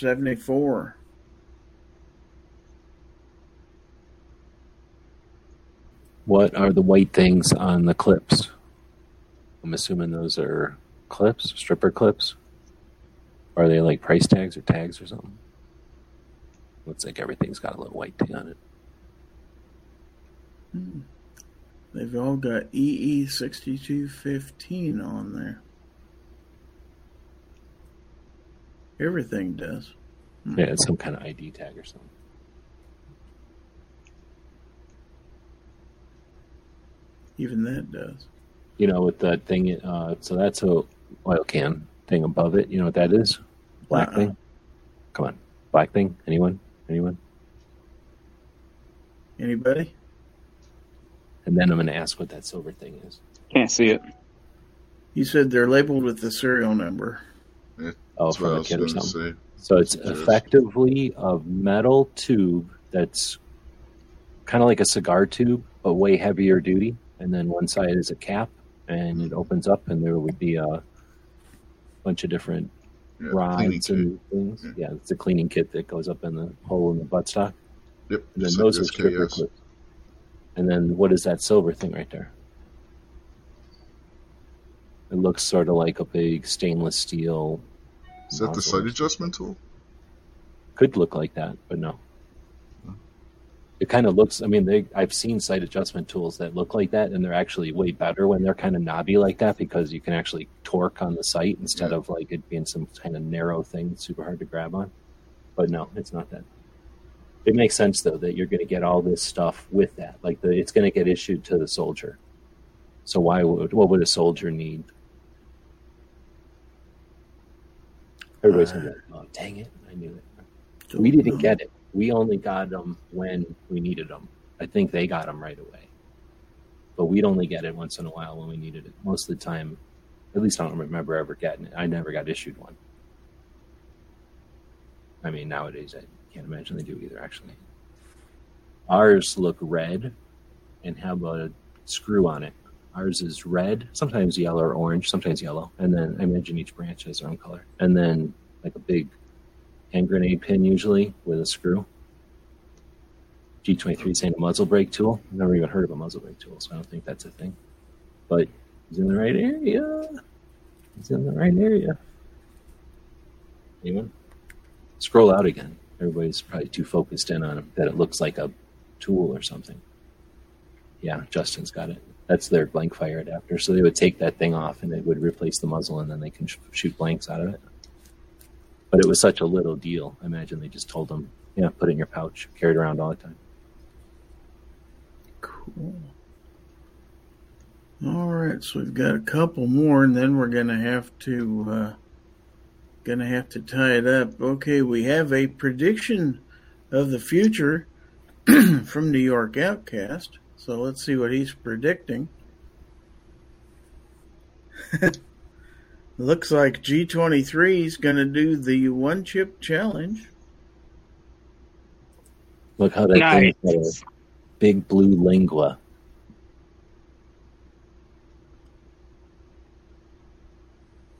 74. What are the white things on the clips? I'm assuming those are clips, stripper clips. Are they like price tags or tags or something? Looks like everything's got a little white thing on it. Hmm. They've all got E EE6215 on there. Everything does. Hmm. Yeah, it's some kind of ID tag or something. Even that does. You know, with that thing, uh, so that's a oil can thing above it. You know what that is? Black Uh-uh. thing. Come on, black thing. Anyone? Anyone? Anybody? And then I'm going to ask what that silver thing is. Can't see it. You said they're labeled with the serial number. Oh, That's what from I a was kid or something. say. So it's Yes. effectively a metal tube that's kind of like a cigar tube, but way heavier duty. And then one side is a cap, and it opens up, and there would be a bunch of different Yeah, cleaning rods kit. and things. Yeah. Yeah, it's a cleaning kit that goes up in the hole in the buttstock. Yep. And then those like are stripper clips. And then what is that silver thing right there? It looks sort of like a big stainless steel. Is that the sight adjustment tool? Could look like that, but no. Hmm. It kind of looks. I mean, they. I've seen sight adjustment tools that look like that, and they're actually way better when they're kind of knobby like that because you can actually torque on the sight instead Yeah. of like it being some kind of narrow thing that's super hard to grab on. But no, it's not that. It makes sense though that you're going to get all this stuff with that. Like the, it's going to get issued to the soldier. So why would what would a soldier need? Everybody's going to be uh, like, "Oh, dang it! I knew it." We didn't get it. We only got them when we needed them. I think they got them right away, but we'd only get it once in a while when we needed it. Most of the time, at least I don't remember ever getting it. I never got issued one. I mean, nowadays I can't imagine they do either. Actually, ours look red and have a screw on it. Ours is red, sometimes yellow or orange, sometimes yellow, and then I imagine each branch has their own color, and then like a big hand grenade pin usually with a screw. G23 saying a muzzle brake tool. I've never even heard of a muzzle brake tool, so I don't think that's a thing. But he's in the right area. He's in the right area. Anyone? Scroll out again. Everybody's probably too focused in on him that it looks like a tool or something. Yeah, Justin's got it. That's their blank fire adapter. So they would take that thing off and it would replace the muzzle and then they can sh- shoot blanks out of it. But it was such a little deal. I imagine they just told them, yeah, put it in your pouch, carry it around all the time. Cool. All right, so we've got a couple more, and then we're gonna have to uh, gonna have to tie it up. Okay, we have a prediction of the future from New York Outcast. So let's see what he's predicting. Looks like G23 is going to do the one chip challenge. Look how that Nice. thing's a big blue lingua.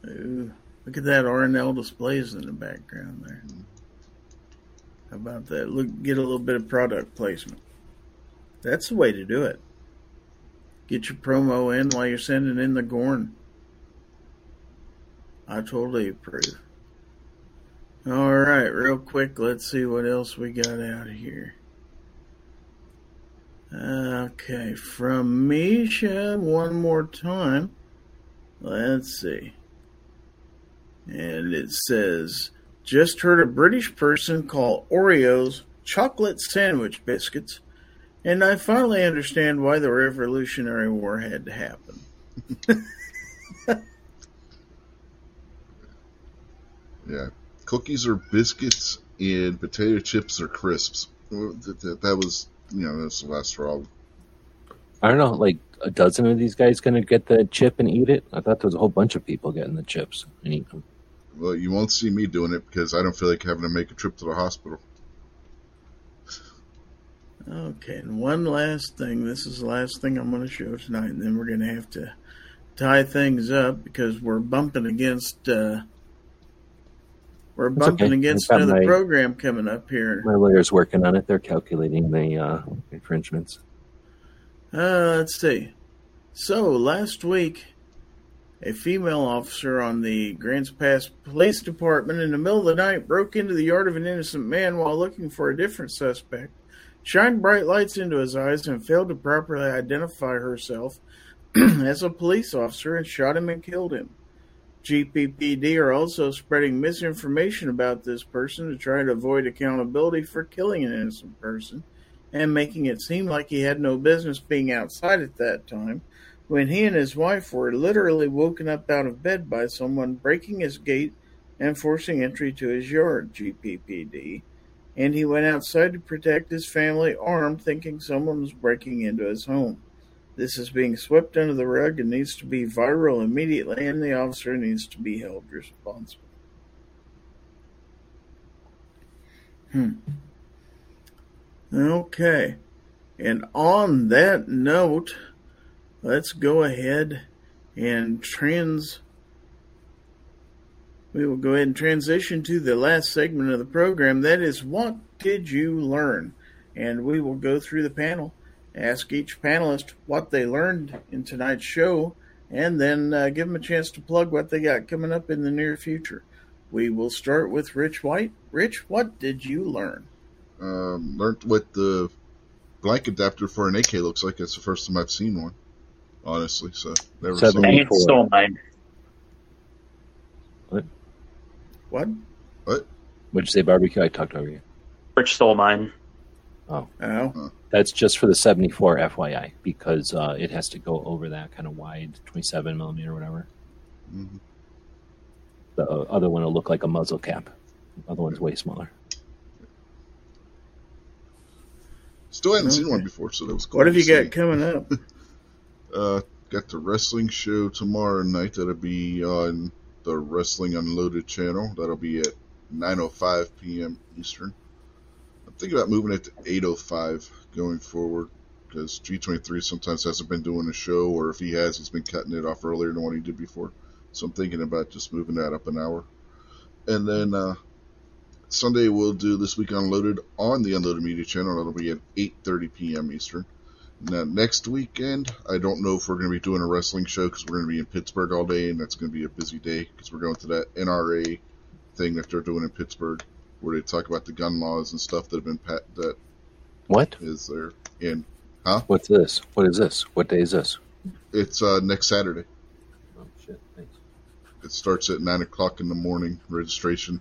Ooh, look at that R&L displays in the background there. How about that? Look, get a little bit of product placement. That's the way to do it. Get your promo in while you're sending in the Gorn. I totally approve. All right, real quick, let's see what else we got out of here. Okay, from Misha, one more time. Let's see. And it says, just heard a British person call Oreos chocolate sandwich biscuits, and I finally understand why the Revolutionary War had to happen. Yeah. Cookies are biscuits and potato chips are crisps. That, that, that was, you know, that's the last straw. I don't know, like a dozen of these guys going to get the chip and eat it? I thought there was a whole bunch of people getting the chips and eat them. Well, you won't see me doing it because I don't feel like having to make a trip to the hospital. Okay, and one last thing. This is the last thing I'm going to show tonight, and then we're going to have to tie things up because we're bumping against. Uh, we're That's bumping okay. against another my- program coming up here. My lawyer's working on it. They're calculating the uh, infringements. Uh, let's see. So last week, a female officer on the Grants Pass Police Department in the middle of the night broke into the yard of an innocent man while looking for a different suspect, shined bright lights into his eyes, and failed to properly identify herself as a police officer and shot him and killed him. GPPD are also spreading misinformation about this person to try to avoid accountability for killing an innocent person and making it seem like he had no business being outside at that time when he and his wife were literally woken up out of bed by someone breaking his gate and forcing entry to his yard, GPPD, and he went outside to protect his family armed, thinking someone was breaking into his home. This is being swept under the rug and needs to be viral immediately, and the officer needs to be held responsible. Hmm. Okay. And on that note, let's go ahead and trans. We will go ahead and transition to the last segment of the program. That is, what did you learn? And we will go through the panel, ask each panelist what they learned in tonight's show, and then uh, give them a chance to plug what they got coming up in the near future. We will start with Rich White. Rich, what did you learn? Um, learned what the blank adapter for an AK looks like. It's the first time I've seen one, honestly. So never Seven. saw Dang it. it, stole mine. What? What? What'd you say, barbecue? I talked over you. Rich stole mine. Oh, That's just for the 74 FYI because uh, it has to go over that kind of wide 27 millimeter, whatever. Mhm. The other one will look like a muzzle cap. The other one's way smaller. Still hadn't seen one before, so that was cool. what have to you got coming up? Uh, got the wrestling show tomorrow night. That'll be on the Wrestling Unloaded channel. That'll be at 9:05 p.m. Eastern. I'm thinking about moving it to 8:05 going forward because G23 sometimes hasn't been doing a show, or if he has, he's been cutting it off earlier than what he did before. So I'm thinking about just moving that up an hour. And then uh, Sunday we'll do this week Unloaded on the Unloaded Media channel. That'll be at 8:30 p.m. Eastern. Now, next weekend, I don't know if we're going to be doing a wrestling show because we're going to be in Pittsburgh all day, and that's going to be a busy day because we're going to that NRA thing that they're doing in Pittsburgh, where they talk about the gun laws and stuff that have been pat- that What? is there. And huh? What's this? What is this? What day is this? it's uh, next Saturday. Oh, shit. Thanks. It starts at nine o'clock in the morning registration,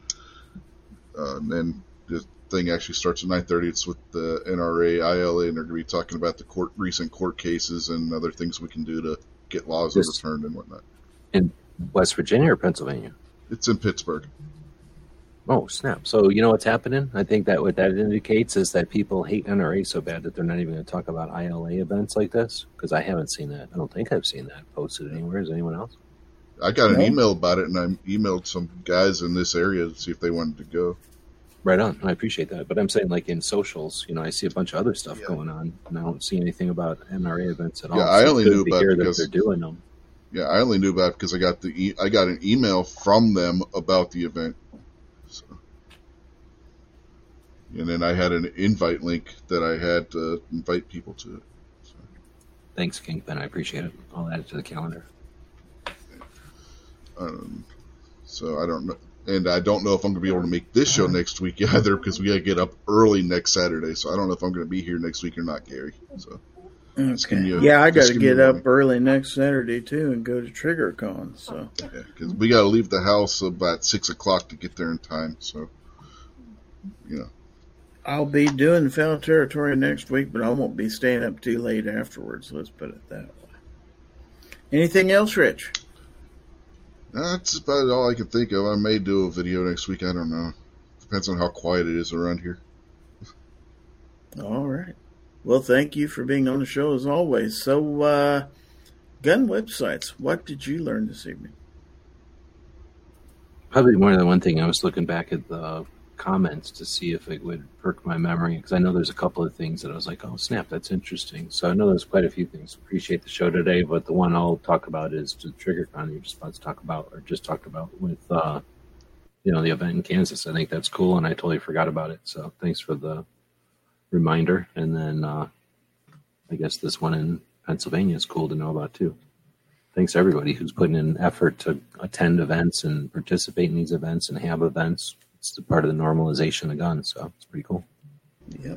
uh, and then the thing actually starts at nine thirty. It's with the NRA, ILA, and they're going to be talking about the court recent court cases and other things we can do to get laws This- overturned and whatnot. In West Virginia or Pennsylvania? It's in Pittsburgh. Oh, snap. So, you know what's happening? I think that what that indicates is that people hate NRA so bad that they're not even going to talk about ILA events like this. Because I haven't seen that. I don't think I've seen that posted anywhere. Is anyone else? I got an No. email about it, and I emailed some guys in this area to see if they wanted to go. Right on. I appreciate that. But I'm saying, like in socials, you know, I see a bunch of other stuff Yeah. going on, and I don't see anything about NRA events at all. Yeah, I only knew about it because- they're doing them. Yeah, I only knew about it because I got the e- I got an email from them about the event. So. And then I had an invite link that I had to invite people to it. So, Thanks, Kingpin. I appreciate it. I'll add it to the calendar. um, so I don't know, and I don't know if I'm gonna be able to make this show uh-huh. next week either because we gotta get up early next Saturday. So I don't know if I'm gonna be here next week or not, Gary. So Okay. a- yeah, I got to get up early next Saturday too and go to TriggerCon. So yeah, because we gotta leave the house about six o'clock to get there in time. So you know. I'll be doing Fowl Territory next week, but I won't be staying up too late afterwards. Let's put it that way. Anything else, Rich? That's about all I can think of. I may do a video next week. I don't know. Depends on how quiet it is around here. All right. Well, thank you for being on the show as always. So, uh, gun websites. What did you learn this evening? Probably more than one thing. I was looking back at the comments to see if it would perk my memory because I know there's a couple of things that I was like, oh snap, that's interesting. So I know there's quite a few things. Appreciate the show today, but the one I'll talk about is the TriggerCon you're just about to talk about or just talked about with uh, you know the event in Kansas. I think that's cool, and I totally forgot about it. So thanks for the reminder. And then uh, I guess this one in Pennsylvania is cool to know about too thanks everybody who's putting in effort to attend events and participate in these events and have events. It's the part of the normalization of guns, so it's pretty cool. Yeah.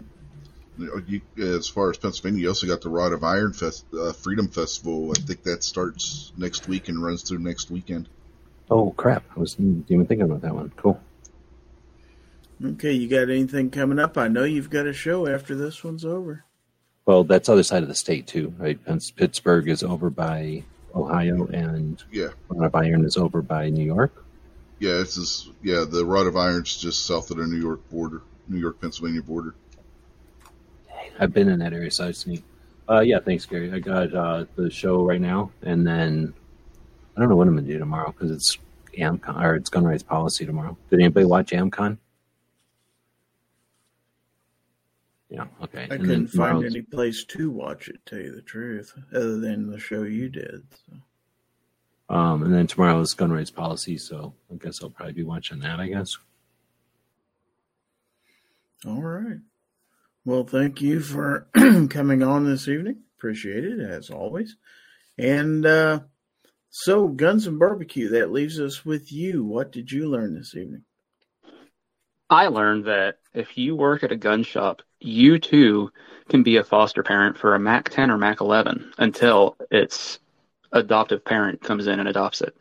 You as far as Pennsylvania, you also got the Rod of Iron Fest, uh, Freedom Festival. I think that starts next week and runs through next weekend. Oh crap! I wasn't even thinking about that one. Cool. Okay, you got anything coming up? I know you've got a show after this one's over. Well, that's other side of the state too, right? Pittsburgh is over by Ohio, and Yeah, Rod of Iron is over by New York. Yeah, it's just, yeah, the Rod of Iron's just south of the New York border, New York Pennsylvania border. I've been in that area, so it's neat. Uh, yeah, thanks, Gary. I got uh, the show right now, and then I don't know what I'm gonna do tomorrow because it's AmCon or it's gun rights policy tomorrow. Did anybody watch AmCon? Yeah, okay. I and couldn't find any place to watch it, tell you the truth, other than the show you did. So. Um, and then tomorrow is gun rights policy, so I guess I'll probably be watching that. I guess. All right. Well, thank you for coming on this evening. Appreciate it as always. And uh, so, guns and barbecue. That leaves us with you. What did you learn this evening? I learned that if you work at a gun shop, you too can be a foster parent for a Mac 10 or Mac 11 until its adoptive parent comes in and adopts it.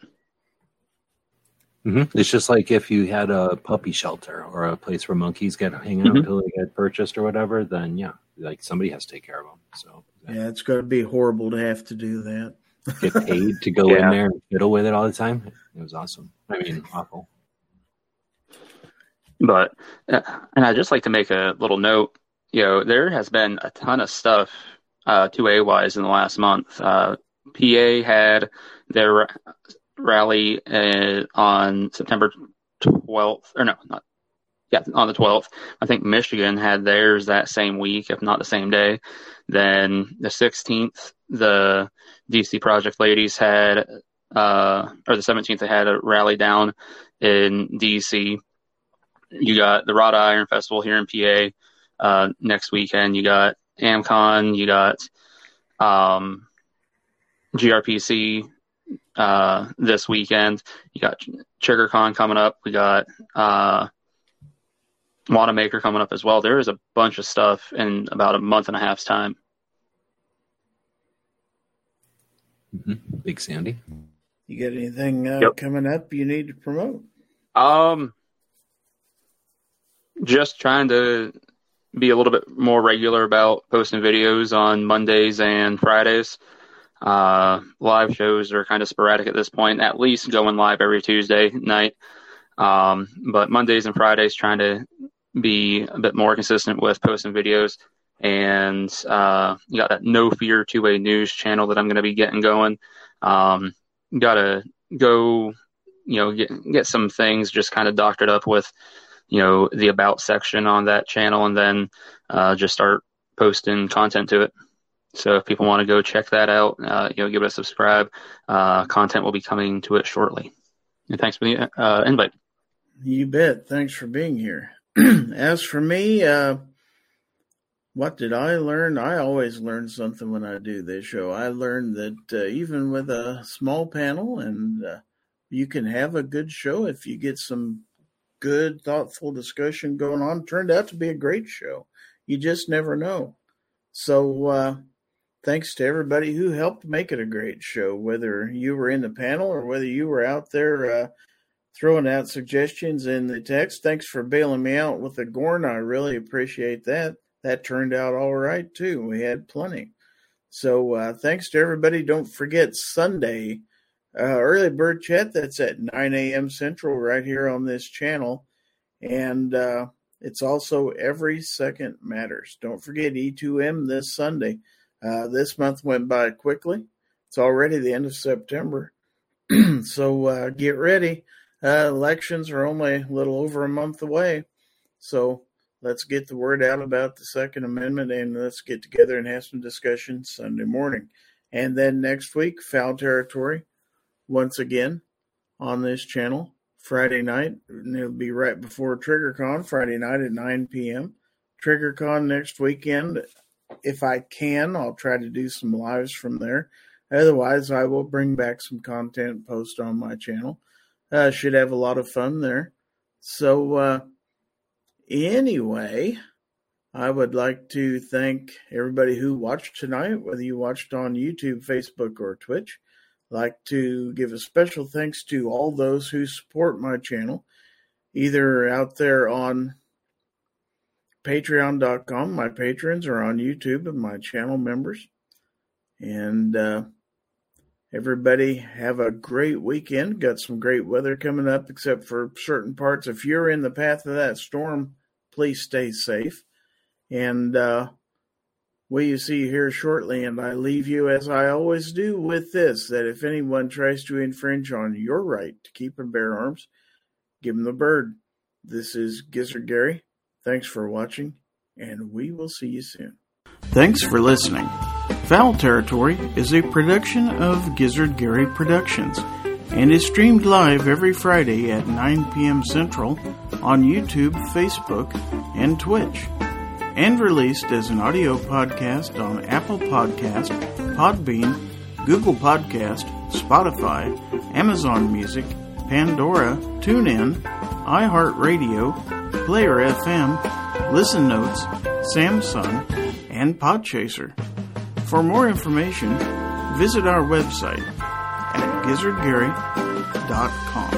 hmm It's just like if you had a puppy shelter or a place where monkeys get hang out Mhm. until they get purchased or whatever. Then yeah, like somebody has to take care of them. So Yeah, it's going to be horrible to have to do that. get paid to go Yeah. in there and fiddle with it all the time. It was awesome. I mean, awful. But, uh, and I'd just like to make a little note. You know, there has been a ton of stuff uh, 2A wise in the last month. Uh, PA had their rally uh, on September 12th, or no, not, yeah, on the 12th. I think Michigan had theirs that same week, if not the same day. Then the 16th, the DC Project ladies had, uh, or the 17th, they had a rally down in DC you got the Rod Iron Festival here in PA uh, next weekend. You got AmCon. You got um, GRPC uh, this weekend. You got TriggerCon coming up. We got uh, Wanenmacher coming up as well. There is a bunch of stuff in about a month and a half's time. hmm Big Sandy. You got anything uh, Yep. coming up you need to promote? Um, just trying to be a little bit more regular about posting videos on Mondays and Fridays. Uh, live shows are kind of sporadic at this point, at least going live every Tuesday night. Um, but Mondays and Fridays trying to be a bit more consistent with posting videos. And uh, you got that No Fear 2A News channel that I'm going to be getting going. Um, got to go you know get get some things just kind of doctored up with you know the about section on that channel and then uh, just start posting content to it so if people want to go check that out uh, you know give it a subscribe uh, content will be coming to it shortly and thanks for the uh, invite You bet. Thanks for being here. As for me, uh, what did I learn? I always learn something when I do this show. I learned that uh, even with a small panel, and uh, you can have a good show if you get some good, thoughtful discussion going on. Turned out to be a great show. You just never know. So, thanks to everybody who helped make it a great show, whether you were in the panel or whether you were out there. Uh, throwing out suggestions in the text. Thanks for bailing me out with the Gorn. I really appreciate that. That turned out all right too. We had plenty. So uh, thanks to everybody. Don't forget Sunday uh, early bird chat. That's at 9 a.m. Central right here on this channel, and uh, it's also every second matters. Don't forget E2M this Sunday. Uh, this month went by quickly. It's already the end of September, so uh, get ready. Uh, elections are only a little over a month away. So let's get the word out about the Second Amendment and let's get together and have some discussion Sunday morning. And then next week, Fowl Territory, once again on this channel, Friday night. And it'll be right before TriggerCon, Friday night at 9 p.m. TriggerCon next weekend. If I can, I'll try to do some lives from there. Otherwise, I will bring back some content post on my channel. Uh, should have a lot of fun there. So, uh, anyway, I would like to thank everybody who watched tonight, whether you watched on YouTube, Facebook, or Twitch. like to give a special thanks to all those who support my channel, either out there on patreon.com, my patrons, are on YouTube and my channel members. And uh, Everybody have a great weekend. Got some great weather coming up, except for certain parts. If you're in the path of that storm, please stay safe. And uh, we see you here shortly. And I leave you, as I always do, with this that if anyone tries to infringe on your right to keep and bear arms, give them the bird. This is Gizzard Gary. Thanks for watching, and we will see you soon. Thanks for listening. Fowl Territory is a production of Gizzard Gary Productions and is streamed live every Friday at 9 p.m. Central on YouTube, Facebook, and Twitch, and released as an audio podcast on Apple Podcast, Podbean, Google Podcast, Spotify, Amazon Music, Pandora, TuneIn, iHeartRadio, Player FM, Listen Notes, Samsung, and Podchaser. For more information, visit our website at gizzardgary.com.